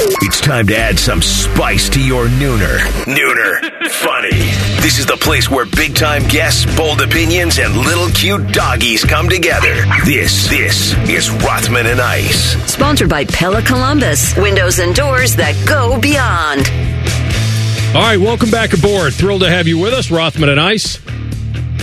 It's time to add some spice to your nooner. Nooner. Funny. This is the place where big time guests, bold opinions, and little cute doggies come together. This, this is Rothman and Ice. Sponsored by Pella Columbus. Windows and doors that go beyond. All right, welcome back aboard. Thrilled to have you with us, Rothman and Ice.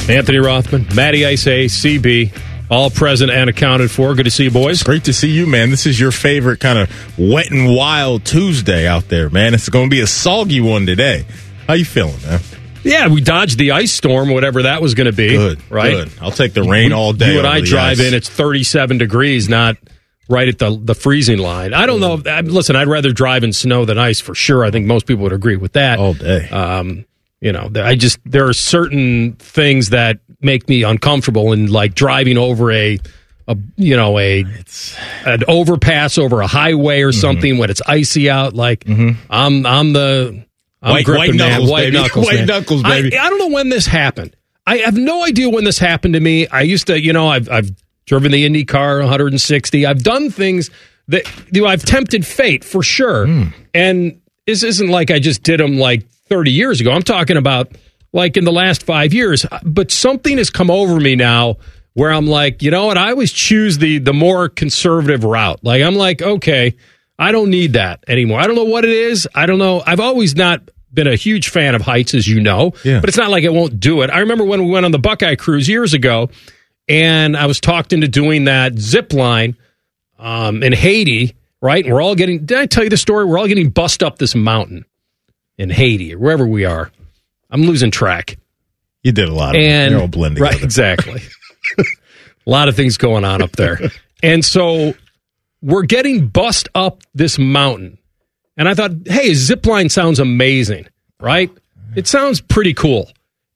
Anthony Rothman, Matty Ice A, CB, all present and accounted for. Good to see you, boys. Great to see you, man. This is your favorite kind of wet and wild Tuesday out there, man. It's going to be a soggy one today. How you feeling, man? Yeah, we dodged the ice storm, whatever that was going to be. Good, right? Good. I'll take the rain all day. You and I drive ice. in, it's 37 degrees, not right at the the freezing line. I don't know. If, I- listen, I'd rather drive in snow than ice for sure. I think most people would agree with that. all day. Um, you know, I just there are certain things that make me uncomfortable in like driving over a, a you know a an overpass over a highway Mm-hmm. or something when it's icy out. Like I'm I'm the I'm White- gripping, white knuckles, white baby. knuckles, White man. knuckles, I- baby. I, don't know when this happened. I have no idea when this happened to me. I used to, you know, I've I've driven the Indy car 160. I've done things that you know I've tempted fate for sure. Hmm. And this isn't like I just did them like 30 years ago. I'm talking about like in the last five years. But something has come over me now where I'm like, you know what? I always choose the the more conservative route. Like I'm like, okay, I don't need that anymore. I don't know what it is. I don't know. I've always not been a huge fan of heights, as you know. Yeah. But it's not like I won't do it. I remember when we went on the Buckeye cruise years ago, and I was talked into doing that zip line um, in Haiti. Right, and we're all getting. Did I tell you the story? We're all getting bust up this mountain in Haiti or wherever we are. I'm losing track. you did a lot of. And They're all blending right, together. exactly. a lot of things going on up there, and so we're getting bust up this mountain. And I thought, hey, a zip line sounds amazing, right? It sounds pretty cool.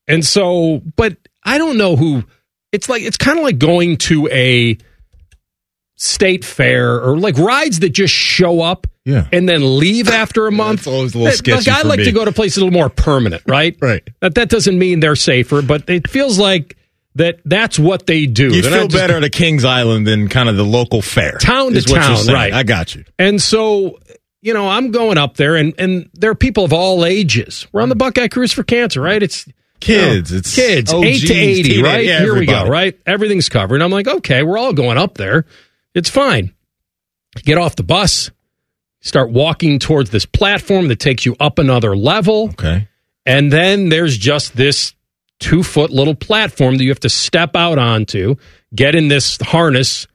And so, but I don't know who. It's like it's kind of like going to a state fair or like rides that just show up Yeah. and then leave after a month. That's always a little sketchy Like, I like me. to go to places a little more permanent, right? Right. That that doesn't mean they're safer, but it feels like that that's what they do. You They're feel just- better at a Kings Island than kind of the local fair. Town to is what you're town, right. I got you. And so, you know, I'm going up there, and and there are people of all ages. We're on the Buckeye Cruise for Cancer, right? It's Kids, you know, it's kids, OGs, eight to eighty, teenage- right? yeah, Here we go, right? Everything's covered. I'm like, okay, we're all going up there. It's fine. Get off the bus, start walking towards this platform that takes you up another level. Okay. And then there's just this two foot little platform that you have to step out onto, get in this harness,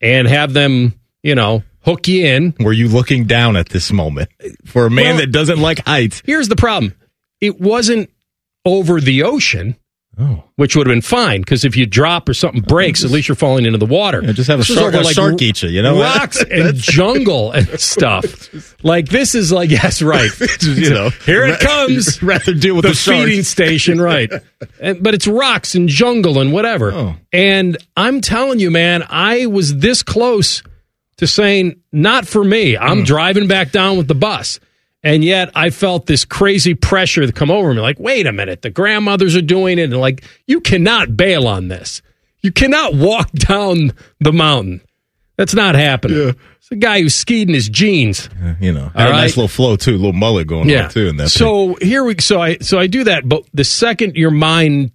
and have them, you know, hook you in. Were you looking down at this moment for a man Well- that doesn't like heights? Here's the problem it wasn't over the ocean. Oh. Which would have been fine because if you drop or something breaks, at least you're falling into the water. Yeah, just have a This shark- over, a shark eat you, you know? rocks and jungle and stuff. Like this is like yes, right. you know, here it comes. rather deal with the, the feeding station, right? And, but it's rocks and jungle and whatever. Oh. And I'm telling you, man, I was this close to saying, not for me. I'm hmm. driving back down with the bus. And yet I felt this crazy pressure to come over me. Like, wait a minute, the grandmothers are doing it. And like, you cannot bail on this. You cannot walk down the mountain. That's not happening. It's a guy who skied in his jeans. You know, had All a nice little flow too, A little mullet going on too in that. thing. So here we so I so I do that, but the second your mind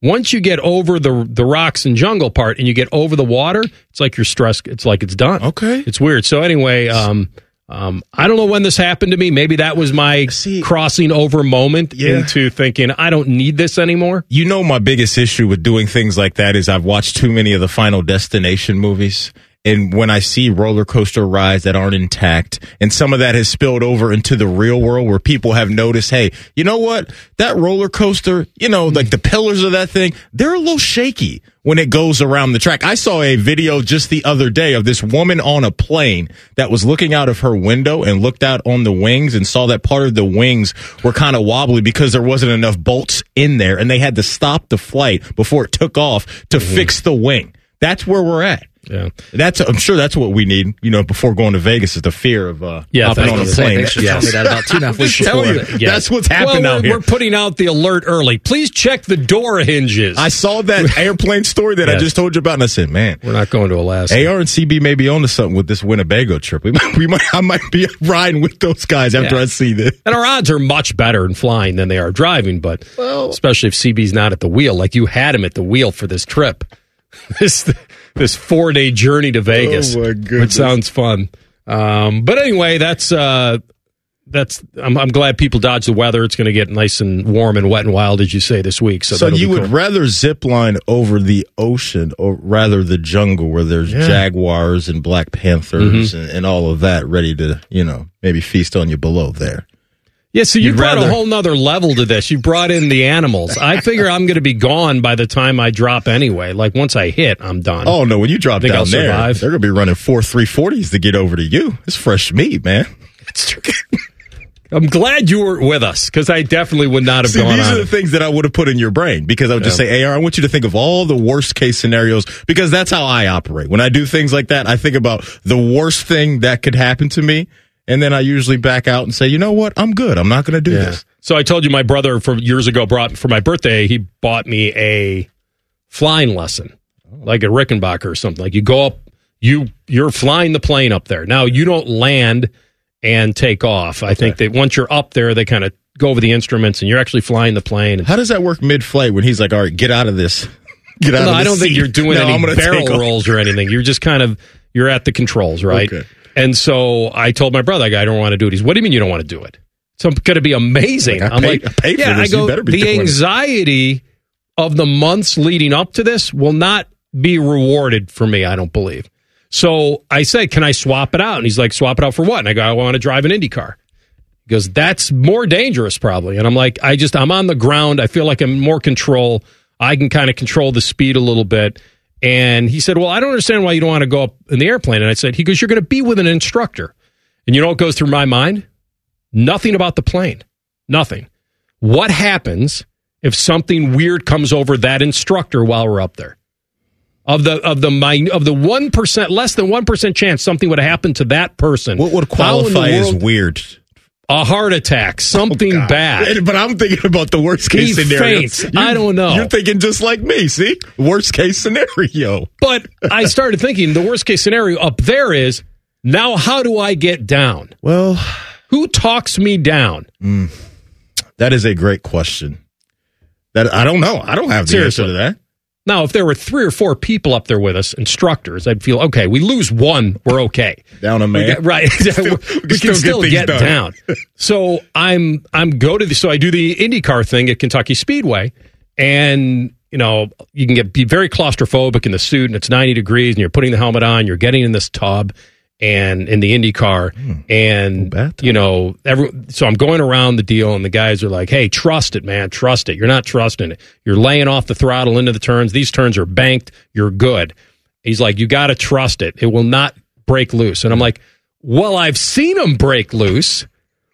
once you get over the the rocks and jungle part and you get over the water, it's like your stress it's like it's done. Okay. It's weird. So anyway, um um, I don't know when this happened to me. Maybe that was my See- crossing over moment Yeah. into thinking I don't need this anymore. You know, my biggest issue with doing things like that is I've watched too many of the Final Destination movies. And when I see roller coaster rides that aren't intact, and some of that has spilled over into the real world where people have noticed, hey, you know what? That roller coaster, you know, like the pillars of that thing, they're a little shaky when it goes around the track. I saw a video just the other day of this woman on a plane that was looking out of her window and looked out on the wings and saw that part of the wings were kind of wobbly because there wasn't enough bolts in there and they had to stop the flight before it took off to Mm-hmm. fix the wing. That's where we're at. Yeah. That's I'm sure that's what we need, you know, before going to Vegas is the fear of uh Yeah, hopping on a plane. Thanks for telling me that about two and a half weeks before. you, that's what's happened well, out we're, here. We're putting out the alert early. Please check the door hinges. I saw that airplane story that I just told you about, and I said, "Man, we're not going to Alaska. AR and CB may be onto something with this Winnebago trip. We might, we might, I might be riding with those guys after Yeah. I see this." And our odds are much better in flying than they are driving, but especially if CB's not at the wheel, like you had him at the wheel for this trip, this this four day journey to Vegas, Oh, my which sounds fun. Um, but anyway, that's uh, that's. I'm, I'm glad people dodge the weather. It's going to get nice and warm and wet and wild, as you say, this week. So, So you would cool. rather zip line over the ocean or rather the jungle where there's jaguars and black panthers Mm-hmm. and, and all of that ready to, you know, maybe feast on you below there. Yeah, so you You'd brought a whole nother level to this. You brought in the animals. I figure I'm going to be gone by the time I drop anyway. Like once I hit, I'm done. Oh no, when you drop down I'll there, survive? they're gonna be running four three forties to get over to you. It's fresh meat, man. I'm glad you were with us because I definitely would not have See, gone these are the it. things that I would have put in your brain because I would just say, AR, I want you to think of all the worst case scenarios because that's how I operate. When I do things like that, I think about the worst thing that could happen to me. And then I usually back out and say, you know what? I'm good. I'm not going to do Yeah. this. So I told you my brother from years ago brought for my birthday. He bought me a flying lesson, like a Rickenbacker or something. Like you go up, you you're flying the plane up there. Now you don't land and take off. I think that once you're up there, they kind of go over the instruments and you're actually flying the plane. How does that work mid flight when he's like, all right, get out of this? Get out no, I don't think you're doing No, any barrel off. rolls or anything. You're just kind of you're at the controls, right? Okay. And so I told my brother, I go, I don't want to do it. He's, what do you mean you don't want to do it? So it's going to be amazing. Like, I'm paid- like, I yeah. I go, the doing it." anxiety of the months leading up to this will not be rewarded for me, I don't believe. So I said, can I swap it out? And he's like, swap it out for what? And I go, I want to drive an Indy car. He goes, that's more dangerous probably. And I'm like, I just, I'm on the ground. I feel like I'm more control. I can kind of control the speed a little bit. And he said, well, I don't understand why you don't want to go up in the airplane. And I said, he goes, you're going to be with an instructor. And you know what goes through my mind? Nothing about the plane. Nothing. What happens if something weird comes over that instructor while we're up there? Of the of the of the one percent, less than one percent chance something would happen to that person. What would How in the qualify as weird? A heart attack, oh, something bad. But I'm thinking about the worst case He scenario. faints. I don't know. You're thinking just like me. See, worst case scenario. But I started thinking the worst case scenario up there is now how do I get down? Well, Who talks me down? Hmm, that is a great question. That I don't know. I don't have the Seriously. answer to that. Now, if there were three or four people up there with us, instructors, I'd feel okay. We lose one, we're okay. Down a We man. get- right? we, still- we can still get get, down. so I'm I'm go to the so I do the IndyCar thing at Kentucky Speedway, and you know you can get be very claustrophobic in the suit, and it's 90 degrees, and you're putting the helmet on, you're getting in this tub, and in the Indy car, hmm. and you know, every, so I'm going around the deal, and the guys are like, "Hey, trust it, man, trust it. You're not trusting it. You're laying off the throttle into the turns. These turns are banked. You're good." He's like, "You got to trust it. It will not break loose." And I'm like, "Well, I've seen them break loose."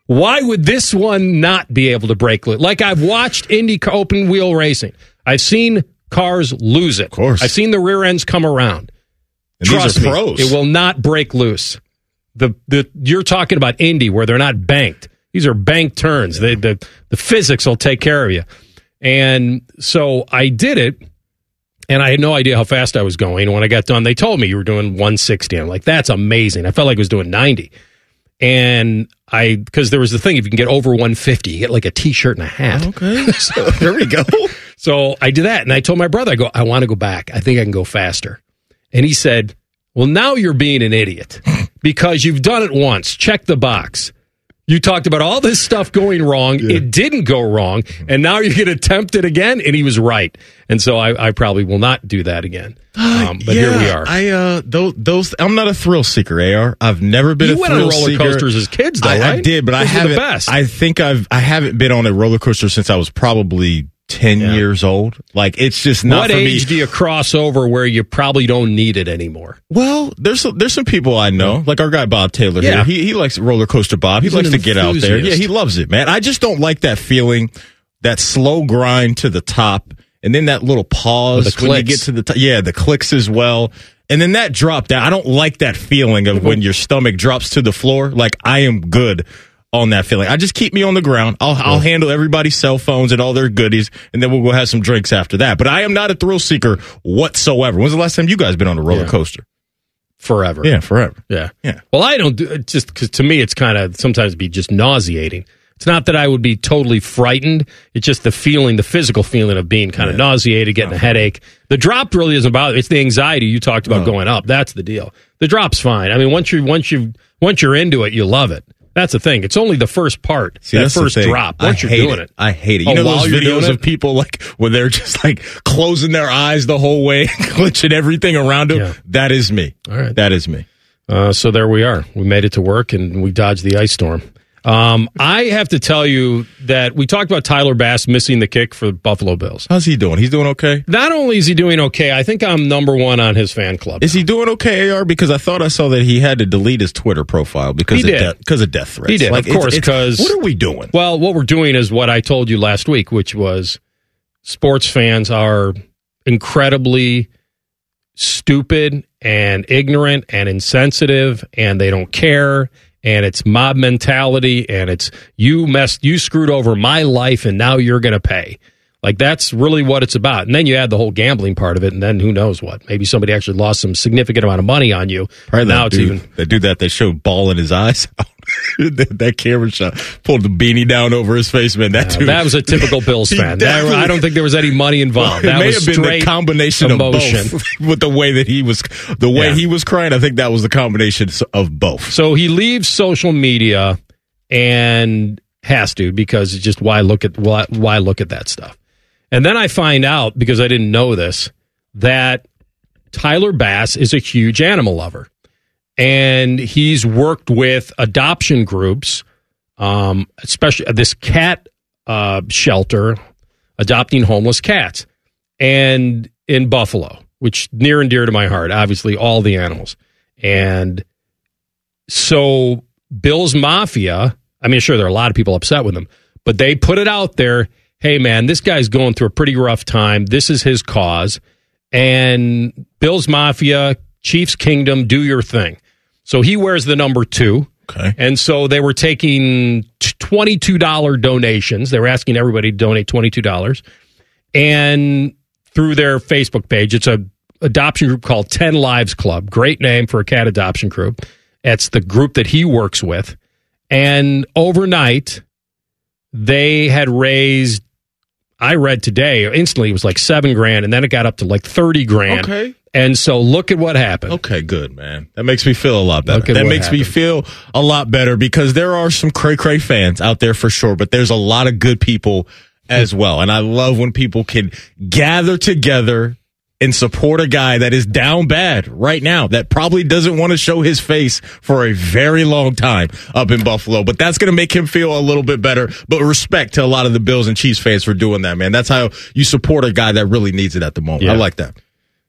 Why would this one not be able to break loose? Like I've watched Indy open wheel racing. I've seen cars lose it. Of course. I've seen the rear ends come around. And Trust me, pros. it will not break loose. The the you're talking about Indy where they're not banked. These are banked turns. They, the the physics will take care of you. And so I did it, and I had no idea how fast I was going. And when I got done, they told me you were doing 160. I'm like, that's amazing. I felt like I was doing 90. And I because there was the thing if you can get over 150, you get like a t-shirt and a hat. Okay. So there we go. So I did that, and I told my brother, I go, I want to go back. I think I can go faster. And he said, Well, now you're being an idiot because you've done it once. Check the box. You talked about all this stuff going wrong. It didn't go wrong. And now you're going to attempt it again. And he was right. And so I, I probably will not do that again. Um, but here we are. I uh those those I'm not a thrill seeker, AR. I've never been You a went on roller seeker. coasters as kids, though, I, I did, but I Those the haven't. best. I think I've I haven't been on a roller coaster since I was probably 10 Yeah. years old. Like it's just not what for age me. do you cross over where you probably don't need it anymore? Well, there's some, there's some people I know, like our guy Bob Taylor Yeah. here. He he likes roller coaster Bob. He He's likes to get out there. Yeah, he loves it, man. I just don't like that feeling, that slow grind to the top, and then that little pause when you get to the top. Yeah, the clicks as well. And then that drop down. I don't like that feeling of mm-hmm. when your stomach drops to the floor. Like I am good on that feeling. I just keep me on the ground. I'll I'll handle everybody's cell phones and all their goodies, and then we'll go have some drinks after that. But I am not a thrill seeker whatsoever. When's the last time you guys been on a roller Yeah. coaster? Forever. Yeah, forever. Yeah. Yeah. Well, I don't do it just because to me it's kind of sometimes be just nauseating. It's not that I would be totally frightened. It's just the feeling, the physical feeling of being kind of nauseated, getting a headache. The drop really isn't about. It's the anxiety you talked about going up. That's the deal. The drop's fine. I mean, once you once you once you're into it, you love it. That's the thing. It's only the first part, See, that first drop. I Once you're hate doing it. I hate it. You Oh, know those videos of people like when they're just like closing their eyes the whole way, glitching everything around them. Yeah. That is me. All right. That is me. Uh, so there we are. We made it to work and we dodged the ice storm. Um, I have to tell you that we talked about Tyler Bass missing the kick for the Buffalo Bills. How's he doing? He's doing okay. Not only is he doing okay, I think I'm number one on his fan club. Is he doing okay, AR? Because I thought I saw that he had to delete his Twitter profile because He of did. death because of death threats. He did, of course, 'cause- what are we doing? Well, what we're doing is what I told you last week, which was sports fans are incredibly stupid and ignorant and insensitive and they don't care and it's mob mentality and it's you messed you screwed over my life and now you're going to pay. Like that's really what it's about. And then you add the whole gambling part of it and then who knows what. Maybe somebody actually lost some significant amount of money on you. Probably now it's dude, even that dude that they showed ball in his eyes. that, that camera shot pulled the beanie down over his face, man. That dude, that was a typical Bills fan. That- I don't think there was any money involved. it That may was have been the combination emotion. of both. With the way that he was, the way Yeah. he was crying, I think that was the combination of both. So he leaves social media and has to because it's just why look at why, why look at that stuff. And then I find out because I didn't know this that Tyler Bass is a huge animal lover, and he's worked with adoption groups, um, especially this cat uh, shelter adopting homeless cats, and in Buffalo, which near and dear to my heart. Obviously, all the animals, and so Bill's Mafia, I mean, sure, there are a lot of people upset with him, but they put it out there hey, man, this guy's going through a pretty rough time. This is his cause. And Bill's Mafia, Chiefs Kingdom, do your thing. So he wears the number two. Okay. And so they were taking $22 donations. They were asking everybody to donate $22. And through their Facebook page, it's a adoption group called 10 Lives Club. Great name for a cat adoption group. It's the group that he works with. And overnight, they had raised, I read today, instantly it was like seven grand, and then it got up to like 30 grand. Okay. And so look at what happened. Okay, good, man. That makes me feel a lot better. That makes me feel a lot better because there are some cray cray fans out there for sure, but there's a lot of good people as well. And I love when people can gather together and support a guy that is down bad right now that probably doesn't want to show his face for a very long time up in Buffalo. But that's going to make him feel a little bit better. But respect to a lot of the Bills and Chiefs fans for doing that, man. That's how you support a guy that really needs it at the moment. Yeah. I like that.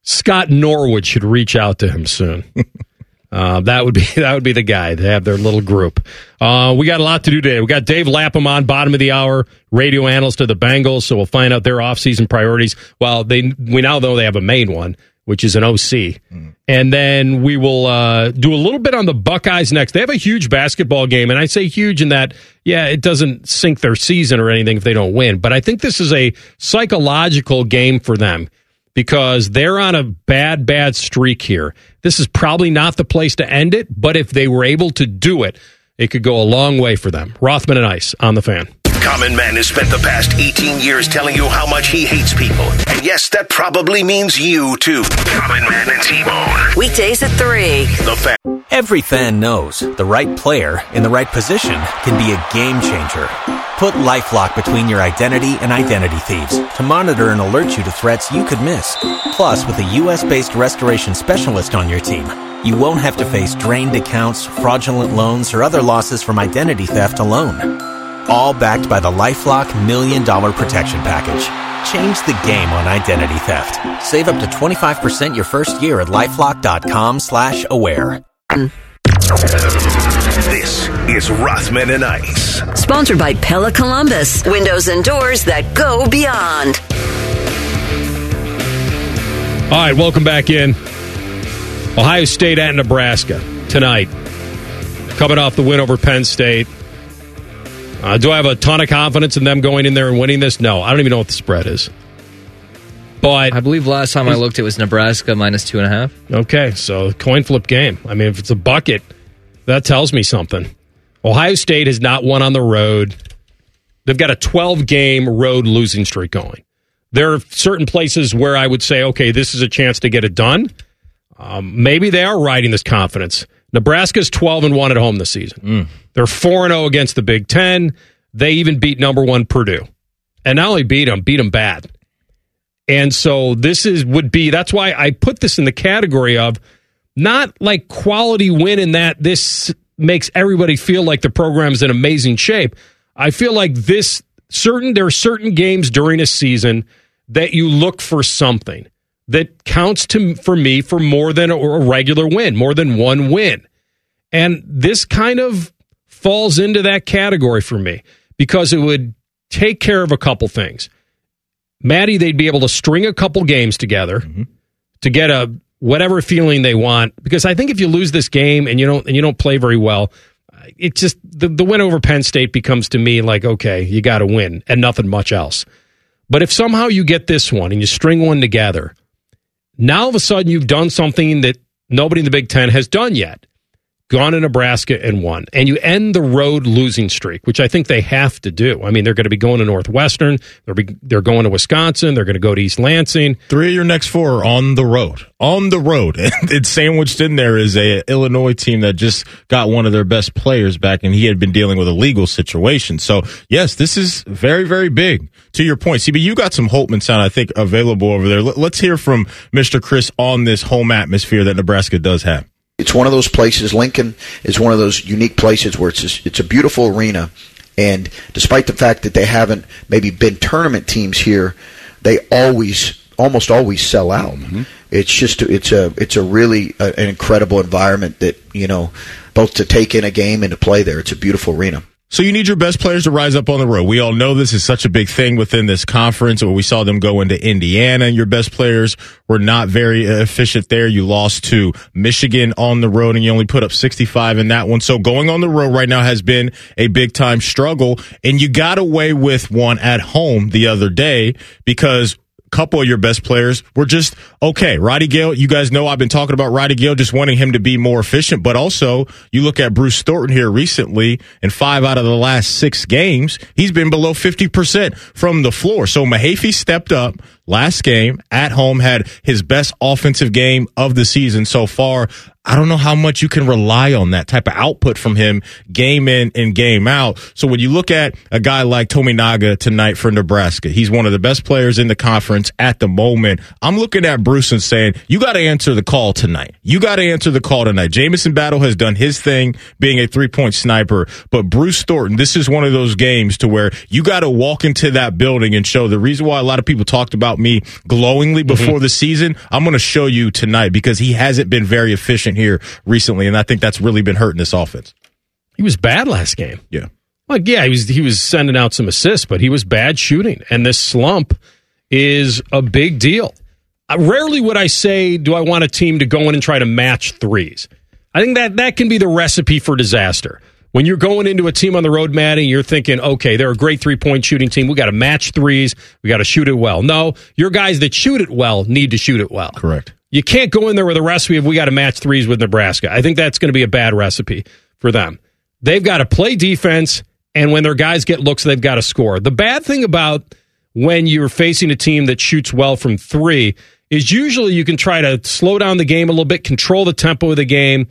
Scott Norwood should reach out to him soon. uh, that would be that would be the guy to have their little group. Uh, we got a lot to do today. We got Dave Lapham on, bottom of the hour, radio analyst of the Bengals. So we'll find out their offseason priorities. Well, they we now know they have a main one, which is an OC, and then we will uh, do a little bit on the Buckeyes next. They have a huge basketball game, and I say huge in that yeah, it doesn't sink their season or anything if they don't win, but I think this is a psychological game for them because they're on a bad, bad streak here. This is probably not the place to end it, but if they were able to do it, it could go a long way for them. Rothman and Ice on the fan. Common Man has spent the past 18 years telling you how much he hates people. And yes, that probably means you too. Common Man and T-Bone. Weekdays at 3. The fan. Every fan knows the right player in the right position can be a game changer. Put LifeLock between your identity and identity thieves to monitor and alert you to threats you could miss. Plus, with a U.S.-based restoration specialist on your team, you won't have to face drained accounts, fraudulent loans, or other losses from identity theft alone. All backed by the LifeLock Million Dollar Protection Package. Change the game on identity theft. Save up to 25% your first year at lifelock.com slash aware. This is Rothman and Ice. Sponsored by Pella Columbus. Windows and doors that go beyond. All right, welcome back in. Ohio State at Nebraska tonight. Coming off the win over Penn State. Uh, do I have a ton of confidence in them going in there and winning this? No, I don't even know what the spread is. But I believe last time I looked, it was Nebraska minus two and a half. Okay, so coin flip game. I mean, if it's a bucket, that tells me something. Ohio State has not won on the road. They've got a 12 game road losing streak going. There are certain places where I would say, okay, this is a chance to get it done. Um, maybe they are riding this confidence. Nebraska's 12 and 1 at home this season. Mm. They're 4 and 0 against the Big 10. They even beat number 1 Purdue. And not only beat them, beat them bad. And so this is would be that's why I put this in the category of not like quality win in that this makes everybody feel like the program's in amazing shape. I feel like this certain there are certain games during a season that you look for something that counts to for me for more than a, a regular win, more than one win. And this kind of falls into that category for me because it would take care of a couple things. Matty, they'd be able to string a couple games together mm-hmm. to get a whatever feeling they want. Because I think if you lose this game and you don't and you don't play very well, it just the, the win over Penn State becomes to me like okay, you got to win and nothing much else. But if somehow you get this one and you string one together, now all of a sudden you've done something that nobody in the Big Ten has done yet. Gone to Nebraska and won. And you end the road losing streak, which I think they have to do. I mean, they're going to be going to Northwestern. They're, be, they're going to Wisconsin. They're going to go to East Lansing. Three of your next four are on the road. On the road. And it's sandwiched in there is a Illinois team that just got one of their best players back and he had been dealing with a legal situation. So yes, this is very, very big. To your point, CB, you got some Holtmann sound, I think, available over there. Let- Let's hear from Mr. Chris on this home atmosphere that Nebraska does have. It's one of those places. Lincoln is one of those unique places where it's just, it's a beautiful arena, and despite the fact that they haven't maybe been tournament teams here, they always almost always sell out. It's just it's a it's a really uh an incredible environment that you know both to take in a game and to play there. It's a beautiful arena. So you need your best players to rise up on the road. We all know this is such a big thing within this conference. Where we saw them go into Indiana, and your best players were not very uh, efficient there. You lost to Michigan on the road, and you only put up 65 in that one. So going on the road right now has been a big time struggle, and you got away with one at home the other day because couple of your best players were just okay. Roddy Gayle, you guys know I've been talking about Roddy Gayle, just wanting him to be more efficient. But also, you look at Bruce Thornton here recently, in five out of the last six games, he's been below 50% from the floor. So Mahaffey stepped up last game at home, had his best offensive game of the season so far. I don't know how much you can rely on that type of output from him game in and game out. So when you look at a guy like Tominaga tonight for Nebraska, he's one of the best players in the conference at the moment. I'm looking at Bruce and saying, you got to answer the call tonight. You got to answer the call tonight. Jamison Battle has done his thing being a three point sniper, but Bruce Thornton, this is one of those games to where you got to walk into that building and show the reason why a lot of people talked about me glowingly mm-hmm. before the season. I'm going to show you tonight because he hasn't been very efficient here recently, and I think that's really been hurting this offense. He was bad last game. Yeah. Like, yeah, he was he was sending out some assists, but he was bad shooting, and this slump is a big deal. Uh, rarely would I say, "Do I want a team to go in and try to match threes? I think that that can be the recipe for disaster. When you're going into a team on the road, Matty, you're thinking, okay, they're a great three point shooting team. We got to match threes. We got to shoot it well. No, your guys that shoot it well need to shoot it well. Correct. You can't go in there with a recipe of we got to match threes with Nebraska. I think that's going to be a bad recipe for them. They've got to play defense, and when their guys get looks, they've got to score. The bad thing about when you're facing a team that shoots well from three is usually you can try to slow down the game a little bit, control the tempo of the game.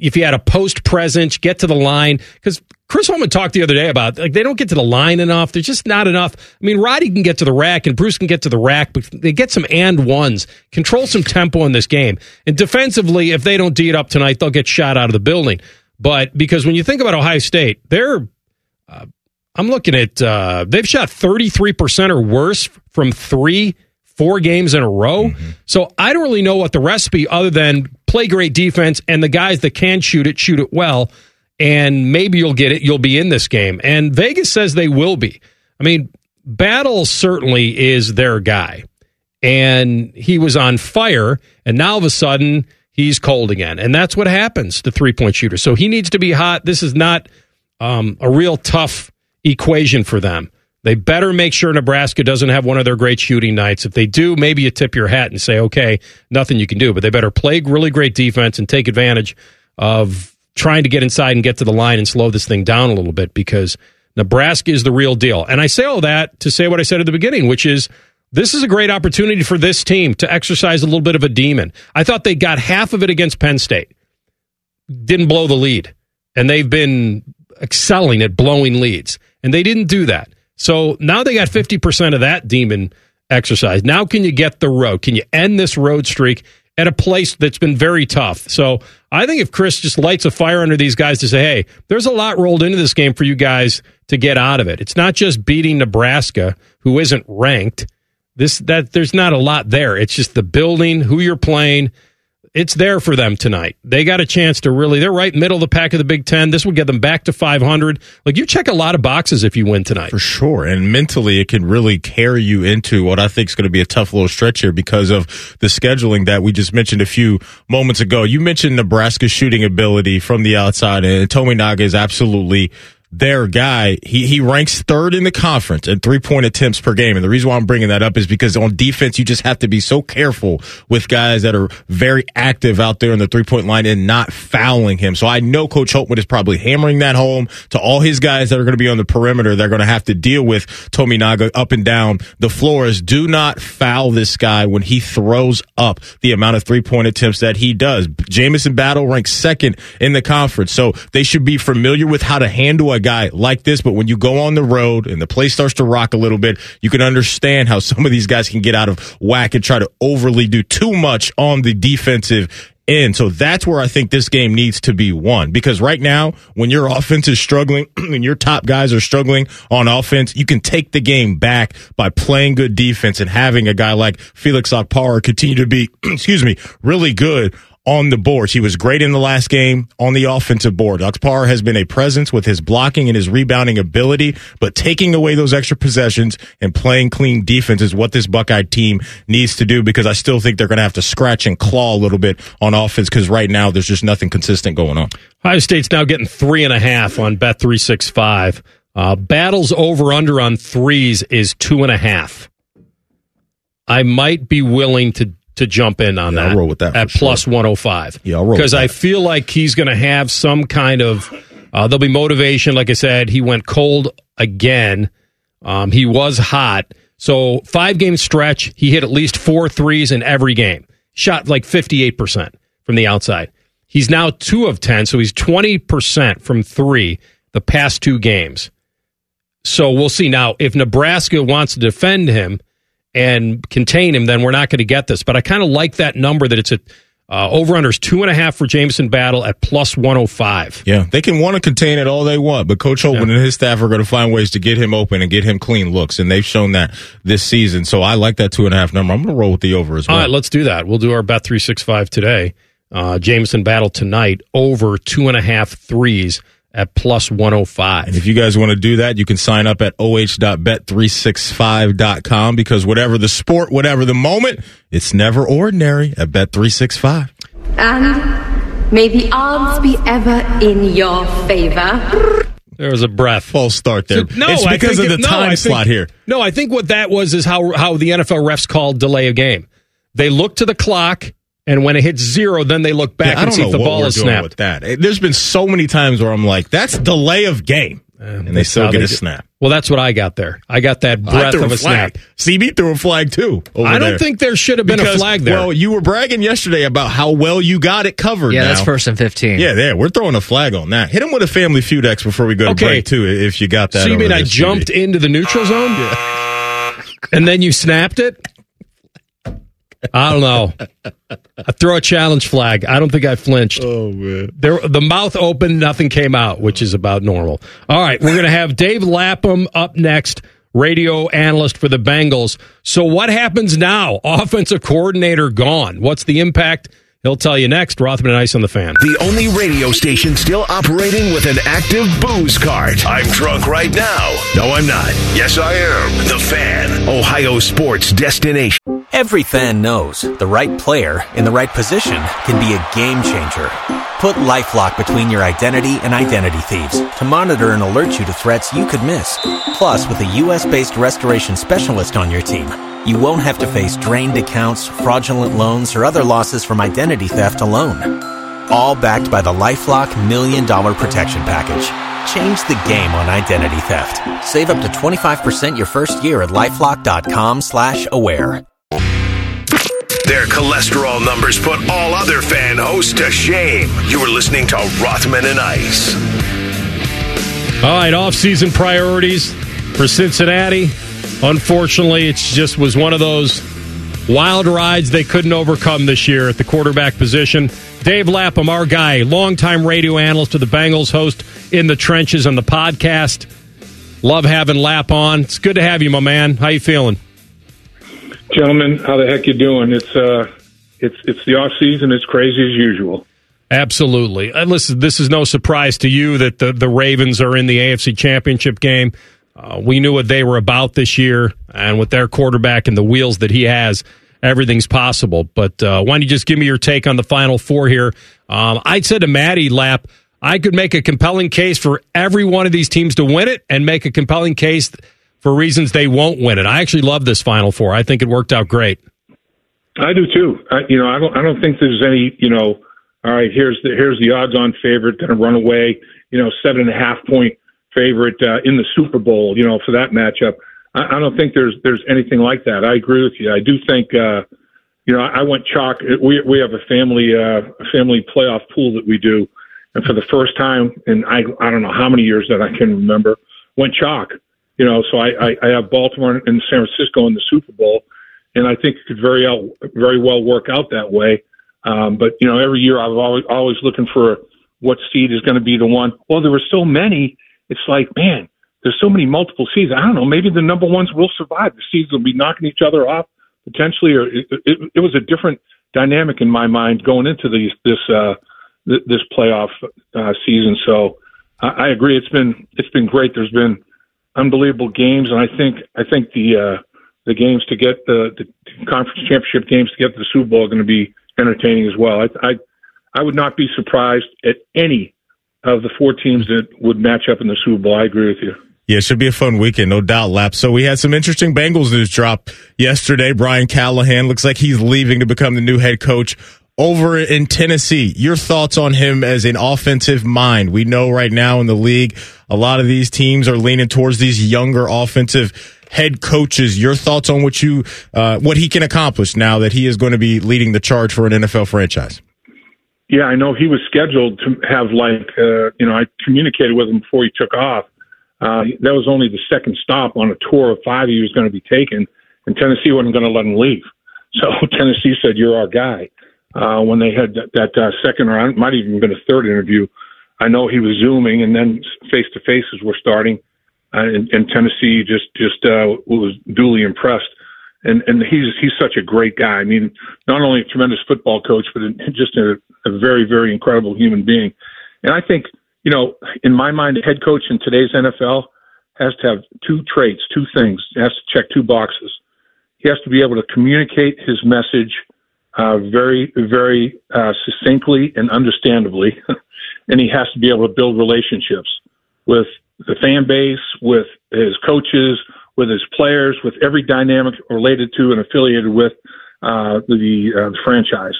If you had a post presence, get to the line. Because Chris Holtmann talked the other day about like they don't get to the line enough. There's just not enough. I mean, Roddy can get to the rack and Bruce can get to the rack, but they get some and ones. Control some tempo in this game. And defensively, if they don't D it up tonight, they'll get shot out of the building. But because when you think about Ohio State, they're uh, I'm looking at uh, they've shot 33% or worse from three, four games in a row. Mm-hmm. So I don't really know what the recipe other than play great defense and the guys that can shoot it, shoot it well. And maybe you'll get it. You'll be in this game. And Vegas says they will be. I mean, Battle certainly is their guy. And he was on fire. And now of a sudden, he's cold again. And that's what happens to three point shooters. So he needs to be hot. This is not um, a real tough equation for them. They better make sure Nebraska doesn't have one of their great shooting nights. If they do, maybe you tip your hat and say, okay, nothing you can do. But they better play really great defense and take advantage of trying to get inside and get to the line and slow this thing down a little bit because Nebraska is the real deal. And I say all that to say what I said at the beginning, which is this is a great opportunity for this team to exercise a little bit of a demon. I thought they got half of it against Penn State, didn't blow the lead, and they've been excelling at blowing leads, and they didn't do that. So now they got 50% of that demon exercise. Now, can you get the road? Can you end this road streak at a place that's been very tough? So I think if Chris just lights a fire under these guys to say, hey, there's a lot rolled into this game for you guys to get out of it. It's not just beating Nebraska, who isn't ranked. This that there's not a lot there. It's just the building, who you're playing. It's there for them tonight. They got a chance to really. They're right middle of the pack of the Big Ten. This would get them back to 500. Like you check a lot of boxes if you win tonight. For sure. And mentally, it can really carry you into what I think is going to be a tough little stretch here because of the scheduling that we just mentioned a few moments ago. You mentioned Nebraska's shooting ability from the outside, and Tominaga is absolutely their guy. He he ranks third in the conference in three point attempts per game. And the reason why I'm bringing that up is because on defense, you just have to be so careful with guys that are very active out there in the three point line and not fouling him. So I know Coach Holtmann is probably hammering that home to all his guys that are going to be on the perimeter. They're going to have to deal with Tominaga up and down the floors. Do not foul this guy when he throws up the amount of three point attempts that he does. Jamison Battle ranks second in the conference. So they should be familiar with how to handle a guy like this, but when you go on the road and the place starts to rock a little bit, you can understand how some of these guys can get out of whack and try to overly do too much on the defensive end. So that's where I think this game needs to be won. Because right now, when your offense is struggling and your top guys are struggling on offense, you can take the game back by playing good defense and having a guy like Felix Okpara continue to be, excuse me, really good on the boards. He was great in the last game on the offensive board. Okpara has been a presence with his blocking and his rebounding ability, but taking away those extra possessions and playing clean defense is what this Buckeye team needs to do because I still think they're going to have to scratch and claw a little bit on offense because right now there's just nothing consistent going on. Ohio State's now getting three and a half on Bet three six five. Uh, battles over under on threes is two and a half. I might be willing to to jump in on Yeah, that. I'll roll with that at sure. plus one hundred five. Yeah, I'll roll because I feel like he's going to have some kind of. Uh, there'll be motivation. Like I said, he went cold again. Um, he was hot. So five game stretch, he hit at least four threes in every game. Shot like fifty eight percent from the outside. He's now two of ten, so he's twenty percent from three the past two games. So we'll see. Now, if Nebraska wants to defend him and contain him, then we're not going to get this. But I kind of like that number that it's a uh, over unders two and a half for Jamison Battle at plus one hundred five. Yeah, they can want to contain it all they want, but Coach Holtmann and his staff are going to find ways to get him open and get him clean looks, and they've shown that this season. So I like that two and a half number. I'm going to roll with the over as well. All right, let's do that. We'll do our bet three six five today. Uh, Jamison Battle tonight over two and a half threes at plus one hundred five. If you guys want to do that, you can sign up at oh.bet365.com because whatever the sport, whatever the moment, it's never ordinary at Bet365. And may the odds be ever in your favor. There was a breath. False start there. No, it's I because think of it- the no, time think- slot here. No, I think what that was is how how the NFL refs called delay a game. They look to the clock, and when it hits zero, then they look back Yeah, I and don't see know if the what ball we're is doing snapped. with that. There's been so many times where I'm like, that's delay of game. Uh, and they still get they a do- snap. Well, that's what I got there. I got that I breath threw of a flag. snap. CB threw a flag too. over I don't there. think there should have been Because, a flag there. Well, you were bragging yesterday about how well you got it covered. Yeah, now. that's first and 15. Yeah, there. We're throwing a flag on that. Hit him with a family feud X before we go to Okay. break too. If you got that. so you mean I jumped CB. into the neutral zone, and then you snapped it? I don't know. I throw a challenge flag. I don't think I flinched. Oh man. There, the mouth opened, nothing came out, which is about normal. All right, we're going to have Dave Lapham up next. radio analyst for the Bengals. So what happens now? Offensive coordinator gone. What's the impact? He'll tell you next. Rothman and Ice on the fan. The only radio station still operating with an active booze cart. I'm drunk right now. No, I'm not. Yes, I am. The Fan, Ohio sports destination. Every fan knows the right player in the right position can be a game changer. Put LifeLock between your identity and identity thieves to monitor and alert you to threats you could miss. Plus, with a U.S.-based restoration specialist on your team, you won't have to face drained accounts, fraudulent loans, or other losses from identity theft alone. All backed by the LifeLock Million Dollar Protection Package. Change the game on identity theft. Save up to 25% your first year at LifeLock.com slash aware. Their cholesterol numbers put all other fan hosts to shame. You are listening to Rothman and Ice. All right, off-season priorities for Cincinnati. Unfortunately, it just was one of those wild rides they couldn't overcome this year at the quarterback position. Dave Lapham, our guy, longtime radio analyst of the Bengals, host in the trenches on the podcast. Love having Lap on. It's good to have you, my man. How you feeling? Gentlemen, how the heck you doing? It's uh it's it's the off season, it's crazy as usual. Absolutely. And listen, this is no surprise to you that the, the Ravens are in the AFC Championship game. Uh, we knew what they were about this year, and with their quarterback and the wheels that he has, everything's possible. But uh, why don't you just give me your take on the Final Four here? Um, I said to Matty Lap, I could make a compelling case for every one of these teams to win it, and make a compelling case for reasons they won't win it. I actually love this Final Four. I think it worked out great. I do too. I, you know, I don't. I don't think there's any. You know, all right. Here's the here's the odds-on favorite going to run away. You know, seven and a half point favorite uh, in the Super Bowl. You know, for that matchup. I, I don't think there's there's anything like that. I agree with you. I do think. Uh, you know, I went chalk. We we have a family uh, family playoff pool that we do, and for the first time in I I don't know how many years that I can remember, went chalk. You know, so I, I, I have Baltimore and San Francisco in the Super Bowl, and I think it could very out, very well work out that way. Um, but you know, every year I've always always looking for what seed is going to be the one. Well, there were so many. It's like, man, there's so many multiple seeds. I don't know. Maybe the number ones will survive. The seeds will be knocking each other off potentially, or it, it, it was a different dynamic in my mind going into these this uh, th- this playoff uh, season. So I, I agree. It's been it's been great. There's been unbelievable games, and I think I think the uh, the games to get the, the conference championship games to get the Super Bowl are going to be entertaining as well. I, I I would not be surprised at any of the four teams that would match up in the Super Bowl. I agree with you. Yeah, it should be a fun weekend, no doubt, Lap. So we had some interesting Bengals news drop yesterday. Brian Callahan looks like he's leaving to become the new head coach over in Tennessee. Your thoughts on him as an offensive mind? We know right now in the league, a lot of these teams are leaning towards these younger offensive head coaches. Your thoughts on what you, uh, what he can accomplish now that he is going to be leading the charge for an NFL franchise? Yeah, I know he was scheduled to have like, uh, you know, I communicated with him before he took off. Uh, that was only the second stop on a tour of five he was going to be taken, and Tennessee wasn't going to let him leave. So Tennessee said, "You're our guy." Uh, when they had that, that uh, second or might even been a third interview, I know he was zooming, and then face to faces were starting, uh, and, and Tennessee just just uh, was duly impressed. And and he's he's such a great guy. I mean, not only a tremendous football coach, but just a, a very very incredible human being. And I think you know, in my mind, a head coach in today's NFL has to have two traits, two things. He has to check two boxes. He has to be able to communicate his message uh, very, very uh, succinctly and understandably, and he has to be able to build relationships with the fan base, with his coaches, with his players, with every dynamic related to and affiliated with uh, the, uh, franchise,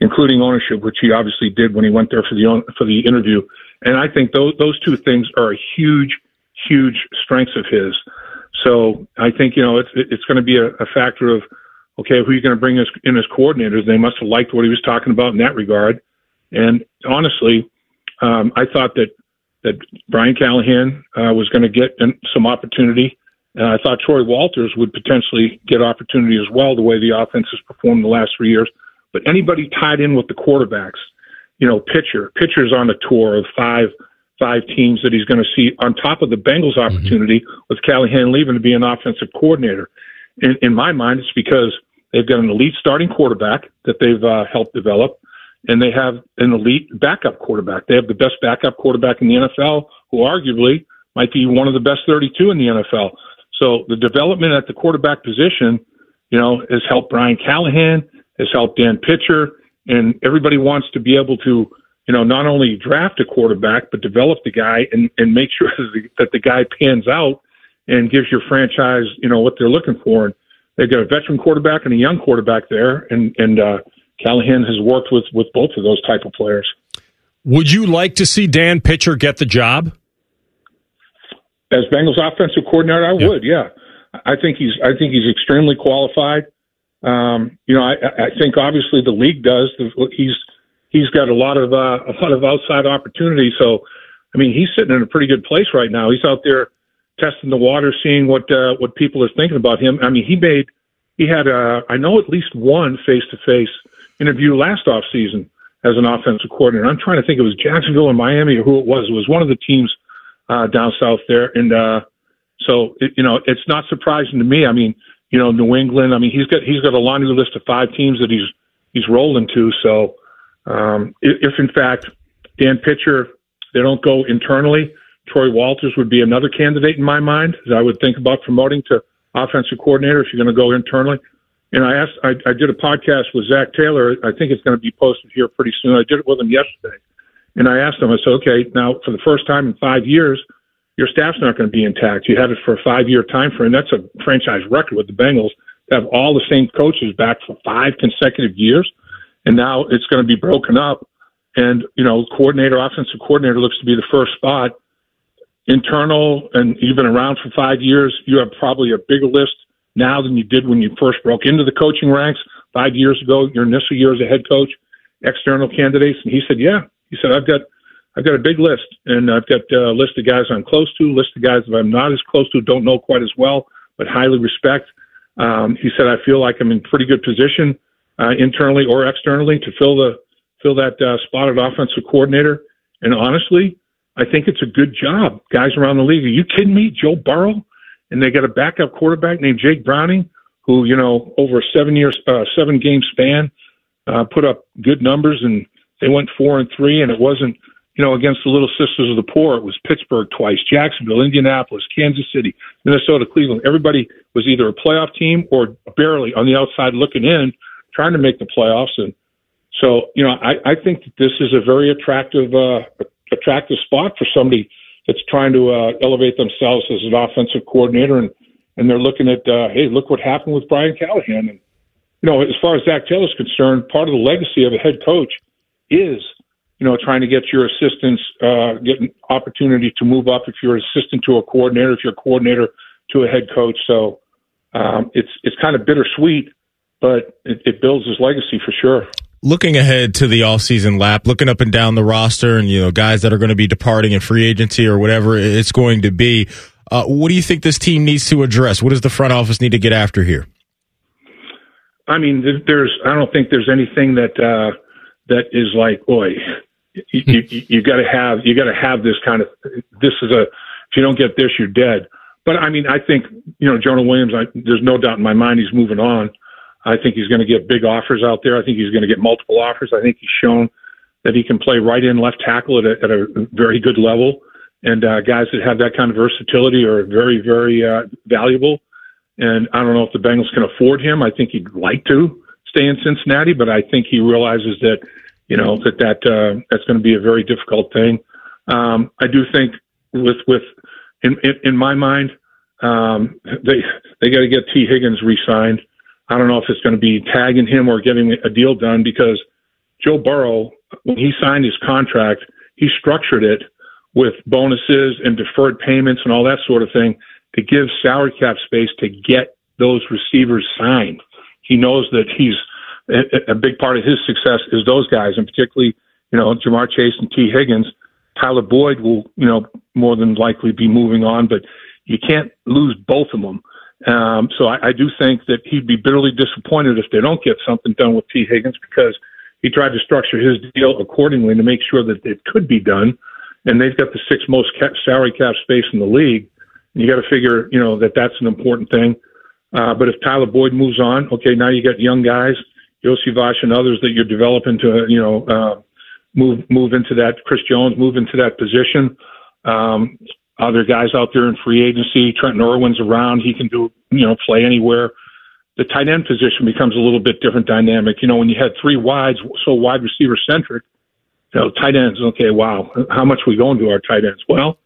including ownership, which he obviously did when he went there for the for the interview. And I think those those two things are a huge, huge strengths of his. So I think you know it's it's going to be a, a factor of okay, who are you going to bring as, in as coordinators? They must have liked what he was talking about in that regard. And honestly, um, I thought that that Brian Callahan uh, was going to get some opportunity. And I thought Troy Walters would potentially get opportunity as well, the way the offense has performed the last three years. But anybody tied in with the quarterbacks, you know, pitcher. Pitcher's on a tour of five five teams that he's going to see on top of the Bengals opportunity mm-hmm. with Callahan leaving to be an offensive coordinator. In, in my mind, it's because they've got an elite starting quarterback that they've uh, helped develop, and they have an elite backup quarterback. They have the best backup quarterback in the NFL, who arguably might be one of the best 32 in the NFL. So the development at the quarterback position, you know, has helped Brian Callahan, has helped Dan Pitcher, and everybody wants to be able to, you know, not only draft a quarterback but develop the guy and and make sure that the guy pans out and gives your franchise, you know, what they're looking for. And they've got a veteran quarterback and a young quarterback there, and and uh, Callahan has worked with with both of those type of players. Would you like to see Dan Pitcher get the job? As Bengals offensive coordinator, I would. Yeah, I think he's. I think he's extremely qualified. Um, you know, I, I think obviously the league does. He's he's got a lot of uh, a lot of outside opportunity. So, I mean, he's sitting in a pretty good place right now. He's out there testing the water, seeing what uh, what people are thinking about him. I mean, he made he had uh, I know at least one face to face interview last off season as an offensive coordinator. I'm trying to think it was Jacksonville or Miami or who it was. It was one of the teams uh, down south there, and uh, so it, you know it's not surprising to me. I mean, you know, New England. I mean, he's got he's got a laundry list of five teams that he's he's rolling to. So um, if, if in fact Dan Pitcher they don't go internally, Troy Walters would be another candidate in my mind that I would think about promoting to offensive coordinator if you're going to go internally. And I asked, I, I did a podcast with Zac Taylor. I think it's going to be posted here pretty soon. I did it with him yesterday. And I asked him, I said, okay, now for the first time in five years, your staff's not going to be intact. You had it for a five year time frame. That's a franchise record with the Bengals to have all the same coaches back for five consecutive years. And now it's going to be broken up. And, you know, coordinator, offensive coordinator looks to be the first spot. Internal and you've been around for five years, you have probably a bigger list now than you did when you first broke into the coaching ranks five years ago, your initial year as a head coach, external candidates. And he said, yeah, he said, I've got I've got a big list, and I've got a list of guys I'm close to, list of guys that I'm not as close to, don't know quite as well, but highly respect. Um, he said, I feel like I'm in pretty good position uh, internally or externally to fill the fill that uh, spot at offensive coordinator. And honestly, I think it's a good job. Guys around the league, are you kidding me? Joe Burrow, and they got a backup quarterback named Jake Browning, who you know over a seven years, uh, seven game span, uh, put up good numbers, and they went four and three, and it wasn't you know, against the Little Sisters of the Poor. It was Pittsburgh twice, Jacksonville, Indianapolis, Kansas City, Minnesota, Cleveland. Everybody was either a playoff team or barely on the outside looking in, trying to make the playoffs. And so, you know, I, I think that this is a very attractive, uh, attractive spot for somebody that's trying to uh, elevate themselves as an offensive coordinator. And, and they're looking at, uh, hey, look what happened with Brian Callahan. And, you know, as far as Zac Taylor's concerned, part of the legacy of a head coach is – you know, trying to get your assistants, uh, get an opportunity to move up if you're an assistant to a coordinator, if you're a coordinator to a head coach. So um, it's it's kind of bittersweet, but it, it builds his legacy for sure. Looking ahead to the all-season lap, looking up and down the roster, and you know, guys that are going to be departing in free agency or whatever it's going to be. Uh, what do you think this team needs to address? What does the front office need to get after here? I mean, there's. I don't think there's anything that uh, that is like, boy, you, you, you got to have you got to have this kind of this is a if you don't get this you're dead. But I mean I think you know Jonah Williams. I, there's no doubt in my mind he's moving on. I think he's going to get big offers out there. I think he's going to get multiple offers. I think he's shown that he can play right in left tackle at a, at a very good level. And uh, guys that have that kind of versatility are very very uh, valuable. And I don't know if the Bengals can afford him. I think he'd like to stay in Cincinnati, but I think he realizes that you know that that uh, that's going to be a very difficult thing. Um, I do think with with in in, in my mind um, they they got to get Tee Higgins re-signed. I don't know if it's going to be tagging him or getting a deal done because Joe Burrow when he signed his contract he structured it with bonuses and deferred payments and all that sort of thing to give salary cap space to get those receivers signed. He knows that he's a, big part of his success is those guys, and particularly, you know, Ja'Marr Chase and Tee Higgins. Tyler Boyd will, you know, more than likely be moving on, but you can't lose both of them. Um, so I, I do think that he'd be bitterly disappointed if they don't get something done with Tee Higgins because he tried to structure his deal accordingly to make sure that it could be done. and they've got the sixth most cap, salary cap space in the league. And you got to figure, you know, that that's an important thing. Uh, but if Tyler Boyd moves on, okay, now you got young guys, Iosivas and others that you're developing to, you know, uh, move move into that. Chris Jones move into that position. Um, other guys out there in free agency. Trenton Irwin's around. He can do, you know, play anywhere. The tight end position becomes a little bit different dynamic. You know, when you had three wides, so wide receiver centric, you know, tight ends. Okay, wow, how much we going to our tight ends? Well,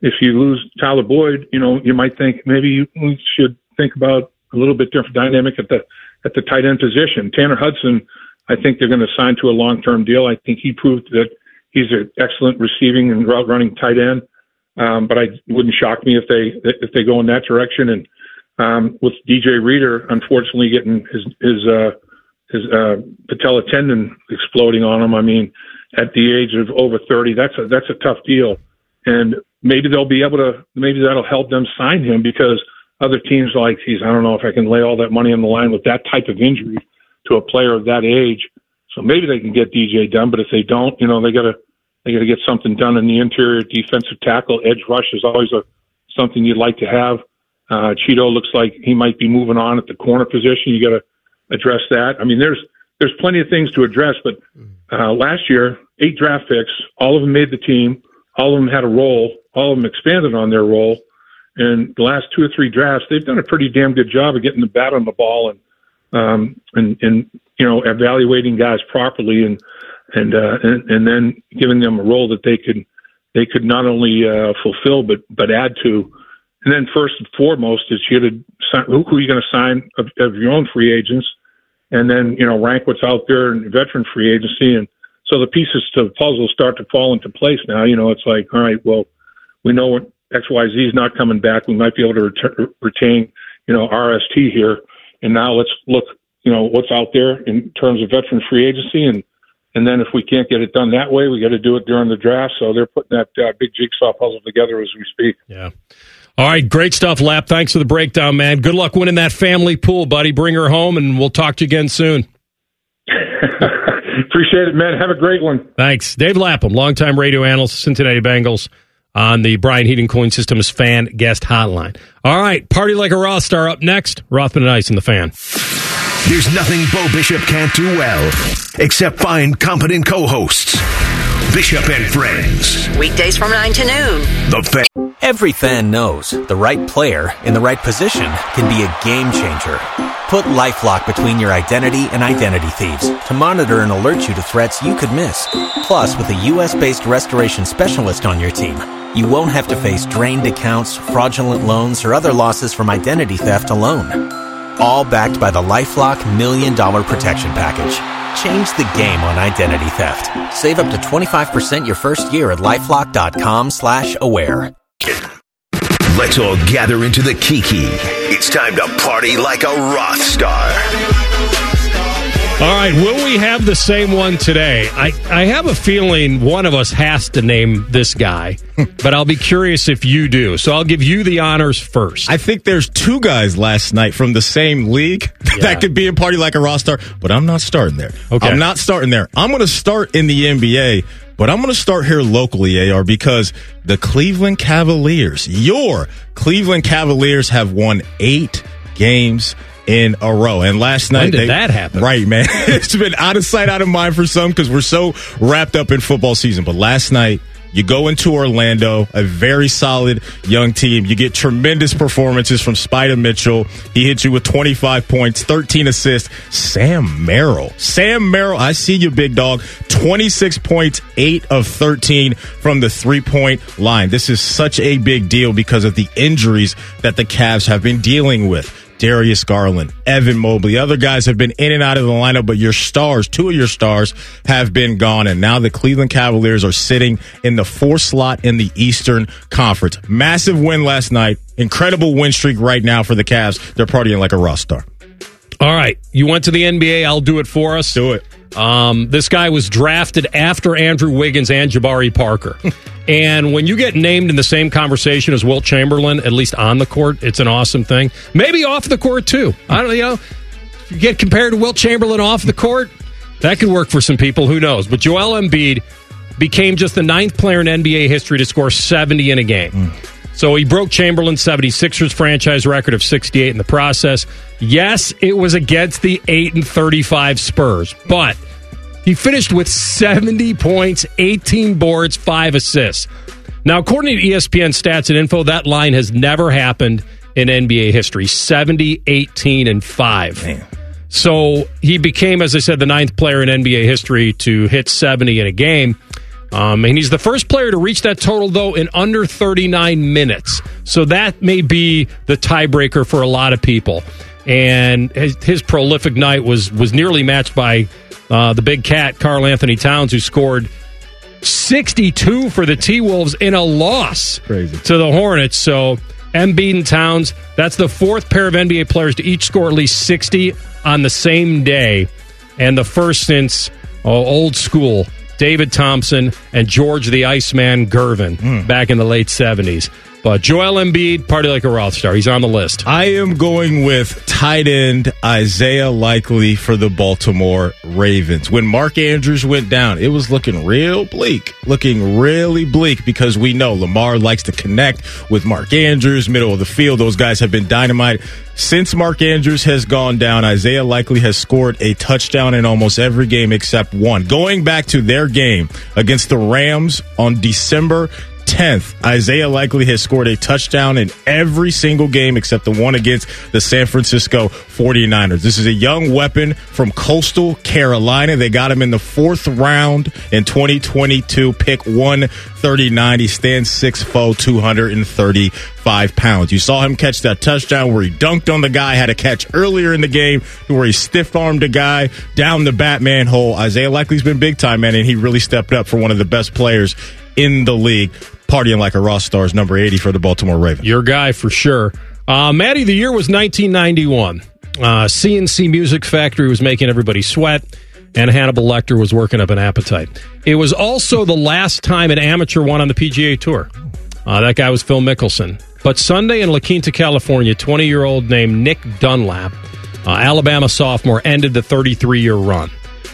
if you lose Tyler Boyd, you know, you might think maybe we should think about a little bit different dynamic at the at the tight end position. Tanner Hudson, I think they're going to sign to a long term deal. I think he proved that he's an excellent receiving and route running tight end. Um, but I wouldn't shock me if they if they go in that direction. And um, with DJ Reader, unfortunately, getting his his uh, his uh, patella tendon exploding on him. I mean, at the age of over thirty, that's a that's a tough deal. And maybe they'll be able to maybe that'll help them sign him because other teams like, geez, I don't know if I can lay all that money on the line with that type of injury to a player of that age. So maybe they can get DJ done, but if they don't, you know, they got to they got to get something done in the interior defensive tackle. Edge rush is always a something you'd like to have. Uh, Cheeto looks like he might be moving on at the corner position. You got to address that. I mean, there's there's plenty of things to address, but uh, last year, eight draft picks, all of them made the team. All of them had a role. All of them expanded on their role. And the last two or three drafts, they've done a pretty damn good job of getting the bat on the ball and um, and and you know evaluating guys properly and and uh, and, and then giving them a role that they could they could not only uh, fulfill but but add to. And then first and foremost is you to sign, who, who are you going to sign of, of your own free agents, and then you know rank what's out there in veteran free agency, and so the pieces to the puzzle start to fall into place. Now you know it's like all right, well we know what X Y Z is not coming back. We might be able to ret- retain you know RST here, and now let's look you know what's out there in terms of veteran free agency and and then if we can't get it done that way, we got to do it during the draft. So they're putting that uh, big jigsaw puzzle together as we speak. Yeah. All right, great stuff, Lap. Thanks for the breakdown, man. Good luck winning that family pool, buddy. Bring her home, and we'll talk to you again soon. Appreciate it, man. Have a great one. Thanks. Dave Lapham, longtime radio analyst, Cincinnati Bengals, on the Brian Heating Cooling Systems fan guest hotline. All right, party like a Roth star up next. Rothman and Ice in the fan. There's nothing Beau Bishop can't do well, except find competent co-hosts. Bishop and Friends. Weekdays from 9 to noon. The fan. Every fan knows the right player in the right position can be a game changer. Put LifeLock between your identity and identity thieves to monitor and alert you to threats you could miss. Plus, with a U.S.-based restoration specialist on your team, you won't have to face drained accounts, fraudulent loans, or other losses from identity theft alone. All backed by the LifeLock Million Dollar Protection Package. Change the game on identity theft. Save up to 25% your first year at LifeLock.com slash aware. Let's all gather into the Kiki. It's time to party like a Roth star. All right, will we have the same one today? I, I have a feeling one of us has to name this guy, but I'll be curious if you do. So I'll give you the honors first. I think there's two guys last night from the same league Yeah. that could be a party like a Roth star, but I'm not starting there. Okay. I'm not starting there. I'm going to start in the NBA, but I'm going to start here locally, AR, because the Cleveland Cavaliers, your Cleveland Cavaliers have won eight games in a row. And last night, did they- that happen? Right, man. it's been out of sight, out of mind for some because we're so wrapped up in football season. But last night, you go into Orlando, a very solid young team. You get tremendous performances from Spida Mitchell. He hits you with 25 points, 13 assists. Sam Merrill. Sam Merrill, I see you, big dog. 26 points, 8 of 13 from the three point line. This is such a big deal because of the injuries that the Cavs have been dealing with. Darius Garland, Evan Mobley. Other guys have been in and out of the lineup, but your stars, two of your stars, have been gone. And now the Cleveland Cavaliers are sitting in the fourth slot in the Eastern Conference. Massive win last night. Incredible win streak right now for the Cavs. They're partying like a rock star. All right, you went to the NBA. I'll do it for us. Do it. Um, this guy was drafted after Andrew Wiggins and Jabari Parker. and when you get named in the same conversation as Wilt Chamberlain, at least on the court, it's an awesome thing. Maybe off the court too. I don't you know. If you get compared to Wilt Chamberlain off the court, that could work for some people. Who knows? But Joel Embiid became just the ninth player in NBA history to score 70 in a game. So he broke Chamberlain's 76ers franchise record of 68 in the process. Yes, it was against the 8 and 35 Spurs, but he finished with 70 points, 18 boards, 5 assists. Now, according to ESPN stats and info, that line has never happened in NBA history 70, 18, and 5. So he became, as I said, the ninth player in NBA history to hit 70 in a game. Um, and he's the first player to reach that total, though, in under 39 minutes. So that may be the tiebreaker for a lot of people. And his, his prolific night was was nearly matched by uh, the big cat, Karl-Anthony Towns, who scored 62 for the T Wolves in a loss Crazy. to the Hornets. So Embiid and Towns, that's the fourth pair of NBA players to each score at least 60 on the same day, and the first since oh, old school David Thompson and George the Iceman Gervin hmm. back in the late 70s. But Joel Embiid, party like a Roth star. He's on the list. I am going with tight end Isaiah Likely for the Baltimore Ravens. When Mark Andrews went down, it was looking real bleak, looking really bleak because we know Lamar likes to connect with Mark Andrews, middle of the field. Those guys have been dynamite. Since Mark Andrews has gone down, Isaiah Likely has scored a touchdown in almost every game except one. Going back to their game against the Rams on December 10th, Isaiah Likely has scored a touchdown in every single game except the one against the San Francisco 49ers. This is a young weapon from Coastal Carolina. They got him in the fourth round in 2022, pick 139. He stands 6'4, 235 pounds. You saw him catch that touchdown where he dunked on the guy, had a catch earlier in the game where he stiff armed a guy down the Batman hole. Isaiah Likely's been big time, man, and he really stepped up for one of the best players in the league. Partying like a Roth Stars, number 80 for the Baltimore Ravens. Your guy for sure. Uh, of the year was 1991. Uh, C+C Music Factory was making everybody sweat, and Hannibal Lecter was working up an appetite. It was also the last time an amateur won on the PGA Tour. Uh, that guy was Phil Mickelson. But Sunday in La Quinta, California, 20 year old named Nick Dunlap, uh, Alabama sophomore, ended the 33 year run.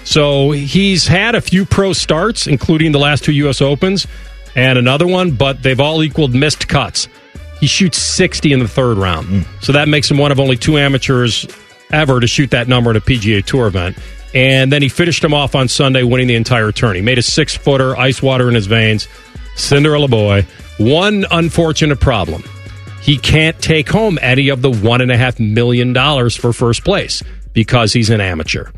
So he's had a few pro starts, including the last two U.S. Opens and another one, but they've all equaled missed cuts. He shoots 60 in the third round. Hmm. So that makes him one of only two amateurs ever to shoot that number at a PGA Tour event. And then he finished him off on Sunday, winning the entire tourney. Made a six footer, ice water in his veins. Cinderella boy. One unfortunate problem. He can't take home any of the $1.5 million for first place because he's an amateur.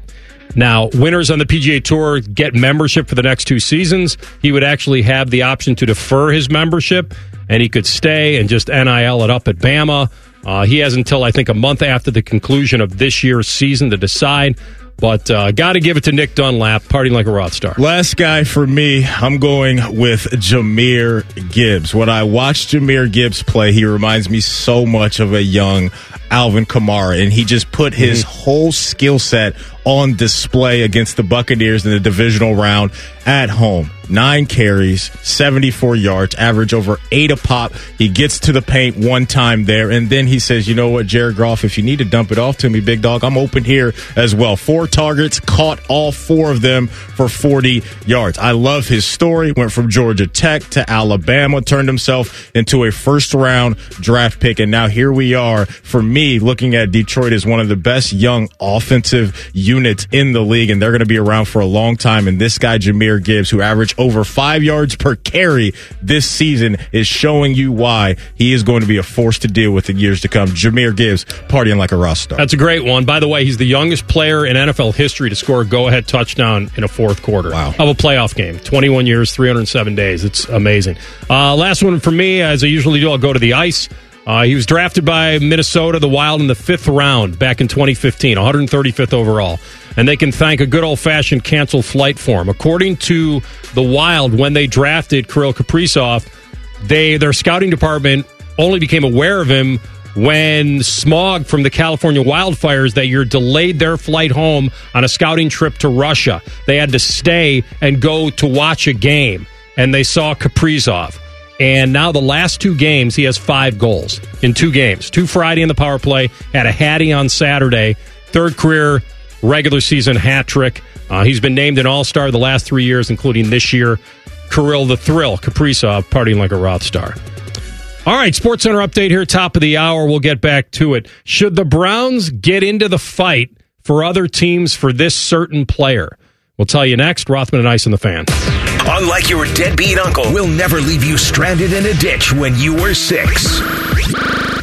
Now, winners on the PGA Tour get membership for the next two seasons. He would actually have the option to defer his membership, and he could stay and just NIL it up at Bama. Uh, he has until, I think, a month after the conclusion of this year's season to decide. But uh, got to give it to Nick Dunlap, partying like a Roth star. Last guy for me, I'm going with Jahmyr Gibbs. When I watch Jahmyr Gibbs play, he reminds me so much of a young Alvin Kamara, and he just put his whole skill set on display against the Buccaneers in the divisional round at home. Nine carries, 74 yards, average over eight a pop. He gets to the paint one time there, and then he says, You know what, Jared Goff, if you need to dump it off to me, big dog, I'm open here as well. Four targets, caught all four of them for 40 yards. I love his story. Went from Georgia Tech to Alabama, turned himself into a first round draft pick, and now here we are. For me, looking at Detroit as one of the best young offensive units in the league, and they're going to be around for a long time. And this guy, Jahmyr Gibbs, who averaged over five yards per carry this season, is showing you why he is going to be a force to deal with in years to come. Jahmyr Gibbs, partying like a Roth star. That's a great one. By the way, he's the youngest player in NFL history to score a go ahead touchdown in a fourth quarter Wow. of a playoff game. 21 years, 307 days. It's amazing. Uh, last one for me, as I usually do, I'll go to the ice. Uh, he was drafted by Minnesota, the Wild, in the fifth round back in 2015, 135th overall. And they can thank a good old fashioned canceled flight for him. According to the Wild, when they drafted Kirill Kaprizov, they their scouting department only became aware of him when smog from the California wildfires that year delayed their flight home on a scouting trip to Russia. They had to stay and go to watch a game, and they saw Kaprizov. And now the last two games, he has five goals in two games. Two Friday in the power play, had a hattie on Saturday, third career regular season hat trick. Uh, he's been named an All Star the last three years, including this year. Kirill the Thrill Kaprizov partying like a Roth star. All right, Sports Center update here, top of the hour. We'll get back to it. Should the Browns get into the fight for other teams for this certain player? We'll tell you next. Rothman and Ice and the fan. Unlike your deadbeat uncle, we'll never leave you stranded in a ditch when you were six.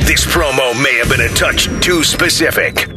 This promo may have been a touch too specific.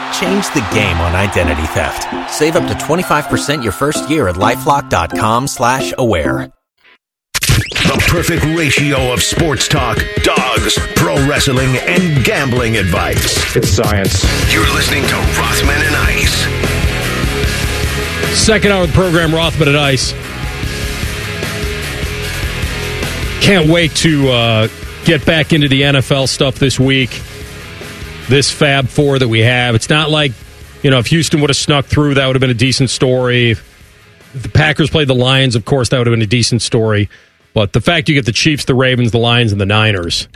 Change the game on identity theft. Save up to 25% your first year at LifeLock.com slash aware. The perfect ratio of sports talk, dogs, pro wrestling, and gambling advice. It's science. You're listening to Rothman and Ice. Second hour of the program, Rothman and Ice. Can't wait to uh, get back into the NFL stuff this week. This Fab Four that we have. It's not like, you know, if Houston would have snuck through, that would have been a decent story. If the Packers played the Lions, of course, that would have been a decent story. But the fact you get the Chiefs, the Ravens, the Lions, and the Niners,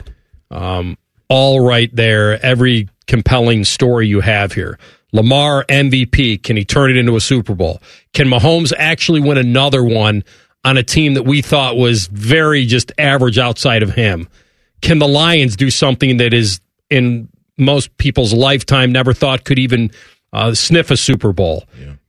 um, all right there, every compelling story you have here. Lamar MVP, can he turn it into a Super Bowl? Can Mahomes actually win another one on a team that we thought was very just average outside of him? Can the Lions do something that is in most people's lifetime never thought could even uh, sniff a Super Bowl?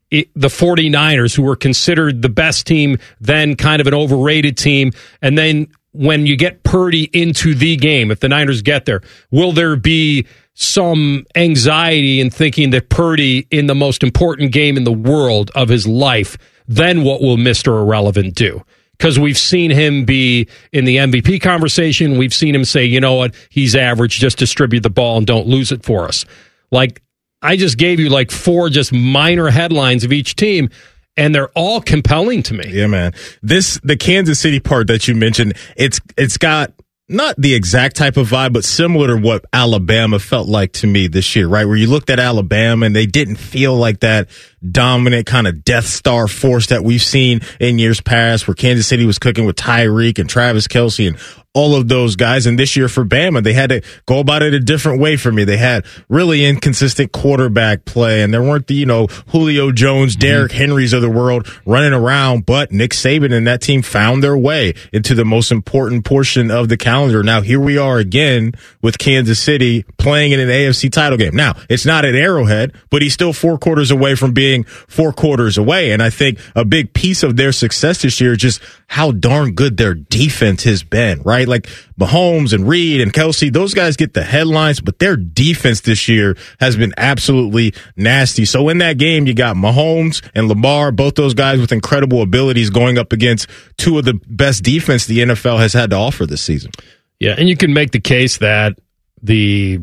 It, the 49ers, who were considered the best team, then kind of an overrated team, and then when you get Purdy into the game, if the Niners get there, will there be some anxiety in thinking that Purdy in the most important game in the world of his life, then what will Mr. Irrelevant do? Because we've seen him be in the MVP conversation. We've seen him say, you know what, he's average, just distribute the ball and don't lose it for us. Like, I just gave you like four just minor headlines of each team and they're all compelling to me. Yeah, man. This the Kansas City part that you mentioned, it's it's got not the exact type of vibe, but similar to what Alabama felt like to me this year, right? Where you looked at Alabama and they didn't feel like that dominant kind of Death Star force that we've seen in years past, where Kansas City was cooking with Tyreek and Travis Kelce and all of those guys. And this year for Bama, they had to go about it a different way for me. They had really inconsistent quarterback play, and there weren't the, you know, Julio Jones, mm-hmm. Derrick Henrys of the world running around, but Nick Saban and that team found their way into the most important portion of the calendar. Now, here we are again with Kansas City playing in an AFC title game. Now, it's not at Arrowhead, but he's still four quarters away from being four quarters away. And I think a big piece of their success this year is just how darn good their defense has been, right? Like Mahomes and Reid and Kelce, those guys get the headlines, but their defense this year has been absolutely nasty. So in that game, you got Mahomes and Lamar, both those guys with incredible abilities going up against two of the best defense the NFL has had to offer this season. Yeah, and you can make the case that the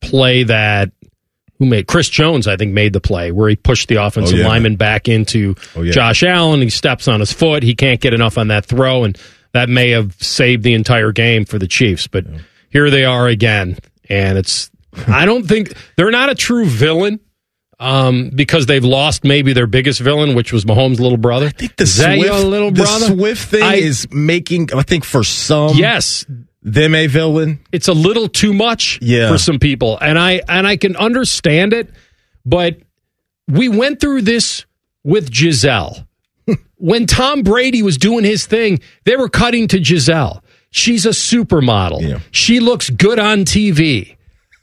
play that who made Chris Jones, I think, made the play where he pushed the offensive Oh, yeah. lineman back into Oh, yeah. Josh Allen. He steps on his foot. He can't get enough on that throw, and that may have saved the entire game for the Chiefs. But here they are again, and it's. I don't think they're not a true villain. Um, because they've lost maybe their biggest villain, which was Mahomes' little brother. I think The Swift, little the brother? Swift thing I- is making, I think, for some, yes, them a villain. it's a little too much Yeah. for some people and i and i can understand it but we went through this with gisele when tom brady was doing his thing they were cutting to gisele she's a supermodel Yeah. she looks good on tv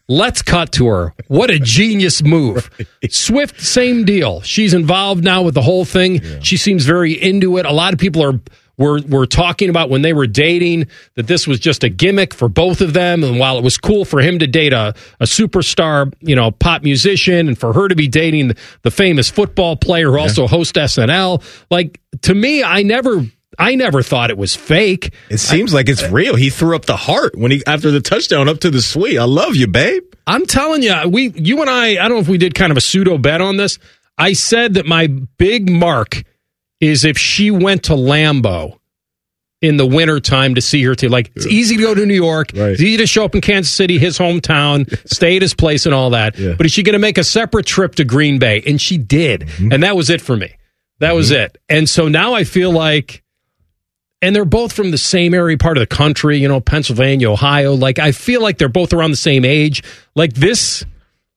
Let's cut to her. What a genius move. Swift, same deal. She's involved now with the whole thing. She seems very into it. A lot of people are were were talking about when they were dating that this was just a gimmick for both of them. And while it was cool for him to date a, a superstar, you know, pop musician and for her to be dating the, famous football player who also hosts SNL, like to me, I never I never thought it was fake. It seems like it's real. He threw up the heart when he after the touchdown up to the suite. I love you, babe. I'm telling you, we, you and I, I don't know if we did kind of a pseudo bet on this. I said that my big mark is if she went to Lambeau in the winter time to see her team. Like it's easy to go to New York. It's easy to show up in Kansas City, his hometown, stay at his place and all that. But is she going to make a separate trip to Green Bay? And she did. Mm-hmm. And that was it for me. That was it. And so now I feel like and they're both from the same area part of the country, you know, Pennsylvania, Ohio. Like I feel like they're both around the same age. Like this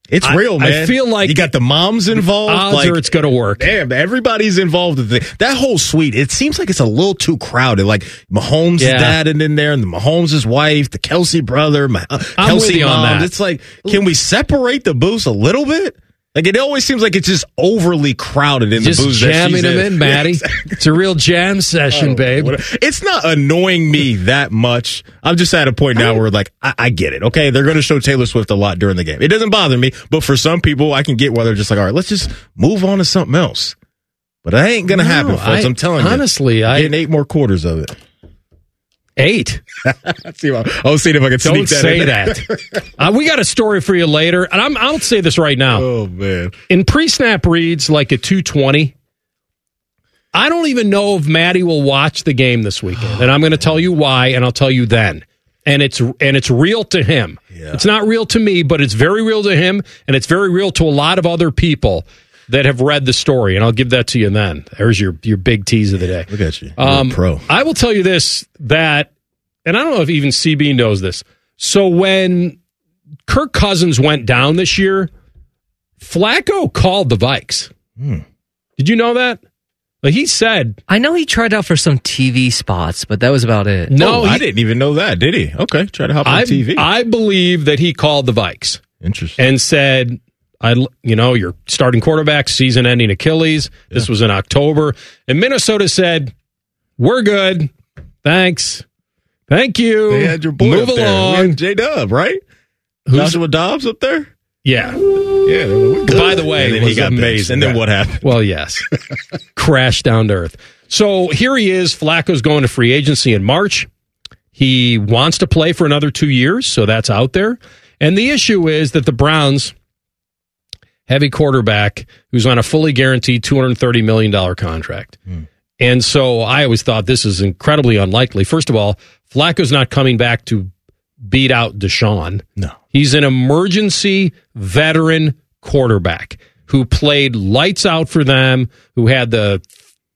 It's I- real, man. I feel like you got the moms involved. odds like, are it's going to work. Damn, everybody's involved. With it. That whole suite, it seems like it's a little too crowded. Like Mahomes' Yeah. dad and in there, and the Mahomes' wife, the Kelce brother, my, uh, Kelce mom. that. It's like, can we separate the booths a little bit? Like it always seems like it's just overly crowded in Just the booths. that jamming them in, Matty. Yeah, exactly. It's a real jam session, Oh, babe. what- It's not annoying me that much. I'm just at a point now where like I, I get it. Okay, they're going to show Taylor Swift a lot during the game. It doesn't bother me, but for some people, I can get why they're just like, all right, let's just move on to something else. But that ain't going to No, happen, folks. I- I'm telling you. honestly, I- getting eight more quarters of it. Eight. See, I was seeing if I could Don't that say in. that. uh, we got a story for you later, and I'm, I'll say this right now. oh man, In pre-snap reads like a 220. I don't even know if Matty will watch the game this weekend, and I'm going to tell you why, and I'll tell you then. And it's and it's real to him. It's not real to me, but it's very real to him, and it's very real to a lot of other people that have read the story. And I'll give that to you then. There's your your big tease of the day. look at you, You're Um, a pro. I will tell you this that, and I don't know if even CB knows this. So when Kirk Cousins went down this year, Flacco called the Vikes. Hmm. Did you know that? Like he said, I know he tried out for some TV spots, but that was about it. no, oh, I he- didn't even know that. Did he? Okay, try to hop on I, TV. I believe that he called the Vikes Interesting. and said, "I, you know, your starting quarterback, season-ending Achilles. This was in October, and Minnesota said, "We're good, thanks, thank you. They had your boy Move along." J Dub, right? Who's- with Dobbs up there. Yeah. Yeah. By the way, and he got amazing. And then what happened? Well, yes. Crash down to earth. So here he is. Flacco's going to free agency in March. He wants to play for another two years, so that's out there. And the issue is that the Browns a quarterback who's on a fully guaranteed $230 million contract. Hmm. And so I always thought this is incredibly unlikely. First of all, Flacco's not coming back to beat out Deshaun. No. He's an emergency veteran quarterback who played lights out for them, who had the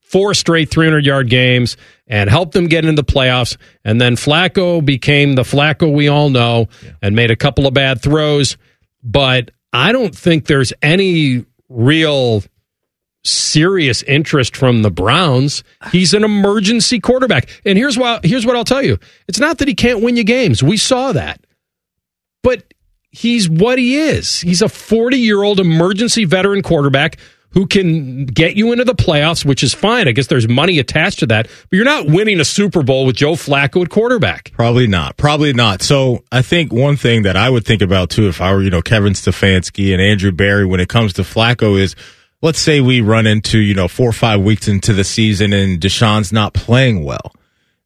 four straight 300 yard games and helped them get into the playoffs. And then Flacco became the Flacco we all know and made a couple of bad throws. But I don't think there's any real serious interest from the Browns. He's an emergency quarterback. And here's why here's what I'll tell you. It's not that he can't win you games. We saw that. But he's what he is. He's a 40-year-old emergency veteran quarterback who can get you into the playoffs, which is fine. I guess there's money attached to that. But you're not winning a Super Bowl with Joe Flacco at quarterback. Probably not. Probably not. So I think one thing that I would think about too, if I were, you know, Kevin Stefanski and Andrew Berry when it comes to Flacco is, let's say we run into, you know, four or five weeks into the season and Deshaun's not playing well.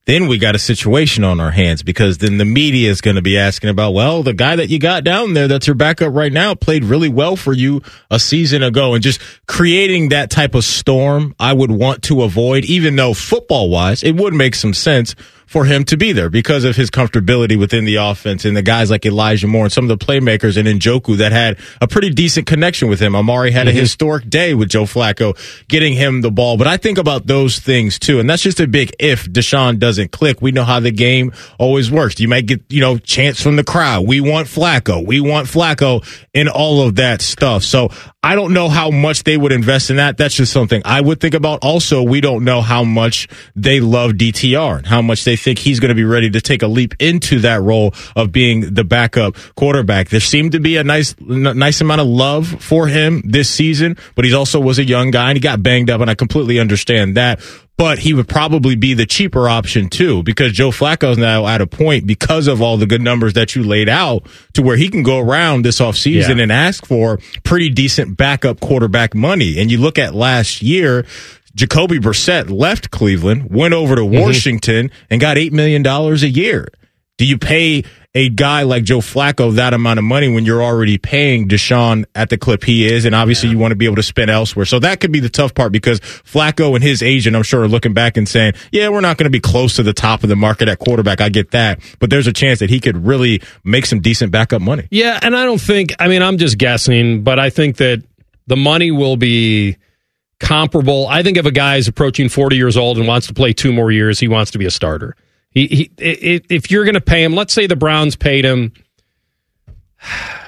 Then we got a situation on our hands because then the media is going to be asking about, well, the guy that you got down there that's your backup right now played really well for you a season ago. And just creating that type of storm I would want to avoid, even though football wise, it would make some sense for him to be there because of his comfortability within the offense and the guys like Elijah Moore and some of the playmakers and Njoku that had a pretty decent connection with him. Amari had a mm-hmm. historic day with Joe Flacco getting him the ball. But I think about those things too. And that's just a big if Deshaun doesn't click. We know how the game always works. You might get, you know, chants from the crowd. We want Flacco. We want Flacco and all of that stuff. So I don't know how much they would invest in that. That's just something I would think about. Also, we don't know how much they love DTR and how much they think he's going to be ready to take a leap into that role of being the backup quarterback. There seemed to be a nice, n- nice amount of love for him this season, but he also was a young guy and he got banged up and I completely understand that. But he would probably be the cheaper option too, because Joe Flacco's now at a point because of all the good numbers that you laid out to where he can go around this offseason Yeah. and ask for pretty decent backup quarterback money. And you look at last year, Jacoby Brissett left Cleveland, went over to mm-hmm. Washington, and got $8 million a year. Do you pay a guy like Joe Flacco that amount of money when you're already paying Deshaun at the clip he is, and obviously you want to be able to spend elsewhere. So that could be the tough part because Flacco and his agent, I'm sure, are looking back and saying, "Yeah, we're not going to be close to the top of the market at quarterback. I get that, but there's a chance that he could really make some decent backup money." Yeah, and I don't think. I mean, I'm just guessing, but I think that the money will be comparable. I think if a guy is approaching 40 years old and wants to play two more years, he wants to be a starter. He, he if you're going to pay him, let's say the Browns paid him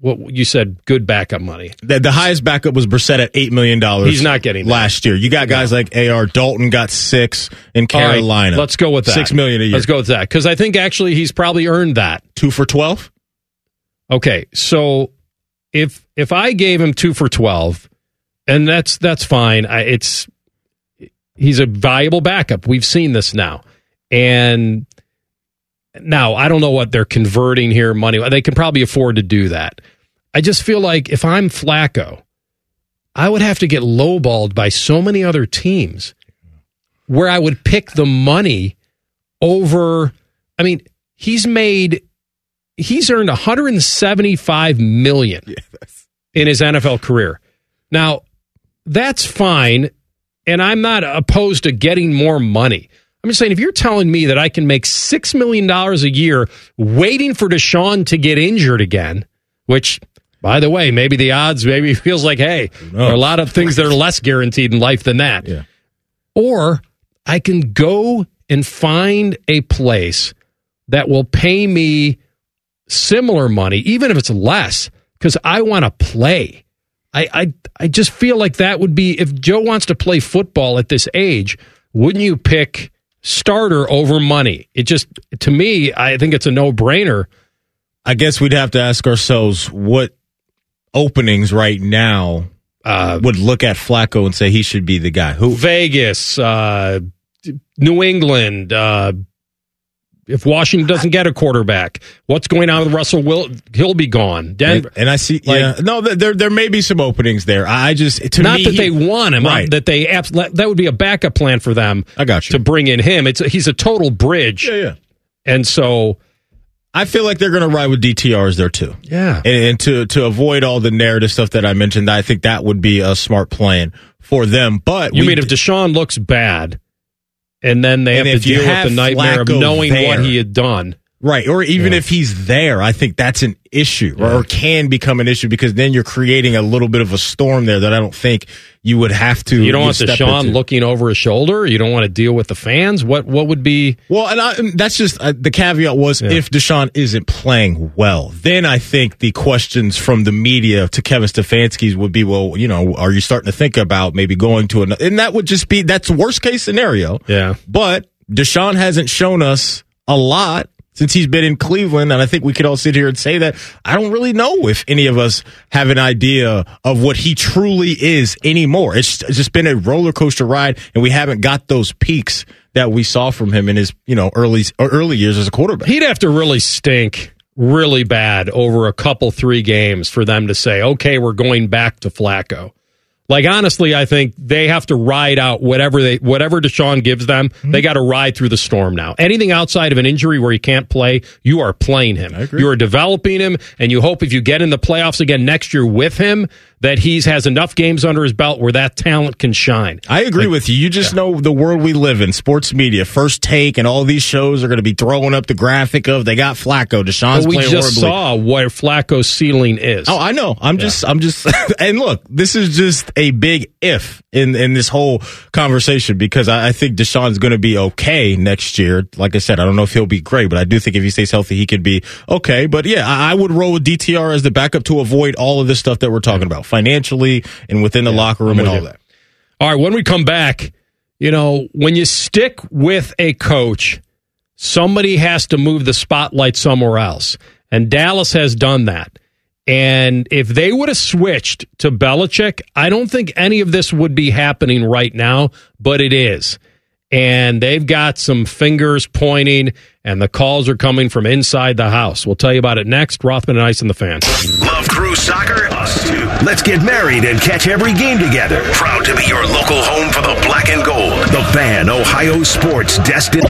what you said, good backup money. The, the highest backup was Brissett at eight million dollars. He's not getting that. last year. You got guys like Ar Dalton got six in All right, Carolina. let's go with that. Six million a year. Let's go with that because I think actually he's probably earned that. two for twelve. Okay, so if if I gave him two for twelve, and that's that's fine. I, it's he's a valuable backup. We've seen this now, and now I don't know what they're converting here money. They can probably afford to do that. I just feel like if I'm Flacco, I would have to get lowballed by so many other teams where I would pick the money over. I mean, he's made he's earned 175 million in his NFL career. Now, that's fine, and I'm not opposed to getting more money. I'm just saying, if you're telling me that I can make six million dollars a year waiting for Deshaun to get injured again, which, by the way, maybe the odds maybe feels like, hey, there are a lot of things that are less guaranteed in life than that. Yeah. Or I can go and find a place that will pay me similar money, even if it's less, because I want to play. I, I I just feel like that would be if Joe wants to play football at this age, wouldn't you pick starter over money? It just to me, I think it's a no brainer. I guess we'd have to ask ourselves what openings right now Uh, would look at Flacco and say he should be the guy. Who? Vegas, uh, New England. Uh, if Washington doesn't get a quarterback, what's going on with Russell? Will he'll be gone? Denver. And I see. Like- yeah, no, there there may be some openings there. I just to Not me, that he- they want him, Right. that they that would be a backup plan for them. I got you. to bring in him. It's he's a total bridge, yeah, yeah. and so I feel like they're going to ride with DTRs there too. yeah, and, and to to avoid all the narrative stuff that I mentioned, I think that would be a smart plan for them. But you we- mean if Deshaun looks bad, and then they And have to deal with the nightmare of knowing what he had done. Right, or even Yeah. if he's there, I think that's an issue, or, or can become an issue because then you're creating a little bit of a storm there that I don't think you would have to. You don't want Deshaun into. looking over his shoulder. You don't want to deal with the fans. What what would be? Well, and, I, and that's just uh, the caveat was Yeah. if Deshaun isn't playing well, then I think the questions from the media to Kevin Stefanski's would be, well, you know, are you starting to think about maybe going to another? And that would just be that's worst case scenario. Yeah. But Deshaun hasn't shown us a lot since he's been in Cleveland, and I think we could all sit here and say that. I don't really know if any of us have an idea of what he truly is anymore. It's just been a roller coaster ride, and we haven't got those peaks that we saw from him in his you know early early years as a quarterback. He'd have to really stink really bad over a couple three games for them to say, okay, we're going back to Flacco. Like honestly, I think they have to ride out whatever they whatever Deshaun gives them. Mm-hmm. They got to ride through the storm now. Anything outside of an injury where he can't play, you are playing him. You are developing him, and you hope if you get in the playoffs again next year with him that he's has enough games under his belt where that talent can shine. I agree with you. You just know the world we live in, sports media, first take, and all these shows are going to be throwing up the graphic of they got Flacco, Deshaun's But we playing just horribly. saw what Flacco's ceiling is. Oh, I know. I'm just, I'm just, and look, this is just a big if in in this whole conversation because I, I think Deshaun's going to be okay next year. Like I said, I don't know if he'll be great, but I do think if he stays healthy, he could be okay. But yeah, I, I would roll with DTR as the backup to avoid all of this stuff that we're talking about financially and within the locker room and all you. that. All right, when we come back, you know, when you stick with a coach, somebody has to move the spotlight somewhere else. And Dallas has done that. And if they would have switched to Belichick, I don't think any of this would be happening right now, but it is. And they've got some fingers pointing, and the calls are coming from inside the house. We'll tell you about it next. Rothman and Ice and the fan. Love Crew Soccer? Us too. Let's get married and catch every game together. Proud to be your local home for the black and gold. The Fan Ohio Sports Destination.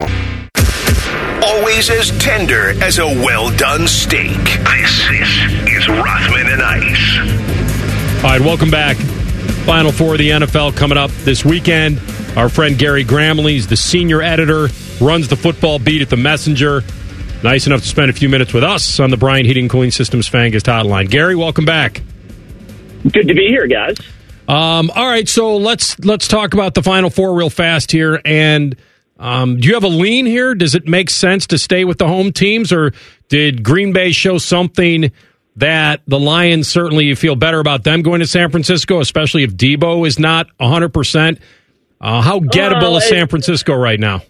Always as tender as a well done steak. This, this is Rothman and Ice. All right, welcome back. Final four of the NFL coming up this weekend. Our friend Gary Gramling's the senior editor, runs the football beat at the Messenger. Nice enough to spend a few minutes with us on the Brian Heating and Cooling Systems Fangast Hotline. Gary, welcome back. Good to be here, guys. Um, all right, so let's let's talk about the Final Four real fast here. And um, do you have a lean here? Does it make sense to stay with the home teams, or did Green Bay show something that the Lions certainly you feel better about them going to San Francisco, especially if Debo is not hundred percent? Uh, how gettable Well, is San Francisco right now?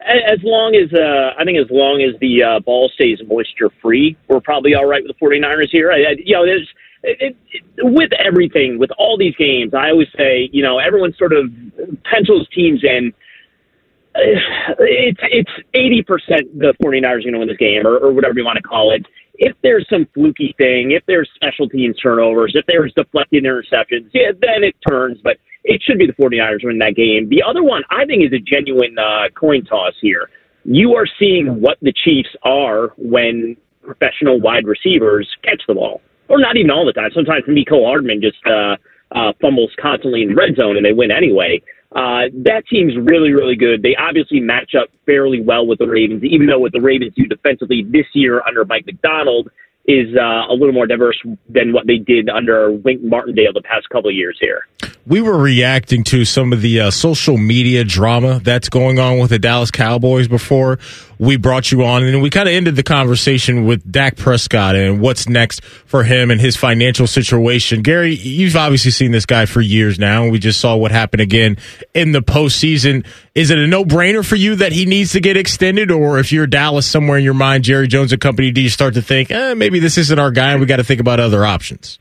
As long as uh, I think, as long as the uh, ball stays moisture free, we're probably all right with the 49ers here. I, I, you know, there's it, it, with everything, with all these games, I always say, you know, everyone sort of pencils teams in. It's it's eighty percent the 49ers are going to win this game, or, or whatever you want to call it. If there's some fluky thing, if there's special teams turnovers, if there's deflected interceptions, yeah, then it turns. But it should be the 49ers win that game. The other one, I think, is a genuine uh, coin toss here. You are seeing what the Chiefs are when professional wide receivers catch the ball, or not even all the time. Sometimes Mecole Hardman just uh, uh, fumbles constantly in the red zone, and they win anyway. Uh, that team's really, really good. They obviously match up fairly well with the Ravens, even though what the Ravens do defensively this year under Mike Macdonald is uh, a little more diverse than what they did under Wink Martindale the past couple of years here. We were reacting to some of the uh, social media drama that's going on with the Dallas Cowboys before we brought you on, and we kind of ended the conversation with Dak Prescott and what's next for him and his financial situation. Gary, you've obviously seen this guy for years now, and we just saw what happened again in the postseason. Is it a no-brainer for you that he needs to get extended, or if you're Dallas somewhere in your mind, Jerry Jones and company, do you start to think, eh, maybe this isn't our guy, and we got to think about other options?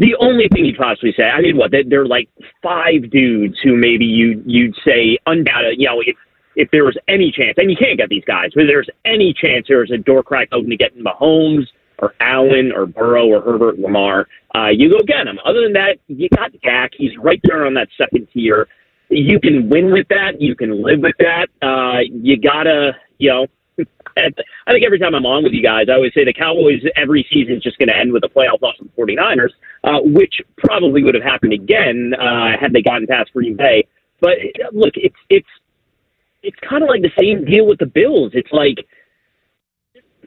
The only thing you'd possibly say, I mean, what? Are like five dudes who maybe you you'd say undoubted. You know, if if there was any chance, and you can't get these guys, but if there's any chance there was a door crack open to get Mahomes or Allen or Burrow or Herbert Lamar, uh, you go get him. Other than that, you got Dak. He's right there on that second tier. You can win with that. You can live with that. Uh, you gotta, you know. I think every time I'm on with you guys, I always say the Cowboys every season is just going to end with a playoff loss to the 49ers, uh, which probably would have happened again uh, had they gotten past Green Bay. But look, it's it's it's kind of like the same deal with the Bills. It's like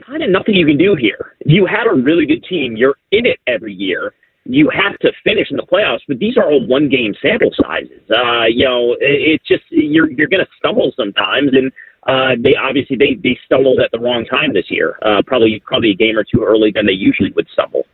kind of nothing you can do here. You had a really good team. You're in it every year. You have to finish in the playoffs, but these are all one game sample sizes. Uh, you know, it- it's just you're you're going to stumble sometimes, and uh, they obviously they they stumbled at the wrong time this year. Uh, probably probably a game or two early than they usually would stumble.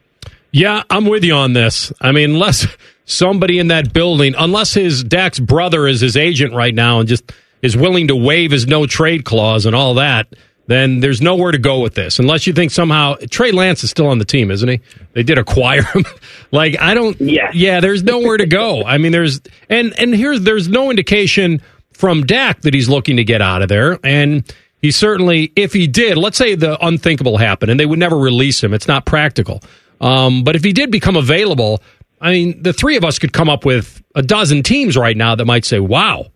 Yeah, I'm with you on this. I mean, unless somebody in that building, unless his Dak's brother is his agent right now and just is willing to waive his no trade clause and all that, then there's nowhere to go with this. Unless you think somehow Trey Lance is still on the team, isn't he? They did acquire him. like I don't. Yeah. Yeah. There's nowhere to go. I mean, there's and and here's there's no indication from Dak that he's looking to get out of there and. He certainly, if he did, let's say the unthinkable happened and they would never release him. It's not practical. Um, but if he did become available, I mean, the three of us could come up with a dozen teams right now that might say, wow,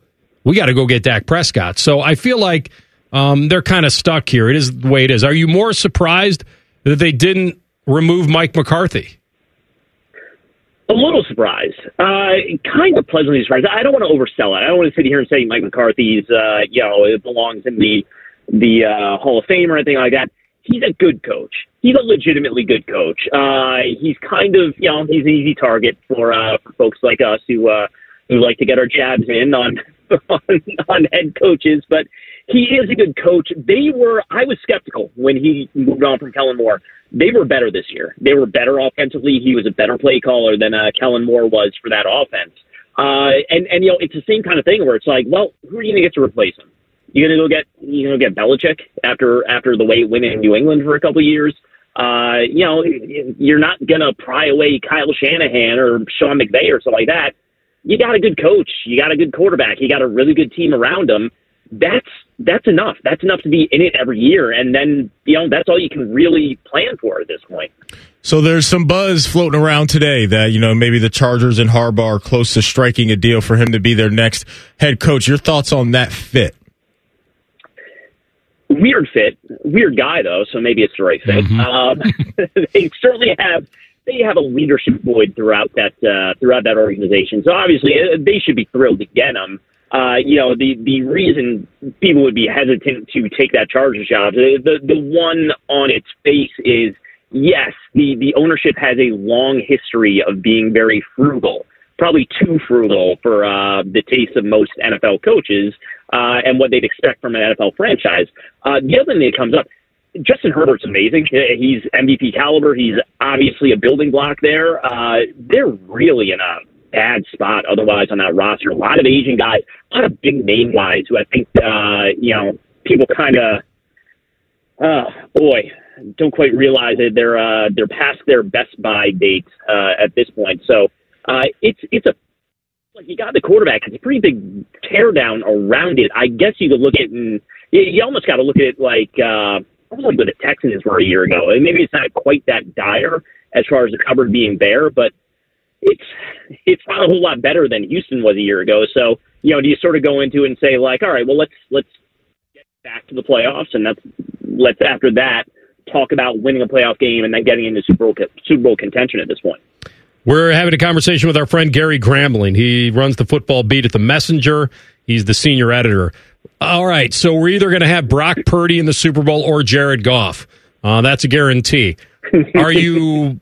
we got to go get Dak Prescott. So I feel like um, they're kind of stuck here. It is the way it is. Are you more surprised that they didn't remove Mike McCarthy? A little surprised, uh, kind of pleasantly surprised. I don't want to oversell it. I don't want to sit here and say Mike McCarthy's, uh, you know, it belongs in the the uh, Hall of Fame or anything like that. He's a good coach. He's a legitimately good coach. Uh, he's kind of, you know, he's an easy target for uh, for folks like us who uh, who like to get our jabs in on on, on head coaches. But he is a good coach. They were. I was skeptical when he moved on from Kellen Moore. They were better this year. They were better offensively. He was a better play caller than uh, Kellen Moore was for that offense. Uh, and and you know, it's the same kind of thing where it's like, well, who are you going to get to replace him? You're gonna go get you gonna get Belichick after after the way it went in New England for a couple of years. Uh, you know, you're not gonna pry away Kyle Shanahan or Sean McVay or something like that. You got a good coach, you got a good quarterback, you got a really good team around him. That's that's enough. That's enough to be in it every year, and then you know that's all you can really plan for at this point. So there's some buzz floating around today that you know maybe the Chargers and Harbaugh are close to striking a deal for him to be their next head coach. Your thoughts on that fit? Weird fit, weird guy though, so maybe it's the right fit. Mm-hmm. Um, they certainly have they have a leadership void throughout that uh, throughout that organization. So obviously uh, they should be thrilled to get him. Uh, you know, the the reason people would be hesitant to take that Chargers job, the the, the one on its face is yes, the the ownership has a long history of being very frugal, probably too frugal for uh, the taste of most NFL coaches uh, and what they'd expect from an NFL franchise. Uh, the other thing that comes up. Justin Herbert's amazing. He's MVP caliber. He's obviously a building block there. Uh, they're really in a bad spot otherwise on that roster. A lot of Asian guys, a lot of big name guys who I think, uh, you know, people kind of, uh, boy, don't quite realize that they're, uh, they're past their best buy date, uh, at this point. So, uh, it's, it's a, like you got the quarterback. It's a pretty big teardown around it. I guess you could look at it and you, you almost got to look at it like, uh, like what the Texans were a year ago. And maybe it's not quite that dire as far as the cupboard being bare, but it's it's not a whole lot better than Houston was a year ago. So you know, do you sort of go into it and say like, all right, well let's let's get back to the playoffs, and that's let's after that talk about winning a playoff game and then getting into Super Bowl Super Bowl contention at this point. We're having a conversation with our friend Gary Gramling. He runs the football beat at the Messenger. He's the senior editor. All right, so we're either going to have Brock Purdy in the Super Bowl or Jared Goff. Uh, that's a guarantee. Are you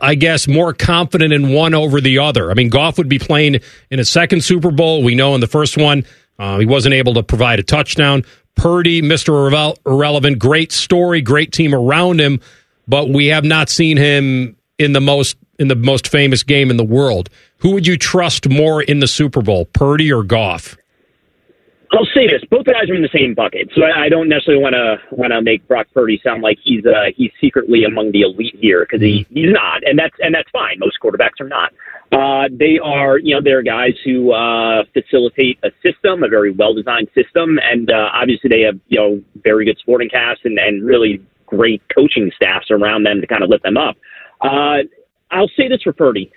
I guess, more confident in one over the other. I mean, Goff would be playing in a second Super Bowl. We know in the first one, uh, he wasn't able to provide a touchdown. Purdy, Mr. Irrele- Irrelevant, great story, great team around him, but we have not seen him in the most in the most famous game in the world. Who would you trust more in the Super Bowl, Purdy or Goff? I'll say this: both guys are in the same bucket, so I, I don't necessarily want to want to make Brock Purdy sound like he's uh, he's secretly among the elite here because he, he's not, and that's and that's fine. Most quarterbacks are not. Uh, they are, you know, they're guys who uh, facilitate a system, a very well designed system, and uh, obviously they have you know very good sporting casts and and really great coaching staffs around them to kind of lift them up. Uh, I'll say this for Purdy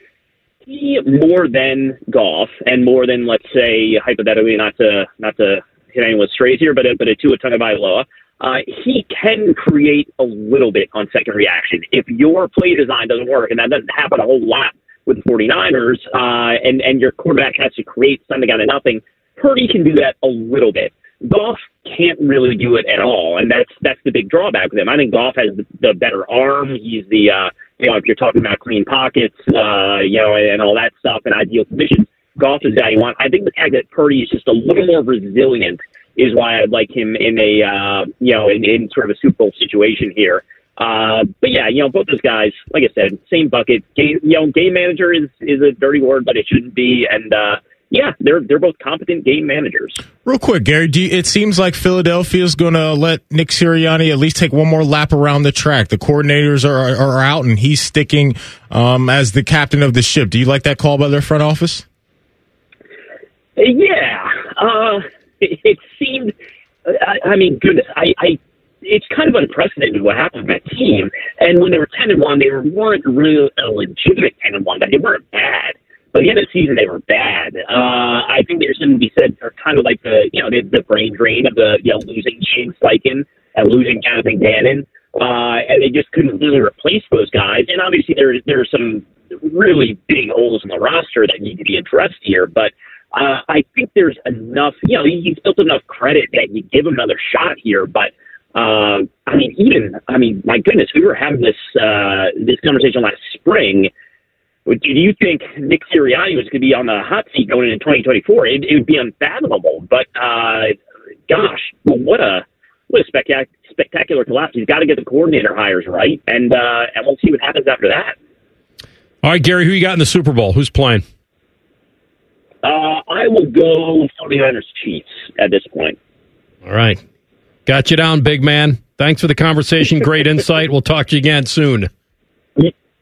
more than Goff and more than let's say hypothetically not to not to hit anyone's strays here, but a, but a Tua Tagovailoa, uh, he can create a little bit on second reaction. If your play design doesn't work, and that doesn't happen a whole lot with the 49ers, uh, and and your quarterback has to create something out of nothing, Purdy can do that a little bit. Goff can't really do it at all, and that's that's the big drawback with him. I think Goff has the better arm. He's the uh, you know if you're talking about clean pockets, uh, you know, and, and all that stuff, and ideal conditions. Goff is guy you want. I think the fact that Purdy is just a little more resilient is why I'd like him in a uh, you know in, in sort of a Super Bowl situation here. Uh, but yeah, you know, both those guys, like I said, same bucket. Game, you know, game manager is is a dirty word, but it shouldn't be. And uh, yeah, they're they're both competent game managers. Real quick, Gary, you, it seems like Philadelphia is going to let Nick Sirianni at least take one more lap around the track. The coordinators are are out, and he's sticking um, as the captain of the ship. Do you like that call by their front office? Yeah, uh, it, it seemed. I, I mean, goodness, I, I it's kind of unprecedented what happened to that team. And when they were ten and one, they weren't really a legitimate ten and one, but they weren't bad. But the end of the season, they were bad. Uh, I think there's something to be said for kind of like the you know the, the brain drain of the you know losing Shane Steichen and losing Jonathan Gannon, uh, and they just couldn't really replace those guys. And obviously, there there are some really big holes in the roster that need to be addressed here, but. Uh, I think there's enough, you know, he's built enough credit that you give him another shot here. But uh, I mean, even I mean, my goodness, we were having this uh, this conversation last spring. Do you think Nick Sirianni was going to be on the hot seat going into 2024? It, it would be unfathomable. But uh, gosh, what a what a spectac- spectacular collapse! He's got to get the coordinator hires right, and uh, and we'll see what happens after that. All right, Gary, who you got in the Super Bowl? Who's playing? Uh, I will go 49ers Chiefs at this point. All right. Got you down, big man. Thanks for the conversation. Great insight. We'll talk to you again soon.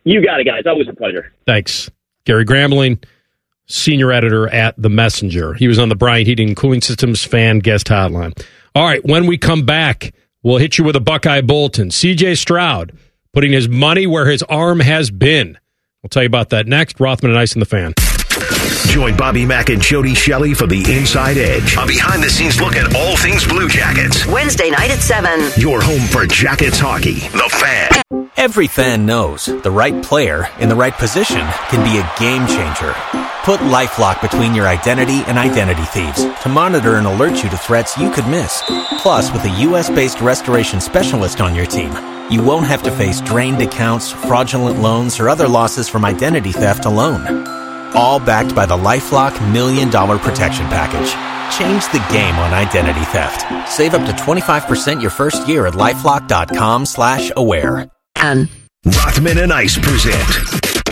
You got it, guys. Always a pleasure. Thanks. Gary Gramling, senior editor at The Messenger. He was on the Bryant Heating and Cooling Systems fan guest hotline. All right, when we come back, we'll hit you with a Buckeye Bulletin. CJ Stroud putting his money where his arm has been. We'll tell you about that next. Rothman and Ice in the fan. Join Bobby Mack and Jody Shelley for the Inside Edge, a behind the scenes look at all things Blue Jackets. Wednesday night at 7. Your home for Jackets hockey, the fan. Every fan knows the right player in the right position can be a game changer. Put LifeLock between your identity and identity thieves to monitor and alert you to threats you could miss. Plus, with a U.S.-based restoration specialist on your team, you won't have to face drained accounts, fraudulent loans, or other losses from identity theft alone. All backed by the LifeLock Million Dollar Protection Package. Change the game on identity theft. Save up to 25% your first year at LifeLock.com slash aware. And Rothman and Ice present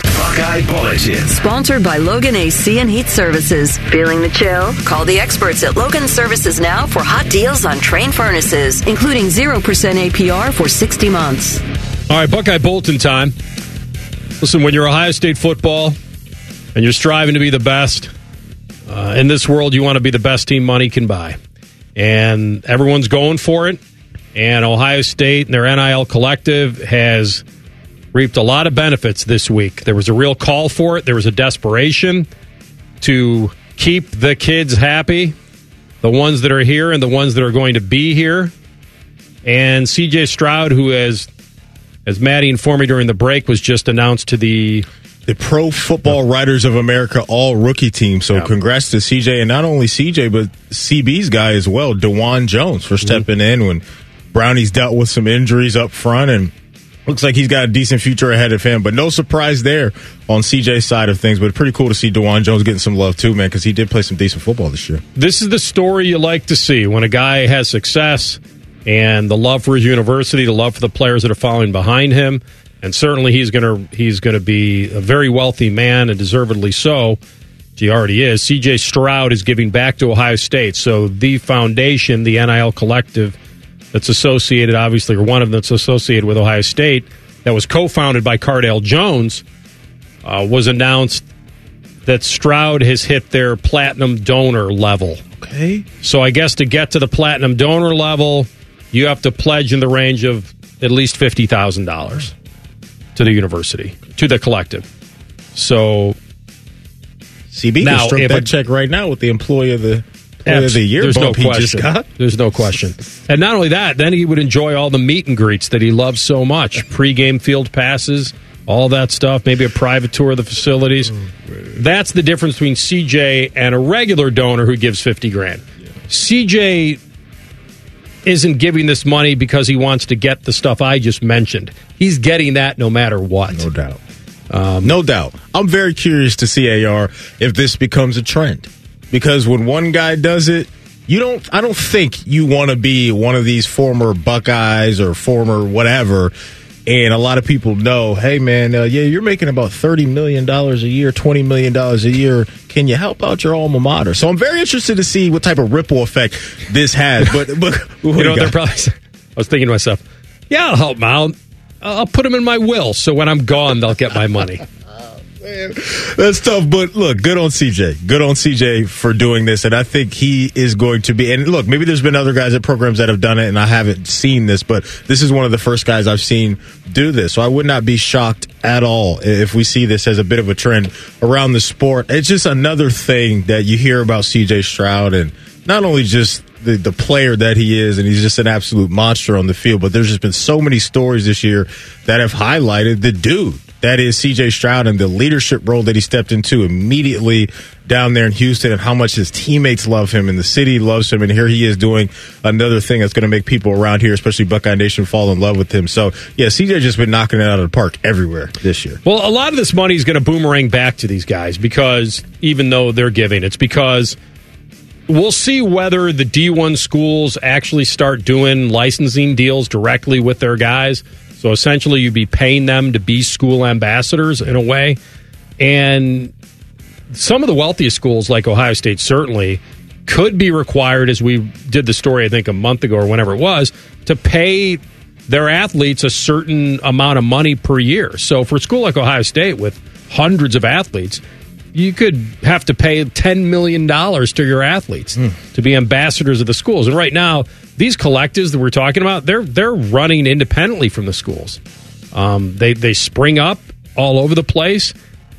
Buckeye Bulletin. sponsored by Logan AC and Heat Services. Feeling the chill? Call the experts at Logan Services now for hot deals on Trane furnaces, including 0% APR for 60 months. All right, Buckeye Bulletin time. Listen, when you're Ohio State football and you're striving to be the best, uh, in this world, you want to be the best team money can buy. And everyone's going for it. And Ohio State and their NIL collective has reaped a lot of benefits this week. There was a real call for it, there was a desperation to keep the kids happy, the ones that are here and the ones that are going to be here. And CJ Stroud, who has, as Matty informed me during the break, was just announced to the the Pro Football Writers of America All Rookie Team. So Yeah. congrats to CJ and not only CJ but CB's guy as well, Dawand Jones for mhm. stepping in when Brownie's dealt with some injuries up front and looks like he's got a decent future ahead of him. But no surprise there on CJ's side of things. But pretty cool to see Dawand Jones getting some love too, man, because he did play some decent football this year. this is the story you like to see when a guy has success and the love for his university, the love for the players that are following behind him, and certainly he's going to he's going to be a very wealthy man and deservedly so. He already is. C.J. Stroud is giving back to Ohio State, so the foundation, the NIL collective that's associated, obviously, or one of them that's associated with Ohio State, that was co-founded by Cardale Jones, uh, was announced that Stroud has hit their platinum donor level. Okay. So I guess to get to the platinum donor level, you have to pledge in the range of at least fifty thousand dollars to the university, to the collective. So CB Now, can stroke if that a- check right now with the employee of the employee of the year there's no question. just got. There's no question. And not only that, then he would enjoy all the meet and greets that he loves so much. Pre-game field passes, all that stuff, maybe a private tour of the facilities. That's the difference between CJ and a regular donor who gives 50 grand. CJ isn't giving this money because he wants to get the stuff I just mentioned. He's getting that no matter what. No doubt. Um, no doubt. I'm very curious to see AR if this becomes a trend. Because when one guy does it, you don't I don't think you want to be one of these former Buckeyes or former whatever. And a lot of people know, hey man, uh, yeah, you're making about thirty million dollars a year, twenty million dollars a year. Can you help out your alma mater? So I'm very interested to see what type of ripple effect this has. But but you know, you they're probably. I was thinking to myself, yeah, I'll help them out. I'll put them in my will, so when I'm gone, they'll get my money. That's tough, but look, good on CJ. Good on CJ for doing this, and I think he is going to be. And look, maybe there's been other guys at programs that have done it, and I haven't seen this, but this is one of the first guys I've seen do this. So I would not be shocked at all if we see this as a bit of a trend around the sport. It's just another thing that you hear about CJ Stroud, and not only just the, the player that he is, and he's just an absolute monster on the field. But there's just been so many stories this year that have highlighted the dude that is CJ Stroud and the leadership role that he stepped into immediately down there in Houston and how much his teammates love him and the city loves him. And here he is doing another thing that's going to make people around here, especially Buckeye Nation, fall in love with him. So, yeah, CJ just been knocking it out of the park everywhere this year. Well, a lot of this money is going to boomerang back to these guys because even though they're giving, it's because we'll see whether the D1 schools actually start doing licensing deals directly with their guys. So essentially, you'd be paying them to be school ambassadors in a way. And some of the wealthiest schools, like Ohio State, certainly could be required, as we did the story, I think, a month ago or whenever it was, to pay their athletes a certain amount of money per year. So for a school like Ohio State with hundreds of athletes, you could have to pay $10 million to your athletes to be ambassadors of the schools. And right now, these collectives that we're talking about, they're, they're running independently from the schools. Um, they, they spring up all over the place,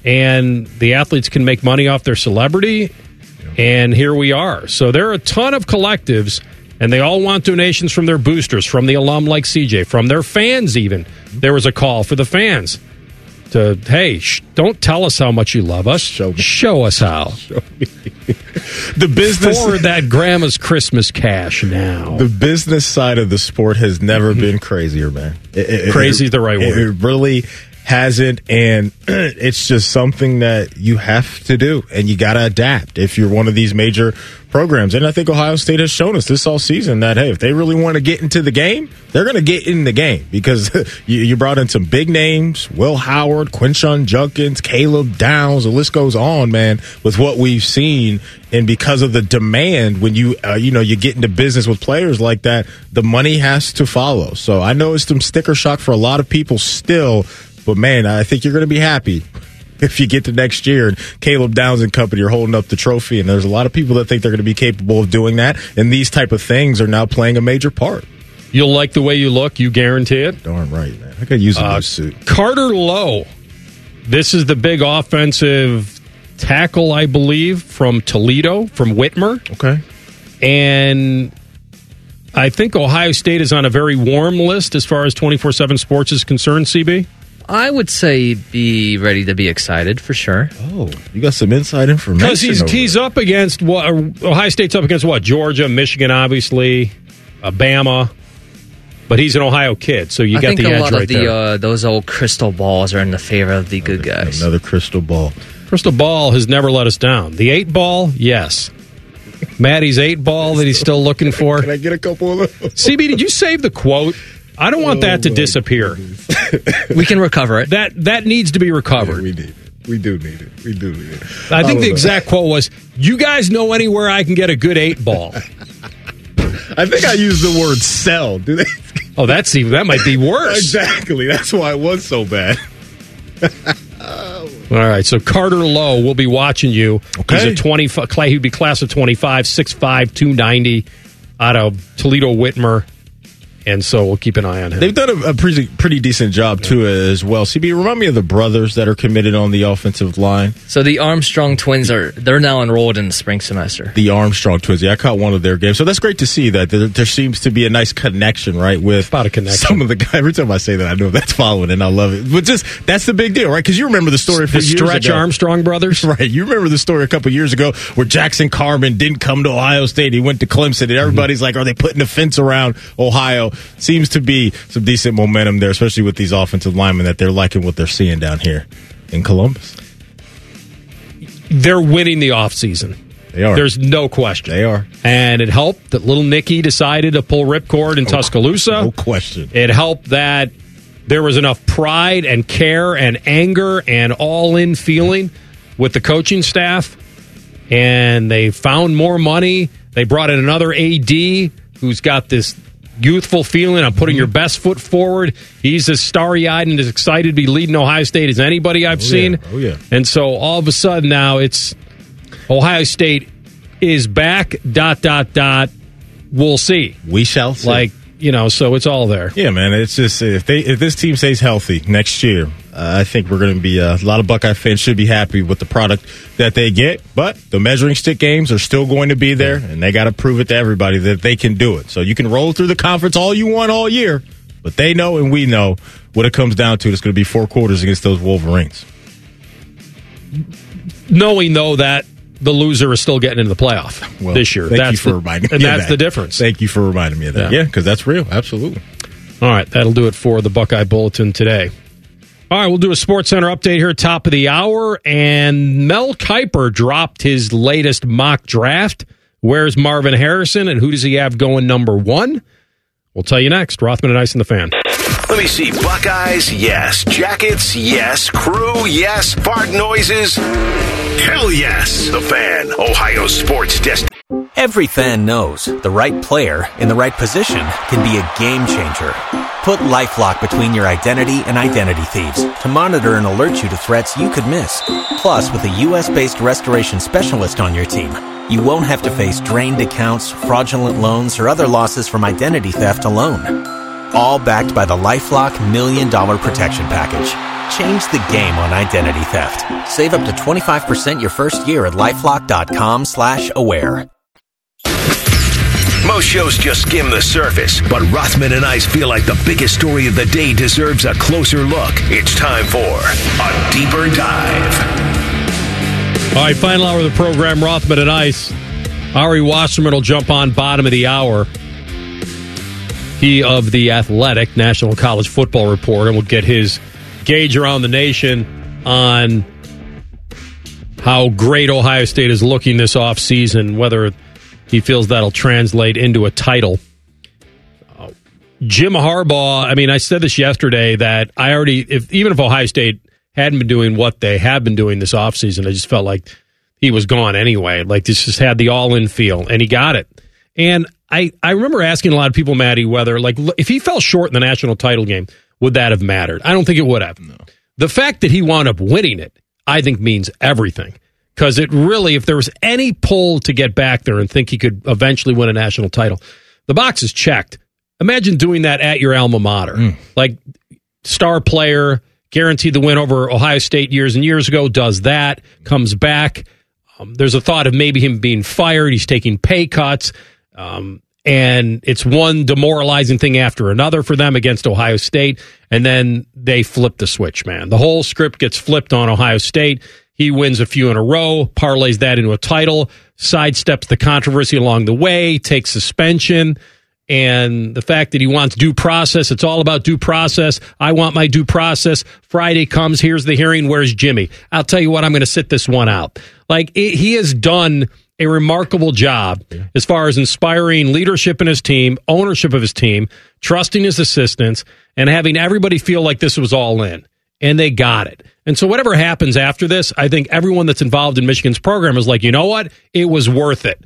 and the athletes can make money off their celebrity. And here we are. So there are a ton of collectives, and they all want donations from their boosters, from the alum like CJ, from their fans, even. There was a call for the fans to, hey, sh- don't tell us how much you love us. Show, Show us how. the business For that grandma's Christmas cash now. The business side of the sport has never been crazier, man. It- it- Crazy is the right it- word. It really hasn't, and it's just something that you have to do, and you got to adapt if you're one of these major programs. And I think Ohio State has shown us this all season that hey, if they really want to get into the game, they're going to get in the game because you, you brought in some big names: Will Howard, Quinshon Judkins, Caleb Downs. The list goes on, man. With what we've seen, and because of the demand, when you uh, you know you get into business with players like that, the money has to follow. So I know it's some sticker shock for a lot of people still. But man, I think you're going to be happy if you get to next year and Caleb Downs and company are holding up the trophy. And there's a lot of people that think they're going to be capable of doing that. And these type of things are now playing a major part. You'll like the way you look, you guarantee it. Darn right, man. I could use a Uh, new suit. Carter Lowe. This is the big offensive tackle, I believe, from Toledo, from Whitmer. Okay. And I think Ohio State is on a very warm list as far as 24 7 sports is concerned, CB. I would say be ready to be excited for sure. Oh, you got some inside information. Because he's, he's up against what? Ohio State's up against what? Georgia, Michigan, obviously, Alabama. But he's an Ohio kid, so you I got think the a edge lot right of the there. uh, those old crystal balls are in the favor of the good guys. Another crystal ball. Crystal ball has never let us down. The eight ball, yes. Matty's eight ball that he's still looking for. Can I get a couple of those? CB, did you save the quote? I don't want that to Oh, disappear. we can recover it. That that needs to be recovered. we need it. We do need it. We do need it. I think Oh, the no. exact quote was, "You guys know anywhere I can get a good eight ball?" I think I used the word sell. Do they? Oh, that's even that might be worse. exactly. That's why it was so bad. All right, so Carter Lowe will be watching you. Okay. He's a 20 Clay, he'd be class of 25, 6'5", 290 out of Toledo Whitmer. And so we'll keep an eye on him. They've done a, a pretty pretty decent job too as well. CB, remind me of the brothers that are committed on the offensive line. So the Armstrong twins are they're now enrolled in the spring semester. The Armstrong twins. Yeah, I caught one of their games, so that's great to see that there, there seems to be a nice connection, right? With About a connection. Some of the guys. Every time I say that, I know that's following, and I love it. But just that's the big deal, right? Because you remember the story for the years Stretch ago. Armstrong brothers. Right. You remember the story a couple years ago where Jackson Carman didn't come to Ohio State. He went to Clemson, and everybody's mm-hmm. like, are they putting a fence around Ohio? Seems to be some decent momentum there, especially with these offensive linemen that they're liking what they're seeing down here in Columbus. They're winning the offseason. They are. There's no question. They are. And it helped that little Nicky decided to pull ripcord in Tuscaloosa. No question. It helped that there was enough pride and care and anger and all in feeling with the coaching staff. And they found more money. They brought in another AD who's got this youthful feeling on putting mm-hmm. your best foot forward. He's as starry eyed and as excited to be leading Ohio State as anybody I've Oh, yeah. seen. Oh, yeah. And so all of a sudden now it's Ohio State is back, dot, dot, dot. We'll see. We shall see. Like, you know, so it's all there. Yeah, man. It's just if they if this team stays healthy next year, uh, I think we're going to be uh, a lot of Buckeye fans should be happy with the product that they get. But the measuring stick games are still going to be there, and they got to prove it to everybody that they can do it. So you can roll through the conference all you want all year, but they know and we know what it comes down to. It's going to be four quarters against those Wolverines. Knowing, though, that the loser is still getting into the playoff Well, this year. Thank that's you for the, reminding and me. of that's that. the difference. Thank you for reminding me of that. Yeah. Yeah, because that's real. Absolutely. All right, that'll do it for the Buckeye Bulletin today. All right, we'll do a Sports Center update here, top of the hour. And Mel Kiper dropped his latest mock draft. Where's Marvin Harrison, and who does he have going number one? We'll tell you next. Rothman and Ice in the fan. Let me see. Buckeyes, yes. Jackets, yes. Crew, yes. Fart noises, hell yes. The fan, Ohio sports desk. Every fan knows the right player in the right position can be a game changer. Put LifeLock between your identity and identity thieves to monitor and alert you to threats you could miss. Plus, with a U.S.-based restoration specialist on your team, you won't have to face drained accounts, fraudulent loans, or other losses from identity theft alone. All backed by the LifeLock Million Dollar Protection Package. Change the game on identity theft. Save up to 25% your first year at LifeLock.com slash aware. Most shows just skim the surface, but Rothman and I feel like the biggest story of the day deserves a closer look. It's time for a deeper dive. All right, final hour of the program, Rothman and Ice. Ari Wasserman will jump on bottom of the hour. He of the Athletic National College Football Report, and will get his gauge around the nation on how great Ohio State is looking this offseason, whether he feels that'll translate into a title. Uh, Jim Harbaugh, I mean, I said this yesterday that I already, if even if Ohio State hadn't been doing what they have been doing this offseason, I just felt like he was gone anyway. Like this just had the all in feel, and he got it. And I, I remember asking a lot of people, Matty, whether like if he fell short in the national title game, would that have mattered? I don't think it would have. No. The fact that he wound up winning it, I think means everything. Because it really, if there was any pull to get back there and think he could eventually win a national title, the box is checked. Imagine doing that at your alma mater. Mm. Like star player, guaranteed the win over Ohio State years and years ago, does that, comes back. Um, there's a thought of maybe him being fired. He's taking pay cuts. Um, and it's one demoralizing thing after another for them against Ohio State. And then they flip the switch, man. The whole script gets flipped on Ohio State. He wins a few in a row, parlays that into a title, sidesteps the controversy along the way, takes suspension. And the fact that he wants due process, it's all about due process. I want my due process. Friday comes, here's the hearing. Where's Jimmy? I'll tell you what, I'm going to sit this one out. Like, it, he has done a remarkable job as far as inspiring leadership in his team, ownership of his team, trusting his assistants, and having everybody feel like this was all in. And they got it. And so, whatever happens after this, I think everyone that's involved in Michigan's program is like, you know what? It was worth it.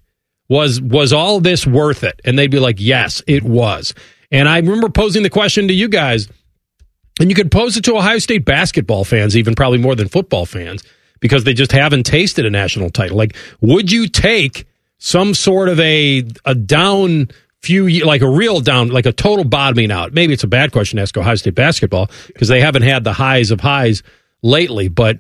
Was was all this worth it? And they'd be like, yes, it was. And I remember posing the question to you guys, and you could pose it to Ohio State basketball fans, even probably more than football fans because they just haven't tasted a national title. Like, would you take some sort of a a down few like a real down, like a total bottoming out? Maybe it's a bad question to ask Ohio State basketball because they haven't had the highs of highs lately, but.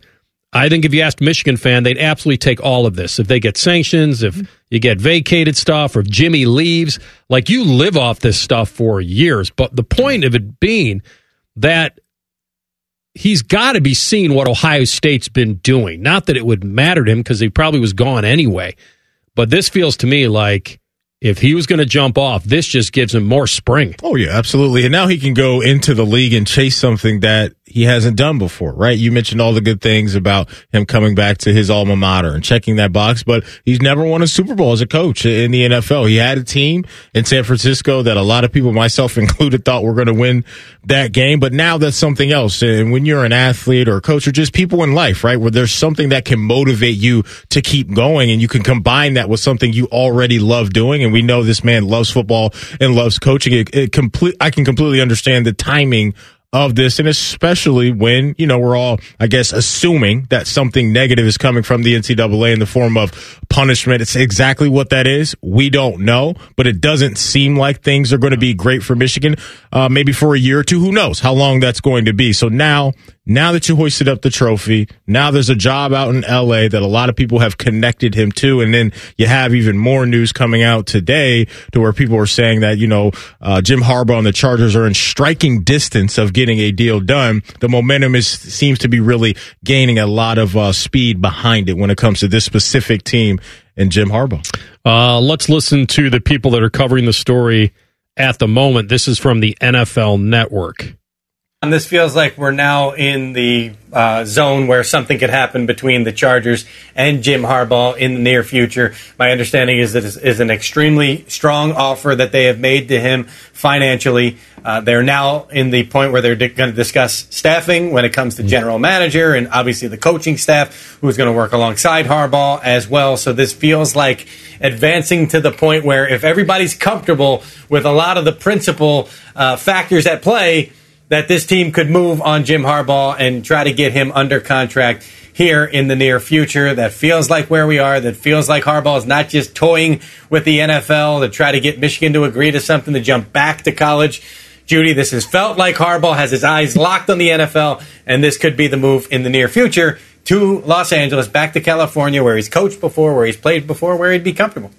I think if you asked Michigan fan, they'd absolutely take all of this. If they get sanctions, if you get vacated stuff, or if Jimmy leaves, like you live off this stuff for years. But the point of it being that he's got to be seeing what Ohio State's been doing. Not that it would matter to him because he probably was gone anyway. But this feels to me like if he was going to jump off, this just gives him more spring. Oh, yeah, absolutely. And now he can go into the league and chase something that he hasn't done before, right? You mentioned all the good things about him coming back to his alma mater and checking that box, but he's never won a Super Bowl as a coach in the NFL. He had a team in San Francisco that a lot of people, myself included, thought were going to win that game, but now that's something else. And when you're an athlete or a coach or just people in life, right, where there's something that can motivate you to keep going and you can combine that with something you already love doing. And we know this man loves football and loves coaching. It, it complete, I can completely understand the timing of this, and especially when, you know, we're all, I guess, assuming that something negative is coming from the NCAA in the form of punishment. It's exactly what that is. We don't know, but it doesn't seem like things are going to be great for Michigan, uh, maybe for a year or two. Who knows how long that's going to be? So now now that you hoisted up the trophy, now there's a job out in LA that a lot of people have connected him to. And then you have even more news coming out today to where people are saying that, you know, uh, Jim Harbaugh and the Chargers are in striking distance of getting a deal done. The momentum is, seems to be really gaining a lot of uh, speed behind it when it comes to this specific team and Jim Harbaugh. Uh, let's listen to the people that are covering the story at the moment. This is from the NFL Network. And this feels like we're now in the uh, zone where something could happen between the Chargers and Jim Harbaugh in the near future. My understanding is that it is an extremely strong offer that they have made to him financially. Uh, they're now in the point where they're di- going to discuss staffing when it comes to general manager and obviously the coaching staff who's going to work alongside Harbaugh as well. So this feels like advancing to the point where if everybody's comfortable with a lot of the principal uh, factors at play, that this team could move on Jim Harbaugh and try to get him under contract here in the near future. That feels like where we are. That feels like Harbaugh is not just toying with the NFL to try to get Michigan to agree to something to jump back to college. Judy, this has felt like Harbaugh has his eyes locked on the NFL, and this could be the move in the near future to Los Angeles, back to California, where he's coached before, where he's played before, where he'd be comfortable.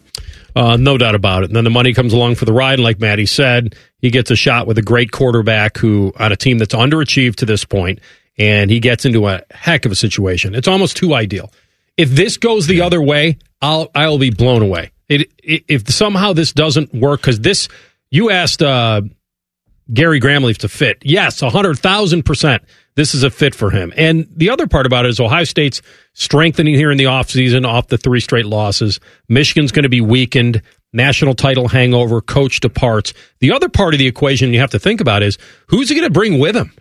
Uh, no doubt about it. And then the money comes along for the ride. And like Matty said, he gets a shot with a great quarterback who, on a team that's underachieved to this point, and he gets into a heck of a situation. It's almost too ideal. If this goes the other way, I'll I'll be blown away. It, it, if somehow this doesn't work, because this, you asked uh, Gary Gramling to fit. Yes, hundred thousand percent. This is a fit for him. And the other part about it is Ohio State's strengthening here in the offseason off the three straight losses. Michigan's going to be weakened. National title hangover. Coach departs. The other part of the equation you have to think about is who's he going to bring with him?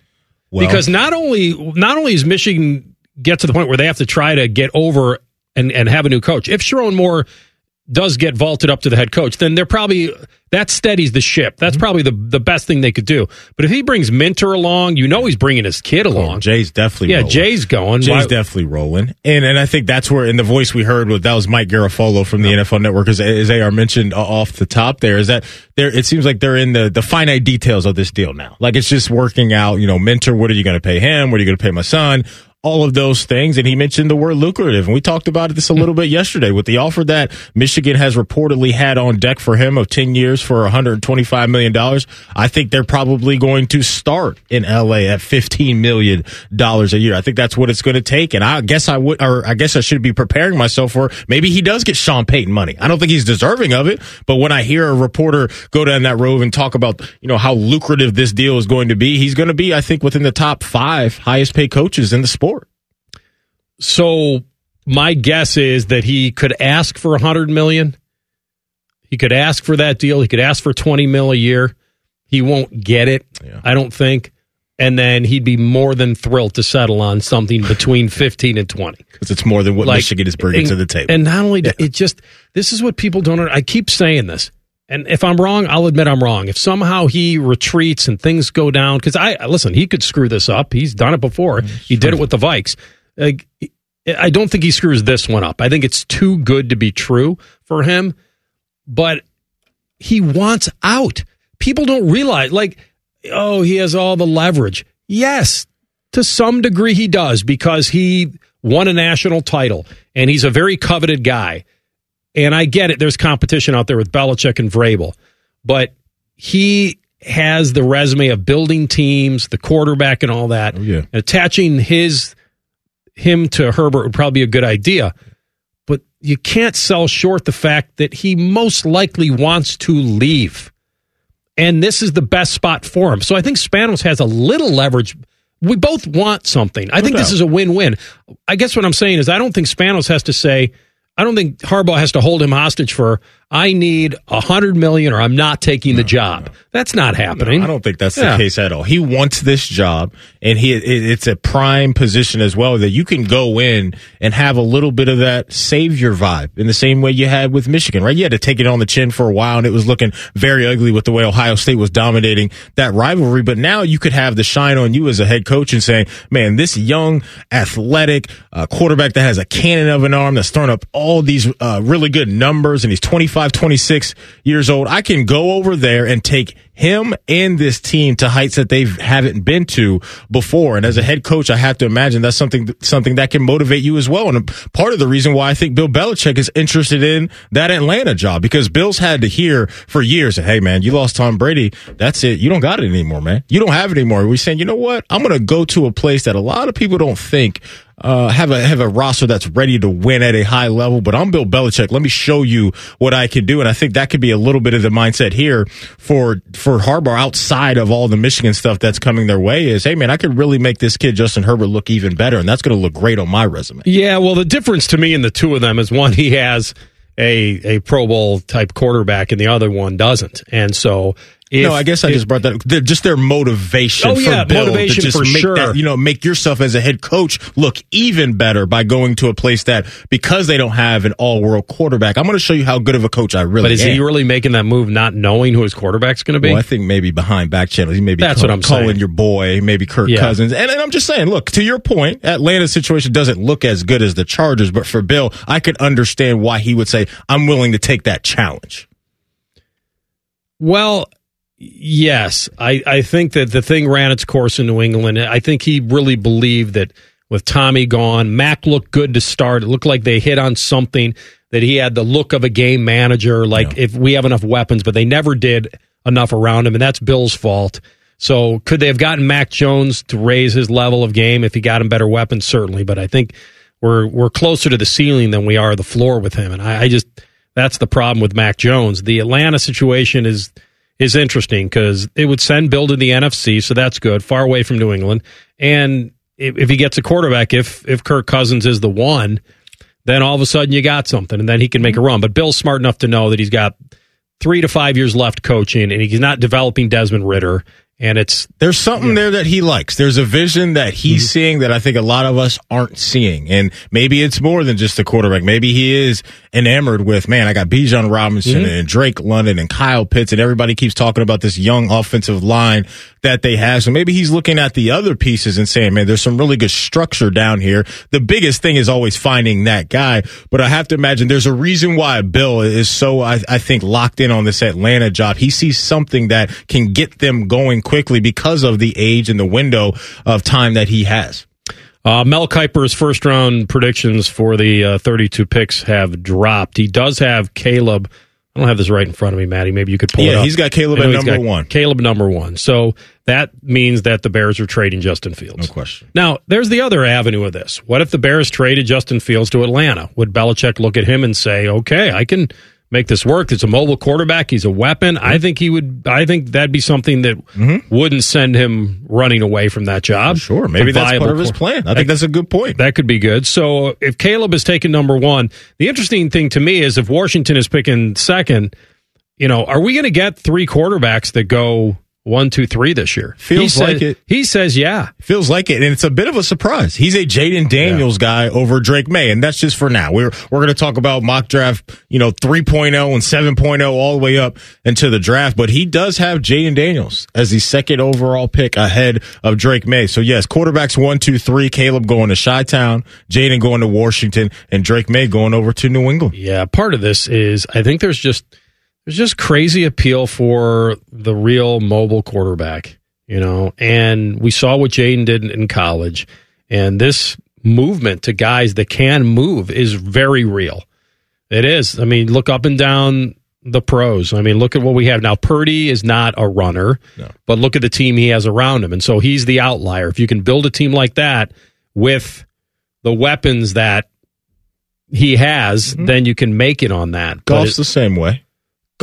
Well- because not only not only is Michigan get to the point where they have to try to get over and, and have a new coach. If Sherrone Moore does get vaulted up to the head coach, then they're probably that steadies the ship. That's mm-hmm. probably the the best thing they could do. But if he brings Minter along, you know he's bringing his kid oh, along. Oh, Jay's definitely yeah, rolling. Jay's going. Jay's Why- definitely rolling, and and I think that's where in the voice we heard was that was Mike Garafolo from the NFL Network, as, as Ar mentioned off the top. There is that there. It seems like they're in the the finite details of this deal now. Like it's just working out. You know, Minter. What are you going to pay him? What are you going to pay my son? All of those things, and he mentioned the word lucrative, and we talked about this a little bit yesterday with the offer that Michigan has reportedly had on deck for him of ten years for 125 million dollars. I think they're probably going to start in LA at 15 million dollars a year. I think that's what it's going to take, and I guess I would, or I guess I should be preparing myself for maybe he does get Sean Payton money. I don't think he's deserving of it, but when I hear a reporter go down that road and talk about you know how lucrative this deal is going to be, he's going to be, I think, within the top five highest paid coaches in the sport. So my guess is that he could ask for a hundred million. He could ask for that deal. He could ask for twenty mil a year. He won't get it, I don't think. And then he'd be more than thrilled to settle on something between fifteen and twenty. Because it's more than what Like, Michigan is bringing and- to the table. And not only that, it just this is what people don't. I keep saying this, and if I'm wrong, I'll admit I'm wrong. If somehow he retreats and things go down, because I listen, he could screw this up. He's done it before. Mm-hmm. He did it with the Vikes. Like, I don't think he screws this one up. I think it's too good to be true for him. But he wants out. People don't realize, like, oh, he has all the leverage. Yes, to some degree he does because he won a national title and he's a very coveted guy. And I get it. There's competition out there with Belichick and Vrabel, but he has the resume of building teams, the quarterback, and all that. Oh, yeah. Attaching his him to Herbert would probably be a good idea, but you can't sell short the fact that he most likely wants to leave, and this is the best spot for him. So I think Spanos has a little leverage. We both want something. I think this is a win-win. I guess what I'm saying is I don't think Spanos has to say. I don't think Harbaugh has to hold him hostage for I need a hundred million or I'm not taking the job. That's not happening. I don't think that's Yeah. the case at all. He wants this job, and he it's a prime position as well that you can go in and have a little bit of that savior vibe in the same way you had with Michigan, right? You had to take it on the chin for a while, and it was looking very ugly with the way Ohio State was dominating that rivalry. But now you could have the shine on you as a head coach and saying, "Man, this young, athletic uh, quarterback that has a cannon of an arm that's throwing up all these uh, really good numbers, and he's 25, 26 years old. I can go over there and take him and this team to heights that they haven't been to before. And as a head coach, I have to imagine that's something something that can motivate you as well. And part of the reason why I think Bill Belichick is interested in that Atlanta job because Bill's had to hear for years hey man, you lost Tom Brady, that's it. You don't got it anymore, man. You don't have it anymore. We're saying, you know what? I'm going to go to a place that a lot of people don't think uh, have a have a roster that's ready to win at a high level. But I'm Bill Belichick. Let me show you what I can do, and I think that could be a little bit of the mindset here for for Harbaugh outside of all the Michigan stuff that's coming their way. Is hey man, I could really make this kid Justin Herbert look even better, and that's going to look great on my resume. Yeah, well, the difference to me in the two of them is one he has a a Pro Bowl type quarterback, and the other one doesn't, and so. If, no, I guess I if- just brought that. They're just their motivation. Oh, for yeah, Bill motivation to just for make sure. That, you know, make yourself as a head coach look even better by going to a place that because they don't have an all-world quarterback. I'm going to show you how good of a coach I really But is am. he really making that move, not knowing who his quarterback's going to be? Well, I think maybe behind back channels, he may be That's call- what I'm calling saying. your boy, maybe Kirk Yeah. Cousins. And, and I'm just saying, look, to your point, Atlanta's situation doesn't look as good as the Chargers, but for Bill, I could understand why he would say, I'm willing to take that challenge. Well, yes, I, I think that the thing ran its course in New England. I think he really believed that with Tommy gone, Mac looked good to start. It looked like they hit on something that he had the look of a game manager. Like if we have enough weapons, but they never did enough around him, and that's Bill's fault. So could they have gotten Mac Jones to raise his level of game if he got him better weapons? Certainly, but I think we're we're closer to the ceiling than we are the floor with him, and I, I just that's the problem with Mac Jones. The Atlanta situation is is interesting because it would send Bill to the NFC, so that's good, far away from New England. And if, if he gets a quarterback, if if Kirk Cousins is the one, then all of a sudden you got something, and then he can make a run. But Bill's smart enough to know that he's got three to five years left coaching, and he's not developing Desmond Ridder. And it's There's something hmm. there that he likes. There's a vision that he's hmm. seeing that I think a lot of us aren't seeing. And maybe it's more than just the quarterback. Maybe he is enamored with, man, I got Bijan Robinson Mhm. and Drake London and Kyle Pitts and everybody keeps talking about this young offensive line that they have. So maybe he's looking at the other pieces and saying, man, there's some really good structure down here. The biggest thing is always finding that guy. But I have to imagine there's a reason why Bill is so, I, I think, locked in on this Atlanta job. He sees something that can get them going quickly because of the age and the window of time that he has. Uh, Mel Kiper's first round predictions for the uh, 32 picks have dropped. He does have Caleb. I don't have this right in front of me, Matty. Maybe you could pull it Yeah, up. he's got Caleb at number one. Caleb number one. So that means that the Bears are trading Justin Fields. No question. Now, there's the other avenue of this. What if the Bears traded Justin Fields to Atlanta? Would Belichick look at him and say, okay, I can make this work? It's a mobile quarterback. He's a weapon. I think he would, I think that'd be something that mm-hmm. wouldn't send him running away from that job. Sure, maybe a that's part of his plan. I think that's a good point. that could be good. So uh, if Caleb is taking number one, the interesting thing to me is if Washington is picking second, you know, are we going to get three quarterbacks that go one, two, three this year? Feels says- like it. He says, yeah. Feels like it, and it's a bit of a surprise. He's a Jayden Daniels guy over Drake Maye, and that's just for now. We're we're going to talk about mock draft, you know, 3.0 and 7.0 all the way up into the draft, but he does have Jayden Daniels as the second overall pick ahead of Drake Maye. So yes, quarterbacks one, two, three. Caleb going to Chi Town, Jayden going to Washington, and Drake Maye going over to New England. Yeah, part of this is I think there's just there's just crazy appeal for the real mobile quarterback, you know. And we saw what Jayden did in college, and this movement to guys that can move is very real. It is. I mean, look up and down the pros. I mean, look at what we have now. Purdy is not a runner, but look at the team he has around him, and so he's the outlier. If you can build a team like that with the weapons that he has, mm-hmm. then you can make it on that. Goff's it- the same way.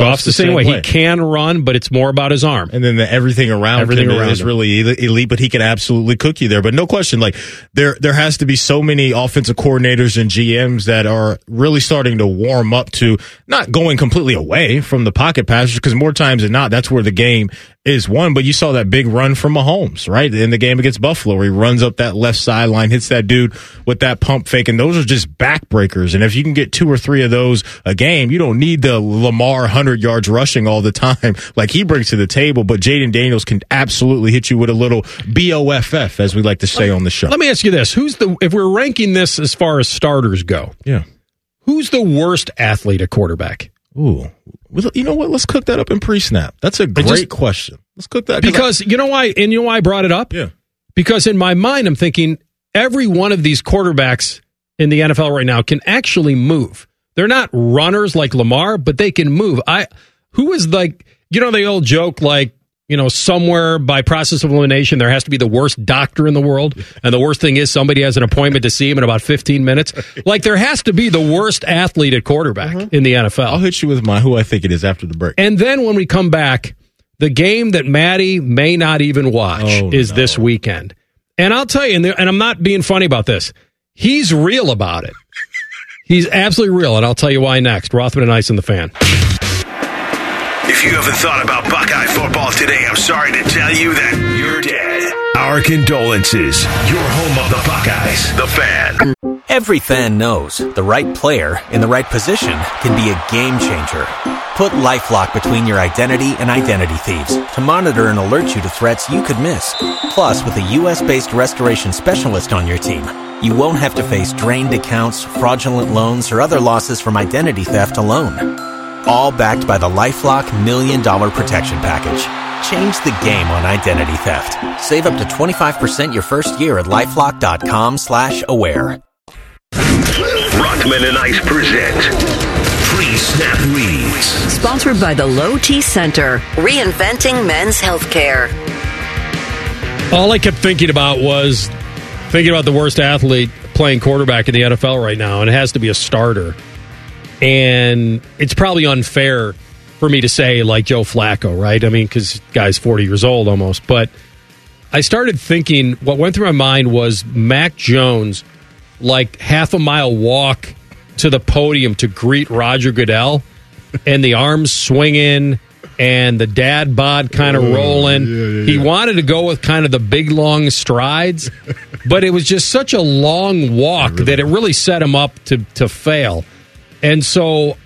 Golf's the same way. He can run, but it's more about his arm. and then the, everything around Everything him around is him. really elite. But he can absolutely cook you there. But no question, like there there has to be so many offensive coordinators and GMs that are really starting to warm up to not going completely away from the pocket passers because more times than not, that's where the game is one, But you saw that big run from Mahomes, right? In the game against Buffalo, where he runs up that left sideline, hits that dude with that pump fake. And those are just backbreakers. And if you can get two or three of those a game, you don't need the Lamar 100 yards rushing all the time like he brings to the table. But Jayden Daniels can absolutely hit you with a little BOFF, as we like to say on the show. Let me ask you this: Who's the if we're ranking this as far as starters go? Yeah. Who's the worst athlete at quarterback? Ooh. You know what? Let's cook that up in pre snap. That's a great just- question. Let's cook that Because you know why, and you know why I brought it up. Yeah. Because in my mind, I'm thinking every one of these quarterbacks in the NFL right now can actually move. They're not runners like Lamar, but they can move. I who is like you know the old joke like you know, somewhere by process of elimination, there has to be the worst doctor in the world. And the worst thing is somebody has an appointment to see him in about 15 minutes. Like there has to be the worst athlete at quarterback mm-hmm. in the NFL. I'll hit you with my who I think it is after the break. And then when we come back, the game that Matty may not even watch Oh, is no. this weekend. And I'll tell you, and, there, and I'm not being funny about this, he's real about it. He's absolutely real, and I'll tell you why next. Rothman and Ice and the fan. If you haven't thought about Buckeye football today, I'm sorry to tell you that you're dead. Our condolences. Your home of the Buckeyes, the fan. Every fan knows the right player in the right position can be a game changer. Put LifeLock between your identity and identity thieves to monitor and alert you to threats you could miss. Plus, with a U.S.-based restoration specialist on your team, you won't have to face drained accounts, fraudulent loans, or other losses from identity theft alone. All backed by the LifeLock Million Dollar Protection Package. Change the game on identity theft. Save up to 25% your first year at LifeLock.com slash aware. Rothman and Ice present pre-snap reads. Sponsored by the Low T Center, reinventing men's healthcare. All I kept thinking about was thinking about the worst athlete playing quarterback in the NFL right now, and it has to be a starter. And it's probably unfair for me to say like Joe Flacco, right? I mean, because guy's forty years old almost. But I started thinking. What went through my mind was Mac Jones, like half a mile walk to the podium to greet Roger Goodell, and the arms swinging. And the dad bod kind of rolling. He wanted to go with kind of the big long strides, but it was just such a long walk that it really set him up to to fail. And so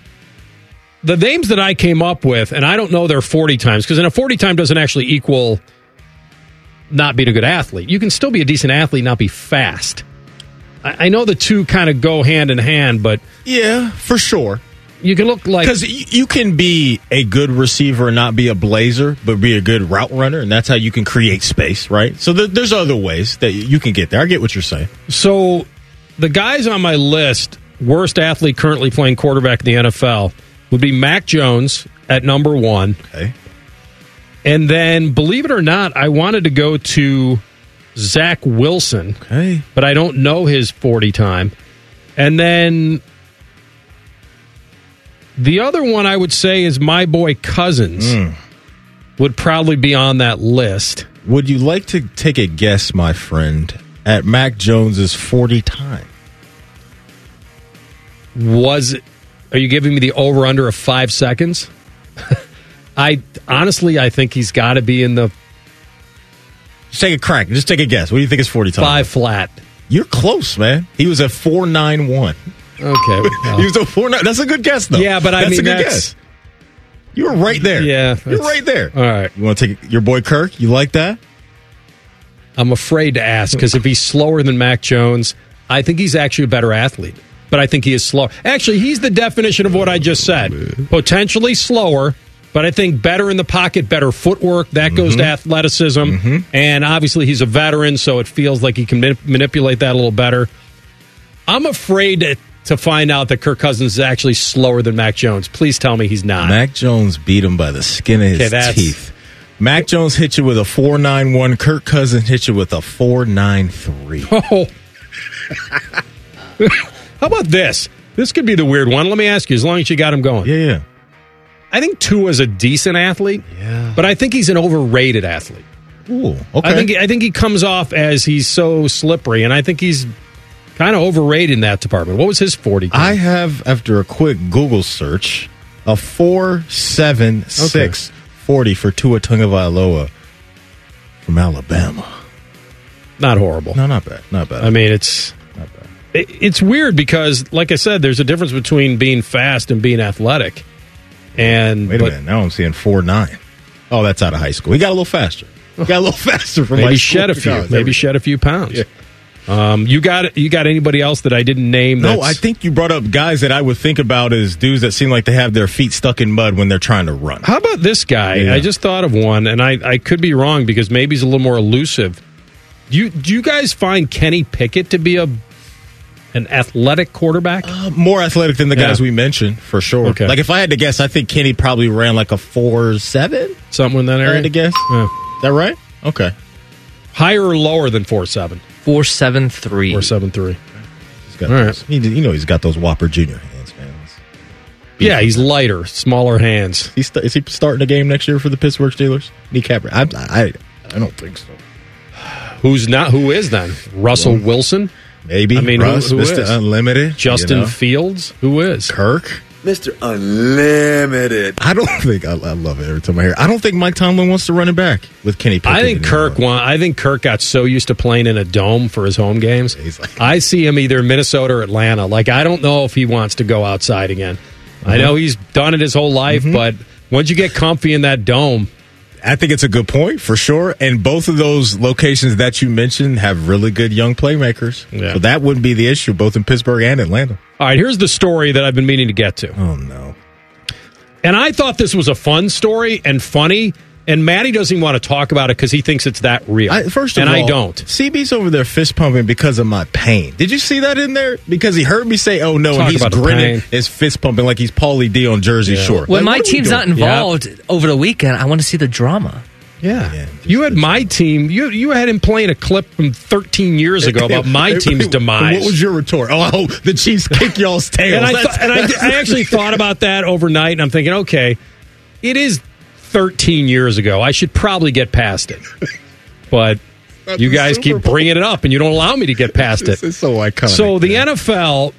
the names that I came up with, and I don't know their 40 times, because in a 40 time doesn't actually equal not being a good athlete. You can still be a decent athlete, not be fast. I, I know the two kind of go hand in hand, but Yeah, for sure. you can look like. Because you can be a good receiver and not be a blazer, but be a good route runner, and that's how you can create space, right? So th- there's other ways that you can get there. I get what you're saying. So the guys on my list, worst athlete currently playing quarterback in the NFL, would be Mac Jones at number one. Okay. And then, believe it or not, I wanted to go to Zach Wilson, Okay. but I don't know his 40 time. And then the other one I would say is my boy Cousins hmm. would probably be on that list. Would you like to take a guess, my friend, at Mac Jones's 40 time? Was it, are you giving me the over under of five seconds? I honestly, I think he's got to be in the Just take a crack. Just take a guess. What do you think is 40 time? five flat. You're close, man. He was at 491. Okay. well. He was a 4 That's a good guess, though. Yeah, but I that's mean, a good that's- guess. You were right there. Yeah, You're right there. All right. You want to take your boy Kirk? You like that? I'm afraid to ask because if he's slower than Mac Jones, I think he's actually a better athlete. But I think he is slow. Actually, he's the definition of what I just said. Potentially slower, but I think better in the pocket, better footwork. That goes to mm-hmm. athleticism. Mm-hmm. And obviously, he's a veteran, so it feels like he can manip- manipulate that a little better. I'm afraid to, to find out that Kirk Cousins is actually slower than Mac Jones. Please tell me he's not. Mac Jones beat him by the skin of his Okay, teeth. Mac Jones hit you with a 491. Kirk Cousins hit you with a 493. Oh. How about this? This could be the weird one. Let me ask you, as long as you got him going. Yeah, yeah. I think Tua's a decent athlete, Yeah. but I think he's an overrated athlete. Ooh, okay. I think I think he comes off as he's so slippery, and I think he's kind of overrated in that department. What was his forty? I have, after a quick Google search, a 476 40 for Tua Tagovailoa from Alabama. not horrible. No, not bad. Not bad. I mean, it's not bad. it, it's weird because, like I said, there's a difference between being fast and being athletic. And Wait a but minute. Now I'm seeing 4 9. Oh, that's out of high school. He got a little faster. He got a little faster from maybe shed a few, college. maybe shed a few pounds. Yeah. Um, you got you got anybody else that I didn't name? No, I think you brought up guys that I would think about as dudes that seem like they have their feet stuck in mud when they're trying to run. How about this guy? Yeah. I just thought of one, and I, I could be wrong because maybe he's a little more elusive. Do you do you guys find Kenny Pickett to be a an athletic quarterback? Uh, more athletic than the guys Yeah. we mentioned, for sure. Okay. Like if I had to guess, I think Kenny probably ran like a four seven. Something in that I area. had to guess. Yeah. Is that right? Okay. Higher or lower than four seven? Four seven three. Four seven three. He's got All right. those, he, you know he's got those Whopper Junior hands, man. Yeah, he's lighter, smaller hands. He's st- is he starting a game next year for the Pittsburgh Steelers? Kneecap. I, I I don't think so. Who's not? Who is then? Russell Wilson? Maybe. I mean, Russ, who Mr. is? Unlimited. Justin you know? Fields? Who is? Kirk. Mr. Unlimited. I don't think I, I love it every time I hear. it. I don't think Mike Tomlin wants to run it back with Kenny. Pickett I think. Kirk won. I think Kirk got so used to playing in a dome for his home games. He's like- I see him either Minnesota or Atlanta. Like I don't know if he wants to go outside again. I uh-huh. know he's done it his whole life, mm-hmm. but once you get comfy in that dome, I think it's a good point for sure. And both of those locations that you mentioned have really good young playmakers. Yeah. So that wouldn't be the issue, both in Pittsburgh and Atlanta. All right, here's the story that I've been meaning to get to. Oh no. And I thought this was a fun story and funny. And Matty doesn't even want to talk about it because he thinks it's that real. I, first of and all, I don't. CB's over there fist pumping because of my pain. Did you see that in there? Because he heard me say, "Oh no," Talk and he's grinning, pain. his fist pumping like he's Pauly D on Jersey Yeah. Shore. When Like, my what are we team's not doing? involved over the weekend, I want to see the drama. Yeah. Yeah, you had my team. You you had him playing a clip from 13 years ago about my team's demise. What was your retort? Oh, oh, the Chiefs kick y'all's tails. and I, th- and I, I actually thought about that overnight, and I'm thinking, okay, it is 13 years ago. I should probably get past it, but you guys keep bringing it up, and you don't allow me to get past it. So iconic. So the man. NFL,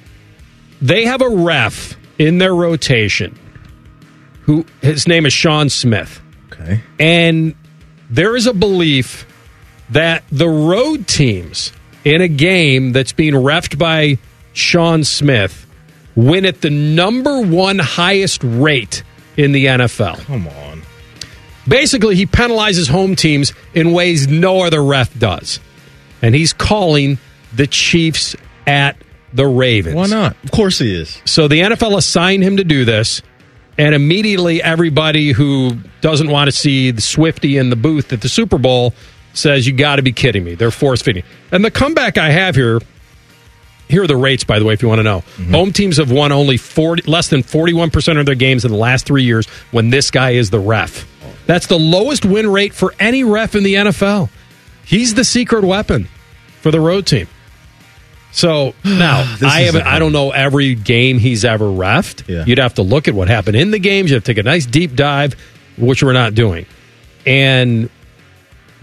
they have a ref in their rotation who his name is Sean Smith. okay. And there is a belief that the road teams in a game that's being refed by Sean Smith win at the number one highest rate in the NFL. Come on. Basically, he penalizes home teams in ways no other ref does. And he's calling the Chiefs at the Ravens. Why not? Of course he is. So the NFL assigned him to do this, and immediately everybody who doesn't want to see the Swifty in the booth at the Super Bowl says, "You got to be kidding me!" They're force feeding. And the comeback I have here. Here are the rates, by the way, if you want to know. Mm-hmm. Home teams have won only 40, less than 41% of their games in the last three years when this guy is the ref. That's the lowest win rate for any ref in the NFL. He's the secret weapon for the road team. So now I haven't. a- I don't know every game he's ever refed. Yeah. You'd have to look at what happened in the games. You have to take a nice deep dive, which we're not doing. And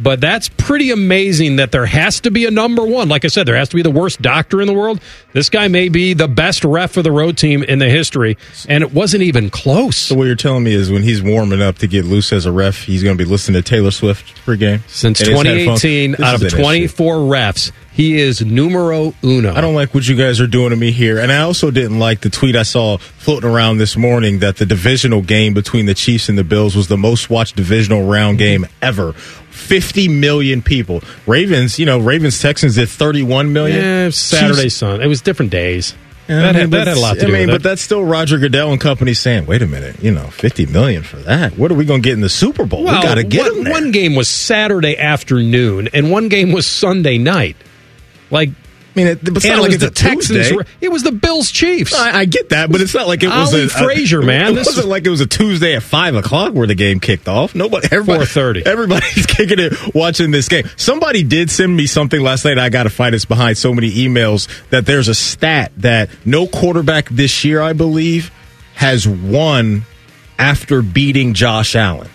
but that's pretty amazing that there has to be a number one. Like I said, there has to be the worst doctor in the world. This guy may be the best ref for the road team in the history, and it wasn't even close. So what you're telling me is when he's warming up to get loose as a ref, he's going to be listening to Taylor Swift pregame Since in 2018, out of is an issue. 24 refs, he is numero uno. I don't like what you guys are doing to me here. And I also didn't like the tweet I saw floating around this morning that the divisional game between the Chiefs and the Bills was the most watched divisional round game ever. 50 million people. Ravens, you know, Ravens Texans did 31 million. Yeah, Saturday, Sun. It was different days. Yeah, that, I mean, had, that but had a lot to I do mean, with but it. that's still Roger Goodell and company saying, "Wait a minute, you know, fifty million for that. What are we going to get in the Super Bowl? Well, we got to get one, them there." one game was Saturday afternoon, and one game was Sunday night. Like, I mean, it, it's and not it like it's a Texans. Tuesday. It was the Bills Chiefs. I, I get that, but it's not like it was Ollie a, Frazier, a- man. It This wasn't like it was a Tuesday at five o'clock where the game kicked off. Nobody, everybody, 4:30. Everybody's kicking it, watching this game. Somebody did send me something last night. I got to fight. It's behind so many emails that there's a stat that no quarterback this year, I believe, has won after beating Josh Allen.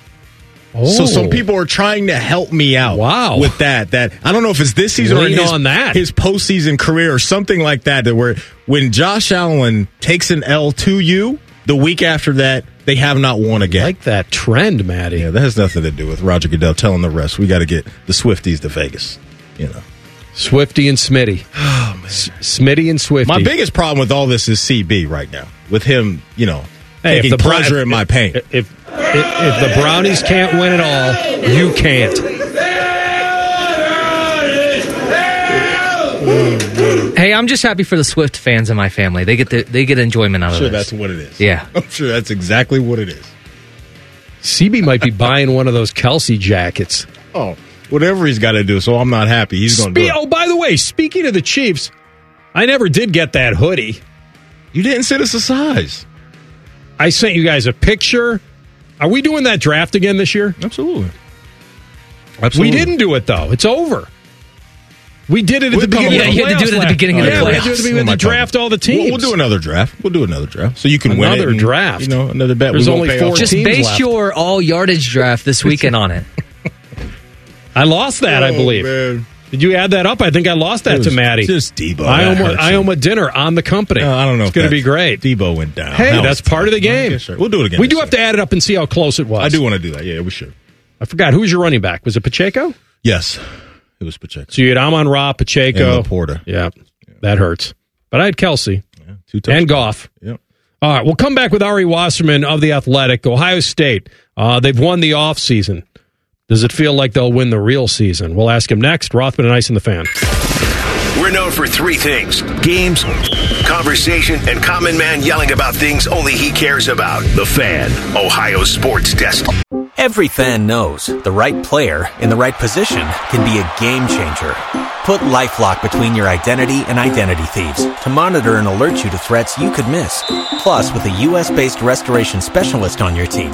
So some Oh. people are trying to help me out. Wow. with that. That I don't know if it's this season or Lean his, on that. his postseason career or something like that. That where when Josh Allen takes an L to you, the week after that they have not won again. like that trend, Matty. yeah, that has nothing to do with Roger Goodell telling the rest. We got to get the Swifties to Vegas. You know, Swifty and Smitty. Oh, S- Smitty and Swifty. my biggest problem with all this is CB right now. With him, you know, Hey, taking pleasure in my pain. If, if if the Brownies can't win it all, you can't. Hey, I'm just happy for the Swift fans in my family. They get the, they get enjoyment out I'm of sure this. that's what it is. Yeah. I'm sure that's exactly what it is. CB might be buying one of those Kelce jackets. Oh, whatever he's got to do. So I'm not happy. He's going to do Spe- oh, by the way, speaking of the Chiefs, I never did get that hoodie. You didn't send us a size. I sent you guys a picture. Are we doing that draft again this year? Absolutely. We didn't do it though. It's over. We did it at the beginning. Yeah, of the you had to do it at the beginning of last- the Yeah, we had to do it at the beginning. Oh, what am draft all the teams. We'll, we'll do another draft. We'll do another draft. So you can win. Another draft. You know, another bet. There's we only pay four off. Just teams base left. your all yardage draft this weekend on it. I lost that, I Oh, believe. man. Did you add that up? I think I lost that to Matty. just Debo. I owe, I a dinner on the company. No, I don't know. It's going to be great. Debo went down. Hey, That that's part of the game. Yeah, sure. We'll do it again. We do have to add it up and see how close it was. I do want to do that. Yeah, we should. I forgot. Who was your running back? Was it Pacheco? Yes, it was Pacheco. So you had Amon Ra, Pacheco. And Laporta. Yeah, that hurts. But I had Kelce Two touchdowns. and Goff. Yep. All right, we'll come back with Ari Wasserman of the Athletic. Ohio State, uh, they've won the offseason. Does it feel like they'll win the real season? We'll ask him next. Rothman and Ice in the fan. We're known for three things games, conversation, and common man yelling about things only he cares about. The Fan, Ohio Sports Desk. Every fan knows the right player in the right position can be a game changer. Put LifeLock between your identity and identity thieves to monitor and alert you to threats you could miss. Plus, with a U.S.-based restoration specialist on your team,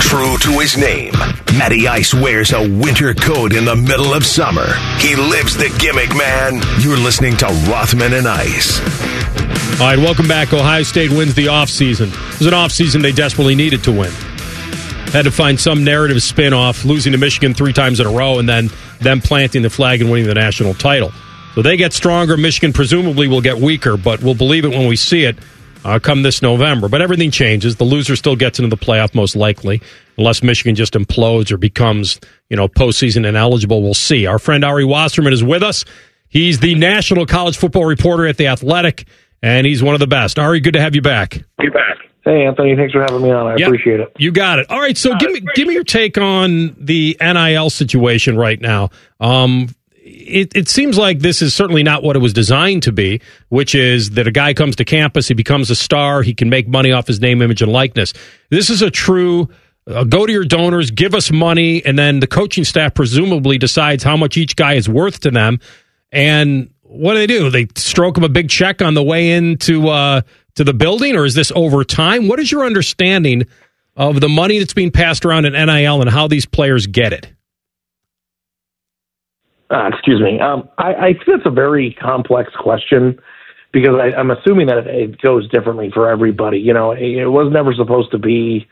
True to his name, Matty Ice wears a winter coat in the middle of summer. He lives the gimmick, man. You're listening to Rothman and Ice. All right, welcome back. Ohio State wins the offseason. It was an offseason they desperately needed to win. Had to find some narrative spin off losing to Michigan three times in a row and then them planting the flag and winning the national title. So they get stronger. Michigan presumably will get weaker, but we'll believe it when we see it uh, come this November. But everything changes. The loser still gets into the playoff most likely, unless Michigan just implodes or becomes, you know, postseason ineligible. We'll see. Our friend Ari Wasserman is with us. He's the national college football reporter at The Athletic, and he's one of the best. Ari, good to have you back. Be back. Hey, Anthony, thanks for having me on. I Yep. appreciate it. You got it. All right, so give me give me your take on the NIL situation right now. Um, it, it seems like this is certainly not what it was designed to be, which is that a guy comes to campus, he becomes a star, he can make money off his name, image, and likeness. This is a true uh, go to your donors, give us money, and then the coaching staff presumably decides how much each guy is worth to them. And what do they do? They stroke him a big check on the way into uh, to the building, or is this over time? What is your understanding of the money that's being passed around in NIL and how these players get it? Uh, excuse me. Um, I, I think it's a very complex question because I, I'm assuming that it, it goes differently for everybody. You know, it, it was never supposed to be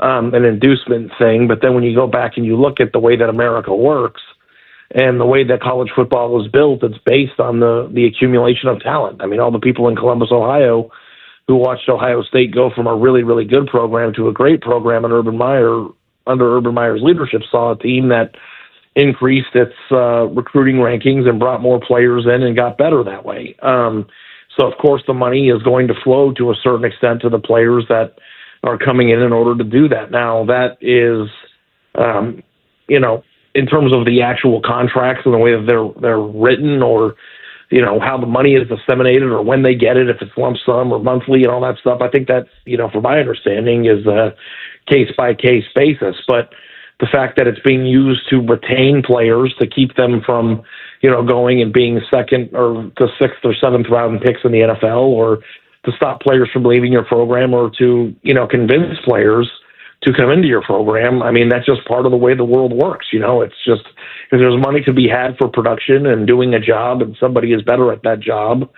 um, an inducement thing, but then when you go back and you look at the way that America works and the way that college football was built, it's based on the the accumulation of talent. I mean, all the people in Columbus, Ohio, who watched Ohio State go from a really really good program to a great program under Urban Meyer under Urban Meyer's leadership saw a team that increased its uh, recruiting rankings and brought more players in and got better that way. Um, so of course the money is going to flow to a certain extent to the players that are coming in in order to do that. Now that is, um, you know, in terms of the actual contracts and the way that they're they're written or you know how the money is disseminated or when they get it if it's lump sum or monthly and all that stuff i think that's you know from my understanding is a case by case basis but the fact that it's being used to retain players to keep them from you know going and being second or the sixth or seventh round picks in the NFL or to stop players from leaving your program or to you know convince players to come into your program. I mean, that's just part of the way the world works. You know, it's just if there's money to be had for production and doing a job, and somebody is better at that job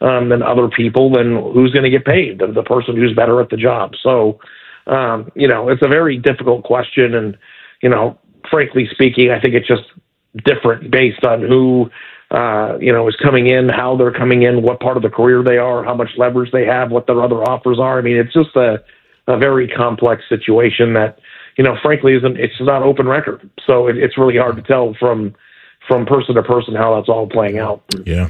um, than other people, then who's going to get paid? The, the person who's better at the job. So, um, you know, it's a very difficult question, and you know, frankly speaking, I think it's just different based on who. Uh, you know, is coming in, how they're coming in, what part of the career they are, how much leverage they have, what their other offers are. I mean, it's just a a very complex situation that you know frankly isn't it's not open record so it, it's really hard to tell from from person to person how that's all playing out Yeah.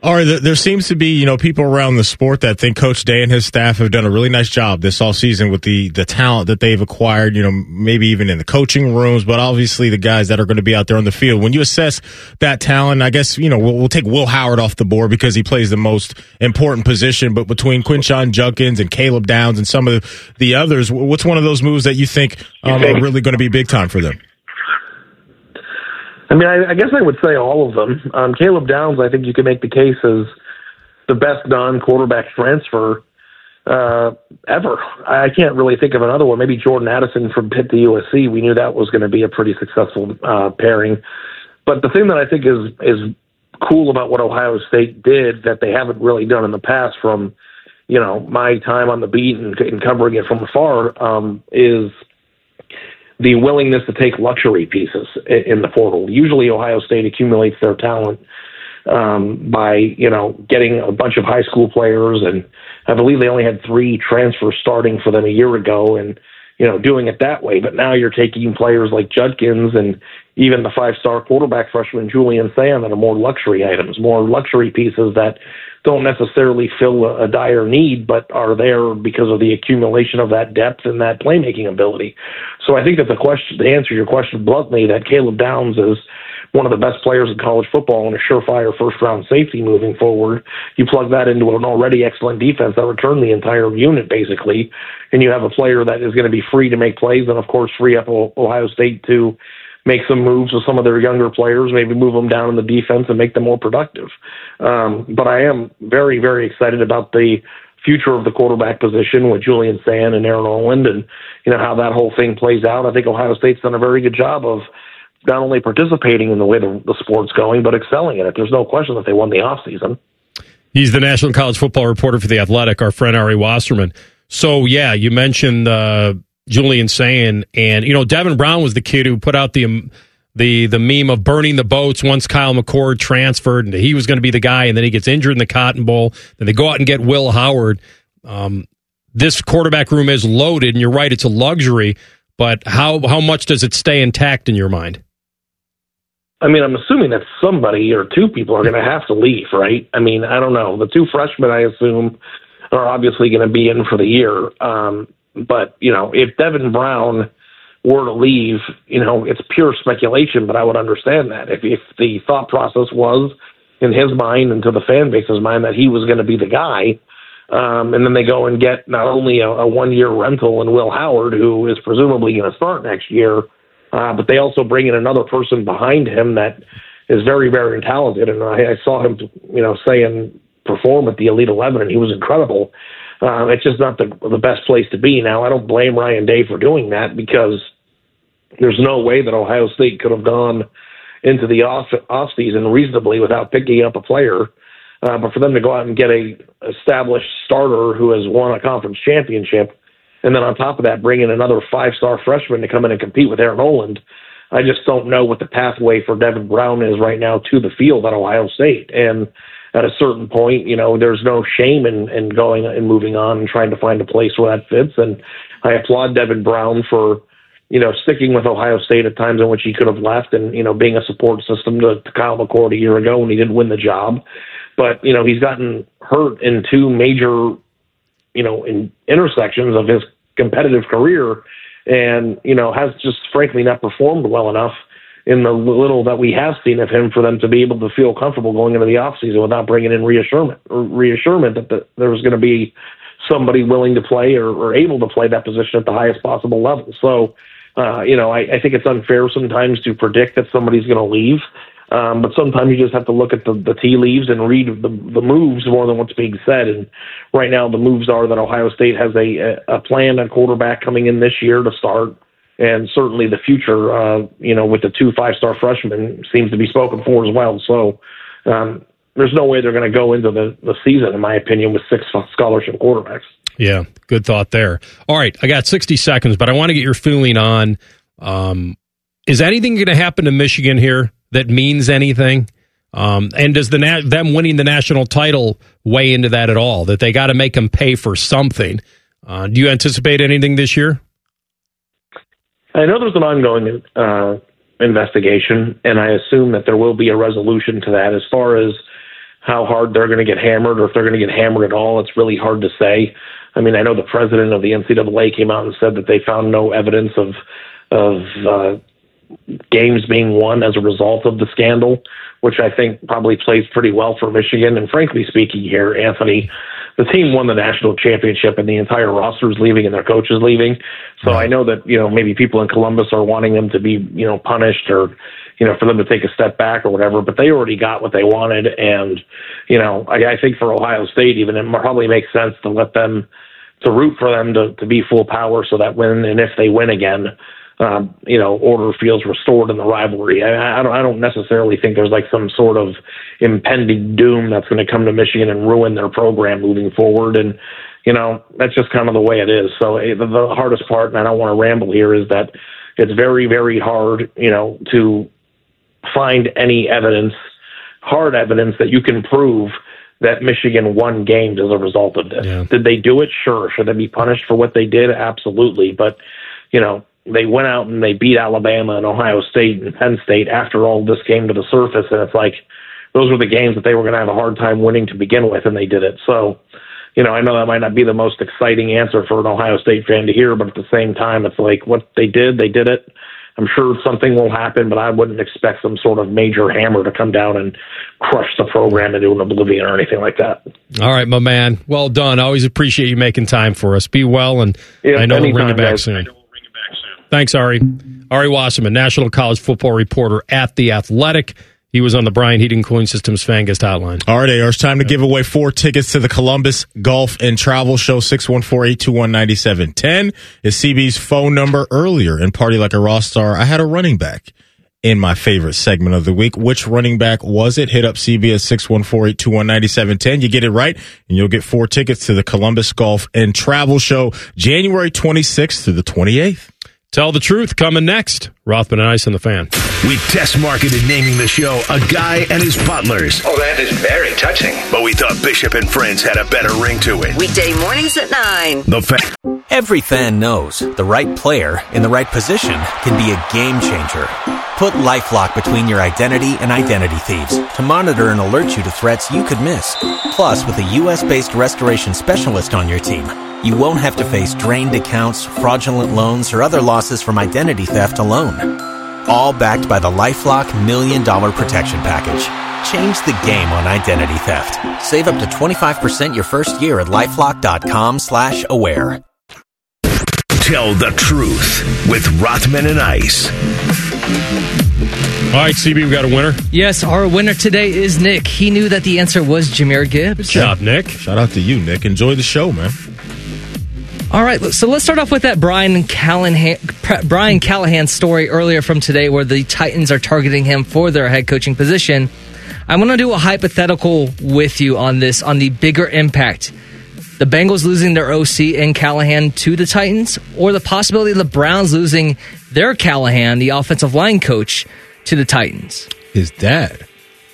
Or there, there seems to be, you know, people around the sport that think Coach Day and his staff have done a really nice job this all season with the the talent that they've acquired. You know, maybe even in the coaching rooms, but obviously the guys that are going to be out there on the field. When you assess that talent, I guess you know we'll, we'll take Will Howard off the board because he plays the most important position. But between Quinshon Judkins and Caleb Downs and some of the, the others, what's one of those moves that you think um, are really going to be big time for them? I mean, I, I guess I would say all of them. Um, Caleb Downs, I think you can make the case as the best non-quarterback transfer uh, ever. I can't really think of another one. Maybe Jordan Addison from Pitt to USC. We knew that was going to be a pretty successful uh, pairing. But the thing that I think is is cool about what Ohio State did that they haven't really done in the past, from you know my time on the beat and, and covering it from afar, um, is the willingness to take luxury pieces in the portal. Usually, Ohio State accumulates their talent um, by you know getting a bunch of high school players, and I believe they only had three transfers starting for them a year ago, and you know doing it that way. But now you're taking players like Judkins and even the five-star quarterback freshman Julian Sayin that are more luxury items, more luxury pieces that don't necessarily fill a, a dire need, but are there because of the accumulation of that depth and that playmaking ability. So I think that the question, to answer your question bluntly, that Caleb Downs is one of the best players in college football and a surefire first round safety moving forward. You plug that into an already excellent defense that returned the entire unit basically, and you have a player that is going to be free to make plays and of course free up Ohio State to make some moves with some of their younger players, maybe move them down in the defense and make them more productive. Um, but I am very, very excited about the future of the quarterback position with Julian Sayin and Air Noland and, you know, how that whole thing plays out. I think Ohio State's done a very good job of not only participating in the way the, the sport's going, but excelling in it. There's no question that they won the offseason. He's the national college football reporter for The Athletic, our friend Ari Wasserman. So, yeah, you mentioned uh, Julian Sayin. and you know Devin Brown was the kid who put out the um, the the meme of burning the boats once Kyle McCord transferred, and he was going to be the guy, and then he gets injured in the Cotton Bowl. Then they go out and get Will Howard. Um, this quarterback room is loaded, and you're right, it's a luxury. But how how much does it stay intact in your mind? I mean, I'm assuming that somebody or two people are going to have to leave, right? I mean, I don't know. The two freshmen, I assume, are obviously going to be in for the year. Um, but, you know, if Devin Brown were to leave, you know, it's pure speculation, but I would understand that. If, if the thought process was in his mind and to the fan base's mind that he was going to be the guy, um, and then they go and get not only a, a one year rental in Will Howard, who is presumably going to start next year, uh, but they also bring in another person behind him that is very, very talented. And I, I saw him, you know, Sayin perform at the Elite Eleven, and he was incredible. Um, it's just not the the best place to be. Now, I don't blame Ryan Day for doing that because there's no way that Ohio State could have gone into the off off season reasonably without picking up a player. Uh, but for them to go out and get a established starter who has won a conference championship, and then on top of that, bring in another five star freshman to come in and compete with Air Noland, I just don't know what the pathway for Devin Brown is right now to the field at Ohio State. And at a certain point, you know, there's no shame in, in going and moving on and trying to find a place where that fits. And I applaud Devin Brown for, you know, sticking with Ohio State at times in which he could have left and, you know, being a support system to, to Kyle McCord a year ago when he didn't win the job. But, you know, he's gotten hurt in two major, you know, in intersections of his competitive career and, you know, has just frankly not performed well enough in the little that we have seen of him for them to be able to feel comfortable going into the offseason without bringing in reassurance reassurance that the, there was going to be somebody willing to play or, or, able to play that position at the highest possible level. So, uh, you know, I, I, think it's unfair sometimes to predict that somebody's going to leave. Um, but sometimes you just have to look at the, the tea leaves and read the, the moves more than what's being said. And right now, the moves are that Ohio State has a, a plan at quarterback coming in this year to start and certainly the future, uh, you know, with the two five-star freshmen seems to be spoken for as well. So um, there's no way they're going to go into the, the season, in my opinion, with six scholarship quarterbacks. Yeah, good thought there. All right, I got 60 seconds, but I want to get your feeling on um, is anything going to happen to Michigan here that means anything? Um, and does the them winning the national title weigh into that at all? That they got to make them pay for something? Uh, do you anticipate anything this year? I know there's an ongoing uh, investigation, and I assume that there will be a resolution to that. As far as how hard they're going to get hammered or if they're going to get hammered at all. It's really hard to say. I mean, I know the president of the NCAA came out and said that they found no evidence of of uh, games being won as a result of the scandal, which I think probably plays pretty well for Michigan. And frankly speaking, here, Anthony, the team won the national championship, and the entire roster is leaving, and their coach is leaving. So I know that you know maybe people in Columbus are wanting them to be you know punished or you know for them to take a step back or whatever. But they already got what they wanted, and you know I, I think for Ohio State, even it probably makes sense to let them to root for them to, to be full power so that when and if they win again, um, you know, order feels restored in the rivalry. I, I don't I don't necessarily think there's like some sort of impending doom that's going to come to Michigan and ruin their program moving forward. And you know, that's just kind of the way it is. So eh, the, the hardest part, and I don't want to ramble here, is that it's very very hard, you know, to find any evidence, hard evidence that you can prove that Michigan won games as a result of this. Did they do it? Sure. Should they be punished for what they did? Absolutely. But, you know, they went out and they beat Alabama and Ohio State and Penn State after all this came to the surface. And it's like, those were the games that they were going to have a hard time winning to begin with, and they did it. So, you know, I know that might not be the most exciting answer for an Ohio State fan to hear, but at the same time, it's like what they did, they did it. I'm sure something will happen, but I wouldn't expect some sort of major hammer to come down and crush the program into an oblivion or anything like that. All right, my man. Well done. I always appreciate you making time for us. Be well, and Yeah, I know we'll bring you back guys. soon. Thanks, Ari. Ari Wasserman, National College Football Reporter at The Athletic. He was on the Brian Heating Cooling Systems Fan Hotline. All right, AR, it's time to give away four tickets to the Columbus Golf and Travel Show. 614-821-9710 is CB's phone number earlier in Party Like a Roth Star. I had a running back in my favorite segment of the week. Which running back was it? Hit up CB at 614-821-9710. You get it right, and you'll get four tickets to the Columbus Golf and Travel Show January 26th through the 28th. Tell the truth coming next. Rothman and Ice on the fan. We test marketed naming the show A Guy and His Butlers. Oh, that is very touching. But we thought Bishop and Friends had a better ring to it. Weekday mornings at 9. The fan. Every fan knows the right player in the right position can be a game changer. Put LifeLock between your identity and identity thieves to monitor and alert you to threats you could miss. Plus, with a U.S.-based restoration specialist on your team, you won't have to face drained accounts, fraudulent loans, or other losses from identity theft alone. All backed by the LifeLock Million Dollar Protection Package. Change the game on identity theft. Save up to 25% your first year at LifeLock.com slash aware. Tell the truth with Rothman and Ice. All right, CB, we got a winner. Yes, our winner today is Nick. He knew that the answer was Jahmyr Gibbs. Good job, Nick. Shout out to you, Nick. Enjoy the show, man. All right, so let's start off with that Brian Callahan, Brian Callahan story earlier from today, where the Titans are targeting him for their head coaching position. I'm going to do a hypothetical with you on this, on the bigger impact. The Bengals losing their OC and Callahan to the Titans, or the possibility of the Browns losing their Callahan, the offensive line coach, to the Titans. His dad.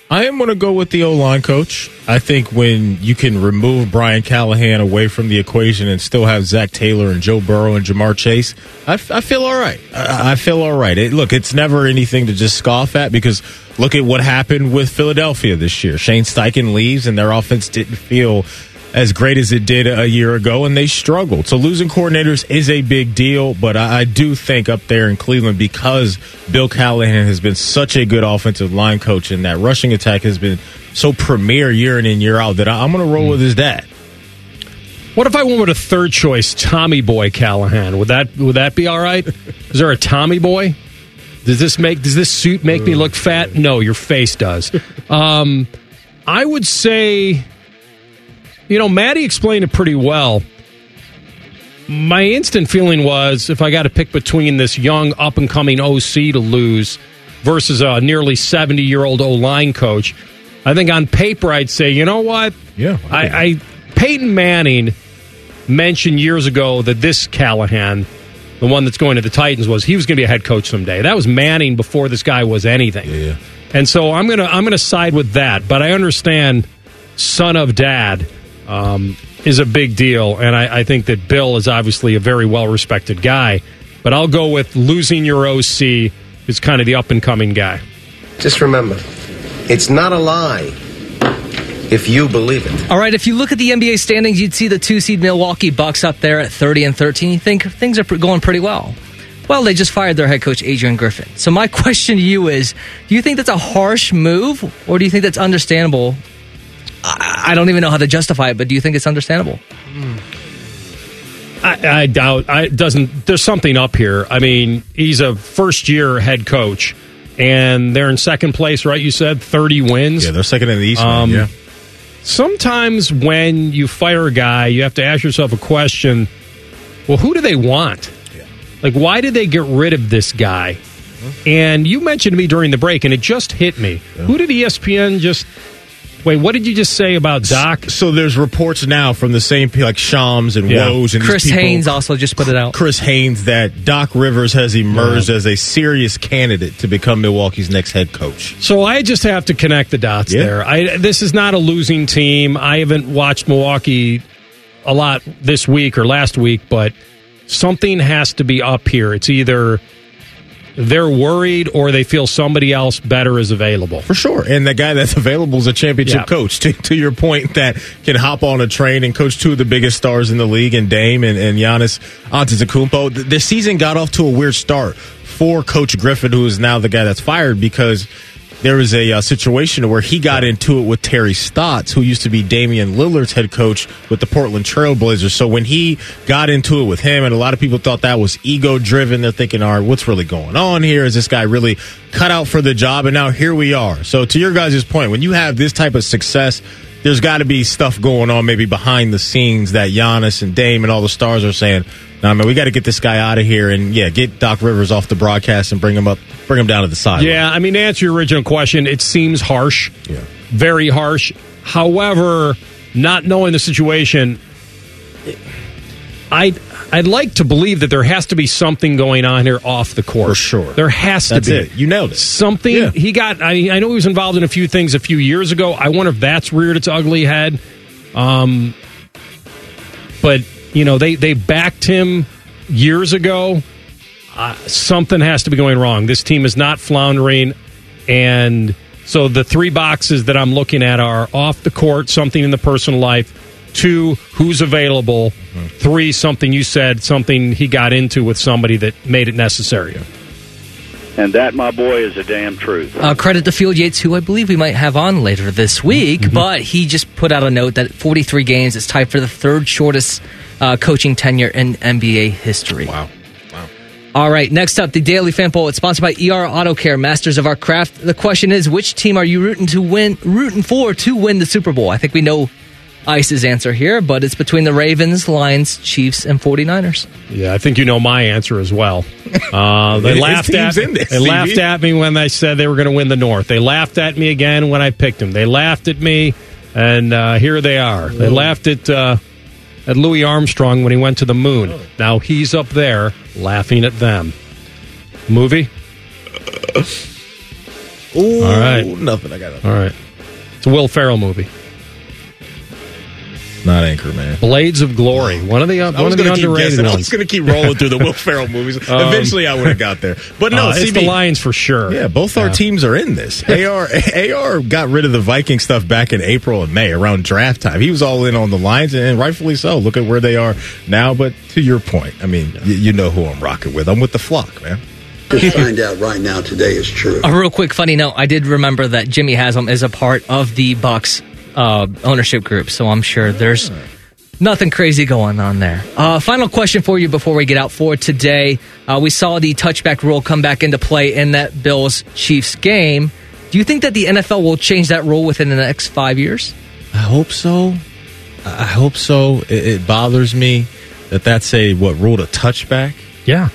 I am going to go with the O line coach. I think when you can remove Brian Callahan away from the equation and still have Zac Taylor and Joe Burrow and Ja'Marr Chase, I, feel all right. I, I feel all right. It, look, it's never anything to just scoff at because look at what happened with Philadelphia this year. Shane Steichen leaves and their offense didn't feel as great as it did a year ago, and they struggled. So losing coordinators is a big deal, but I, I do think up there in Cleveland, because Bill Callahan has been such a good offensive line coach, and that rushing attack has been so premier year in and year out, that I, I'm going to roll with his dad. What if I went with a third choice, Tommy Boy Callahan? Would that would that be all right? Is there a Tommy Boy? Does this make does this suit make me look fat? No, your face does. Um, I would say, you know, Matty explained it pretty well. My instant feeling was if I got to pick between this young up and coming OC to lose versus a nearly seventy year old O line coach, I think on paper I'd say, you know what? Yeah, I, I Peyton Manning mentioned years ago that this Callahan, the one that's going to the Titans, was he was going to be a head coach someday. That was Manning before this guy was anything. Yeah. And so I'm gonna I'm gonna side with that, but I understand son of dad um, is a big deal, and I, I think that Bill is obviously a very well respected guy. But I'll go with losing your OC is kind of the up and coming guy. Just remember, it's not a lie. if you believe it. All right, if you look at the NBA standings, you'd see the two seed Milwaukee Bucks up there at 30 and 13. You think things are going pretty well. Well, they just fired their head coach, Adrian Griffin. So, my question to you is do you think that's a harsh move, or do you think that's understandable? I, I don't even know how to justify it, but do you think it's understandable? I, I doubt. I it doesn't. There's something up here. I mean, he's a first year head coach, and they're in second place, right? You said 30 wins. Yeah, they're second in the East. Um, yeah. Sometimes when you fire a guy, you have to ask yourself a question. Well, who do they want? Like, why did they get rid of this guy? And you mentioned to me during the break, and it just hit me. Who did ESPN just? Wait, what did you just say about Doc? So there's reports now from the same people like Shams and Yeah. Woj and these Chris people- Haynes also just put it out. Chris Haynes that Doc Rivers has emerged as a serious candidate to become Milwaukee's next head coach. So I just have to connect the dots Yeah. there. I this is not a losing team. I haven't watched Milwaukee a lot this week or last week, but something has to be up here. It's either they're worried or they feel somebody else better is available. For sure. And the guy that's available is a championship Yeah. coach. To, to your point, that can hop on a train and coach two of the biggest stars in the league, and Dame and, and Giannis Antetokounmpo. The, the season got off to a weird start for Coach Griffin, who is now the guy that's fired because there was a uh, situation where he got into it with Terry Stotts, who used to be Damian Lillard's head coach with the Portland Trailblazers. So when he got into it with him, and a lot of people thought that was ego driven, they're thinking, all right, what's really going on here? Is this guy really cut out for the job? And now here we are. So to your guys' point, when you have this type of success, there's got to be stuff going on maybe behind the scenes that Giannis and Dame and all the stars are saying, nah, man, we got to get this guy out of here and, yeah, get Doc Rivers off the broadcast and bring him up, bring him down to the side. Yeah, I mean, to answer your original question, it seems harsh, Yeah. very harsh. However, not knowing the situation, I'd I'd like to believe that there has to be something going on here off the court. For sure. there has That's to be. it. You nailed it. Something Yeah. he got. I, I know he was involved in a few things a few years ago. I wonder if that's reared its ugly head. Um, but you know they they backed him years ago. Uh, something has to be going wrong. This team is not floundering, and so the three boxes that I'm looking at are off the court, something in the personal life. Two, who's available. Three, something you said, something he got into with somebody that made it necessary. And that, my boy, is a damn truth. Uh, credit to Field Yates, who I believe we might have on later this week, but he just put out a note that 43 games is tied for the third shortest uh, coaching tenure in NBA history. Wow. Wow. All right, next up, the Daily Fan Poll. It's sponsored by ER Auto Care, masters of our craft. The question is, which team are you rooting to win, rooting for to win the Super Bowl? I think we know Ice's answer here, but it's between the Ravens, Lions, Chiefs, and 49ers. Yeah, I think you know my answer as well. Uh, they laughed at in this, they CB. laughed at me when I said they were going to win the North. They laughed at me again when I picked them. They laughed at me, and uh, here they are. They laughed at uh, at Louis Armstrong when he went to the moon. Now he's up there laughing at them. Movie. Ooh, All right. Nothing. I got nothing. All right, it's a Will Ferrell movie. Not Anchor, man. Blades of Glory. One of the uh, I one of the gonna underrated guessing. I ones. was going to keep rolling through the Will Ferrell movies. Um, Eventually, I would have got there. But no, Uh, it's the Lions for sure. Yeah, both our Yeah. teams are in this. AR AR got rid of the Viking stuff back in April and May around draft time. He was all in on the Lions, and rightfully so. Look at where they are now. But to your point, I mean, y- you know who I'm rocking with. I'm with the flock, man. Just find out right now today is true. A real quick funny note: I did remember that Jimmy Haslam is a part of the Bucks uh, ownership group, so I'm sure there's nothing crazy going on there. Uh, final question for you before we get out for today: uh, We saw the touchback rule come back into play in that Bills Chiefs game. Do you think that the NFL will change that rule within the next five years? I hope so. I hope so. It, it bothers me that that's a what ruled a touchback. Yeah.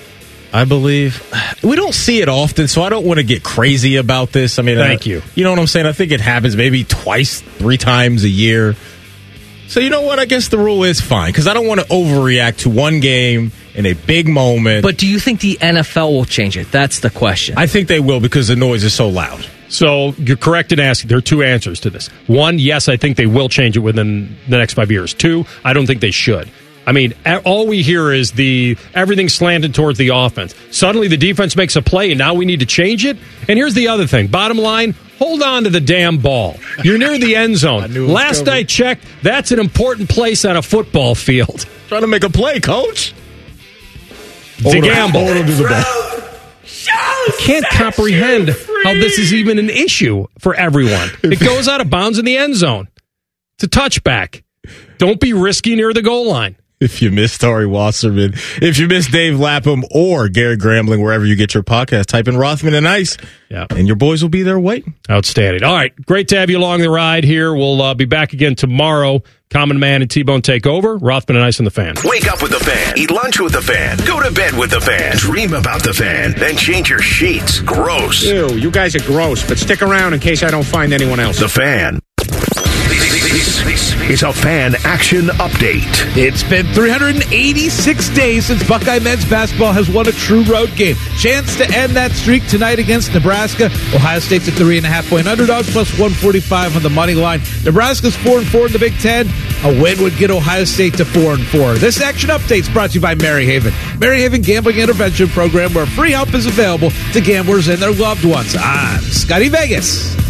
I believe we don't see it often, so I don't want to get crazy about this. I mean, Thank I- you. You know what I'm saying? I think it happens maybe twice, three times a year. So you know what? I guess the rule is fine because I don't want to overreact to one game in a big moment. But do you think the NFL will change it? That's the question. I think they will because the noise is so loud. So you're correct in asking. There are two answers to this. One, yes, I think they will change it within the next five years. Two, I don't think they should. I mean, all we hear is the everything slanted towards the offense. Suddenly, the defense makes a play, and now we need to change it. And here's the other thing: bottom line, hold on to the damn ball. You're near the end zone. knew it was Last coming. I checked, that's an important place on a football field. Trying to make a play, coach. To Hold on- gamble. hold on to the ball. I can't comprehend how this is even an issue for everyone. It goes out of bounds in the end zone. It's a touchback. Don't be risky near the goal line. If you miss Ari Wasserman, if you miss Dave Lapham or Gary Gramling, wherever you get your podcast, type in Rothman and Ice, Yeah. and your boys will be there waiting. Outstanding. All right. Great to have you along the ride here. We'll uh, be back again tomorrow. Common Man and T Bone take over. Rothman and Ice and the fan. Wake up with the fan. Eat lunch with the fan. Go to bed with the fan. Dream about the fan. Then change your sheets. Gross. Ew, you guys are gross, but stick around in case I don't find anyone else. The fan. Is a fan action update. It's been 386 days since Buckeye men's basketball has won a true road game. Chance to end that streak tonight against Nebraska. Ohio State's a three and a half point underdog, plus 145 on the money line. Nebraska's four and four in the Big Ten. A win would get Ohio State to four and four. This action update is brought to you by Maryhaven. Mary Haven Gambling Intervention Program, where free help is available to gamblers and their loved ones. I'm Scotty Vegas.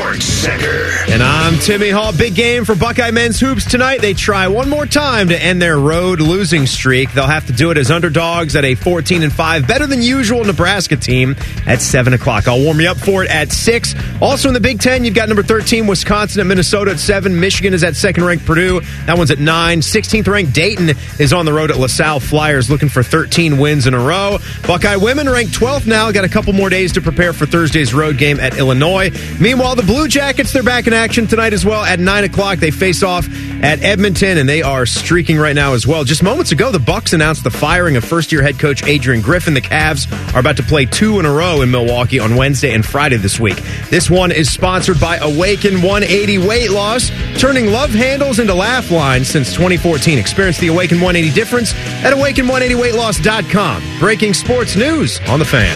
Sports Center. And I'm Timmy Hall. Big game for Buckeye men's hoops tonight. They try one more time to end their road losing streak. They'll have to do it as underdogs at a 14 and 5, better than usual Nebraska team at 7 o'clock. I'll warm you up for it at 6. Also in the Big Ten, you've got number 13, Wisconsin at Minnesota at 7. Michigan is at second ranked Purdue. That one's at 9. 16th ranked Dayton is on the road at LaSalle Flyers looking for 13 wins in a row. Buckeye women ranked 12th now. Got a couple more days to prepare for Thursday's road game at Illinois. Meanwhile, the Blue Jackets, they're back in action tonight as well at 9 o'clock. They face off at Edmonton, and they are streaking right now as well. Just moments ago, the Bucks announced the firing of first-year head coach Adrian Griffin. The Cavs are about to play two in a row in Milwaukee on Wednesday and Friday this week. This one is sponsored by Awaken 180 Weight Loss, turning love handles into laugh lines since 2014. Experience the Awaken 180 difference at awaken180weightloss.com. Breaking sports news on the fan.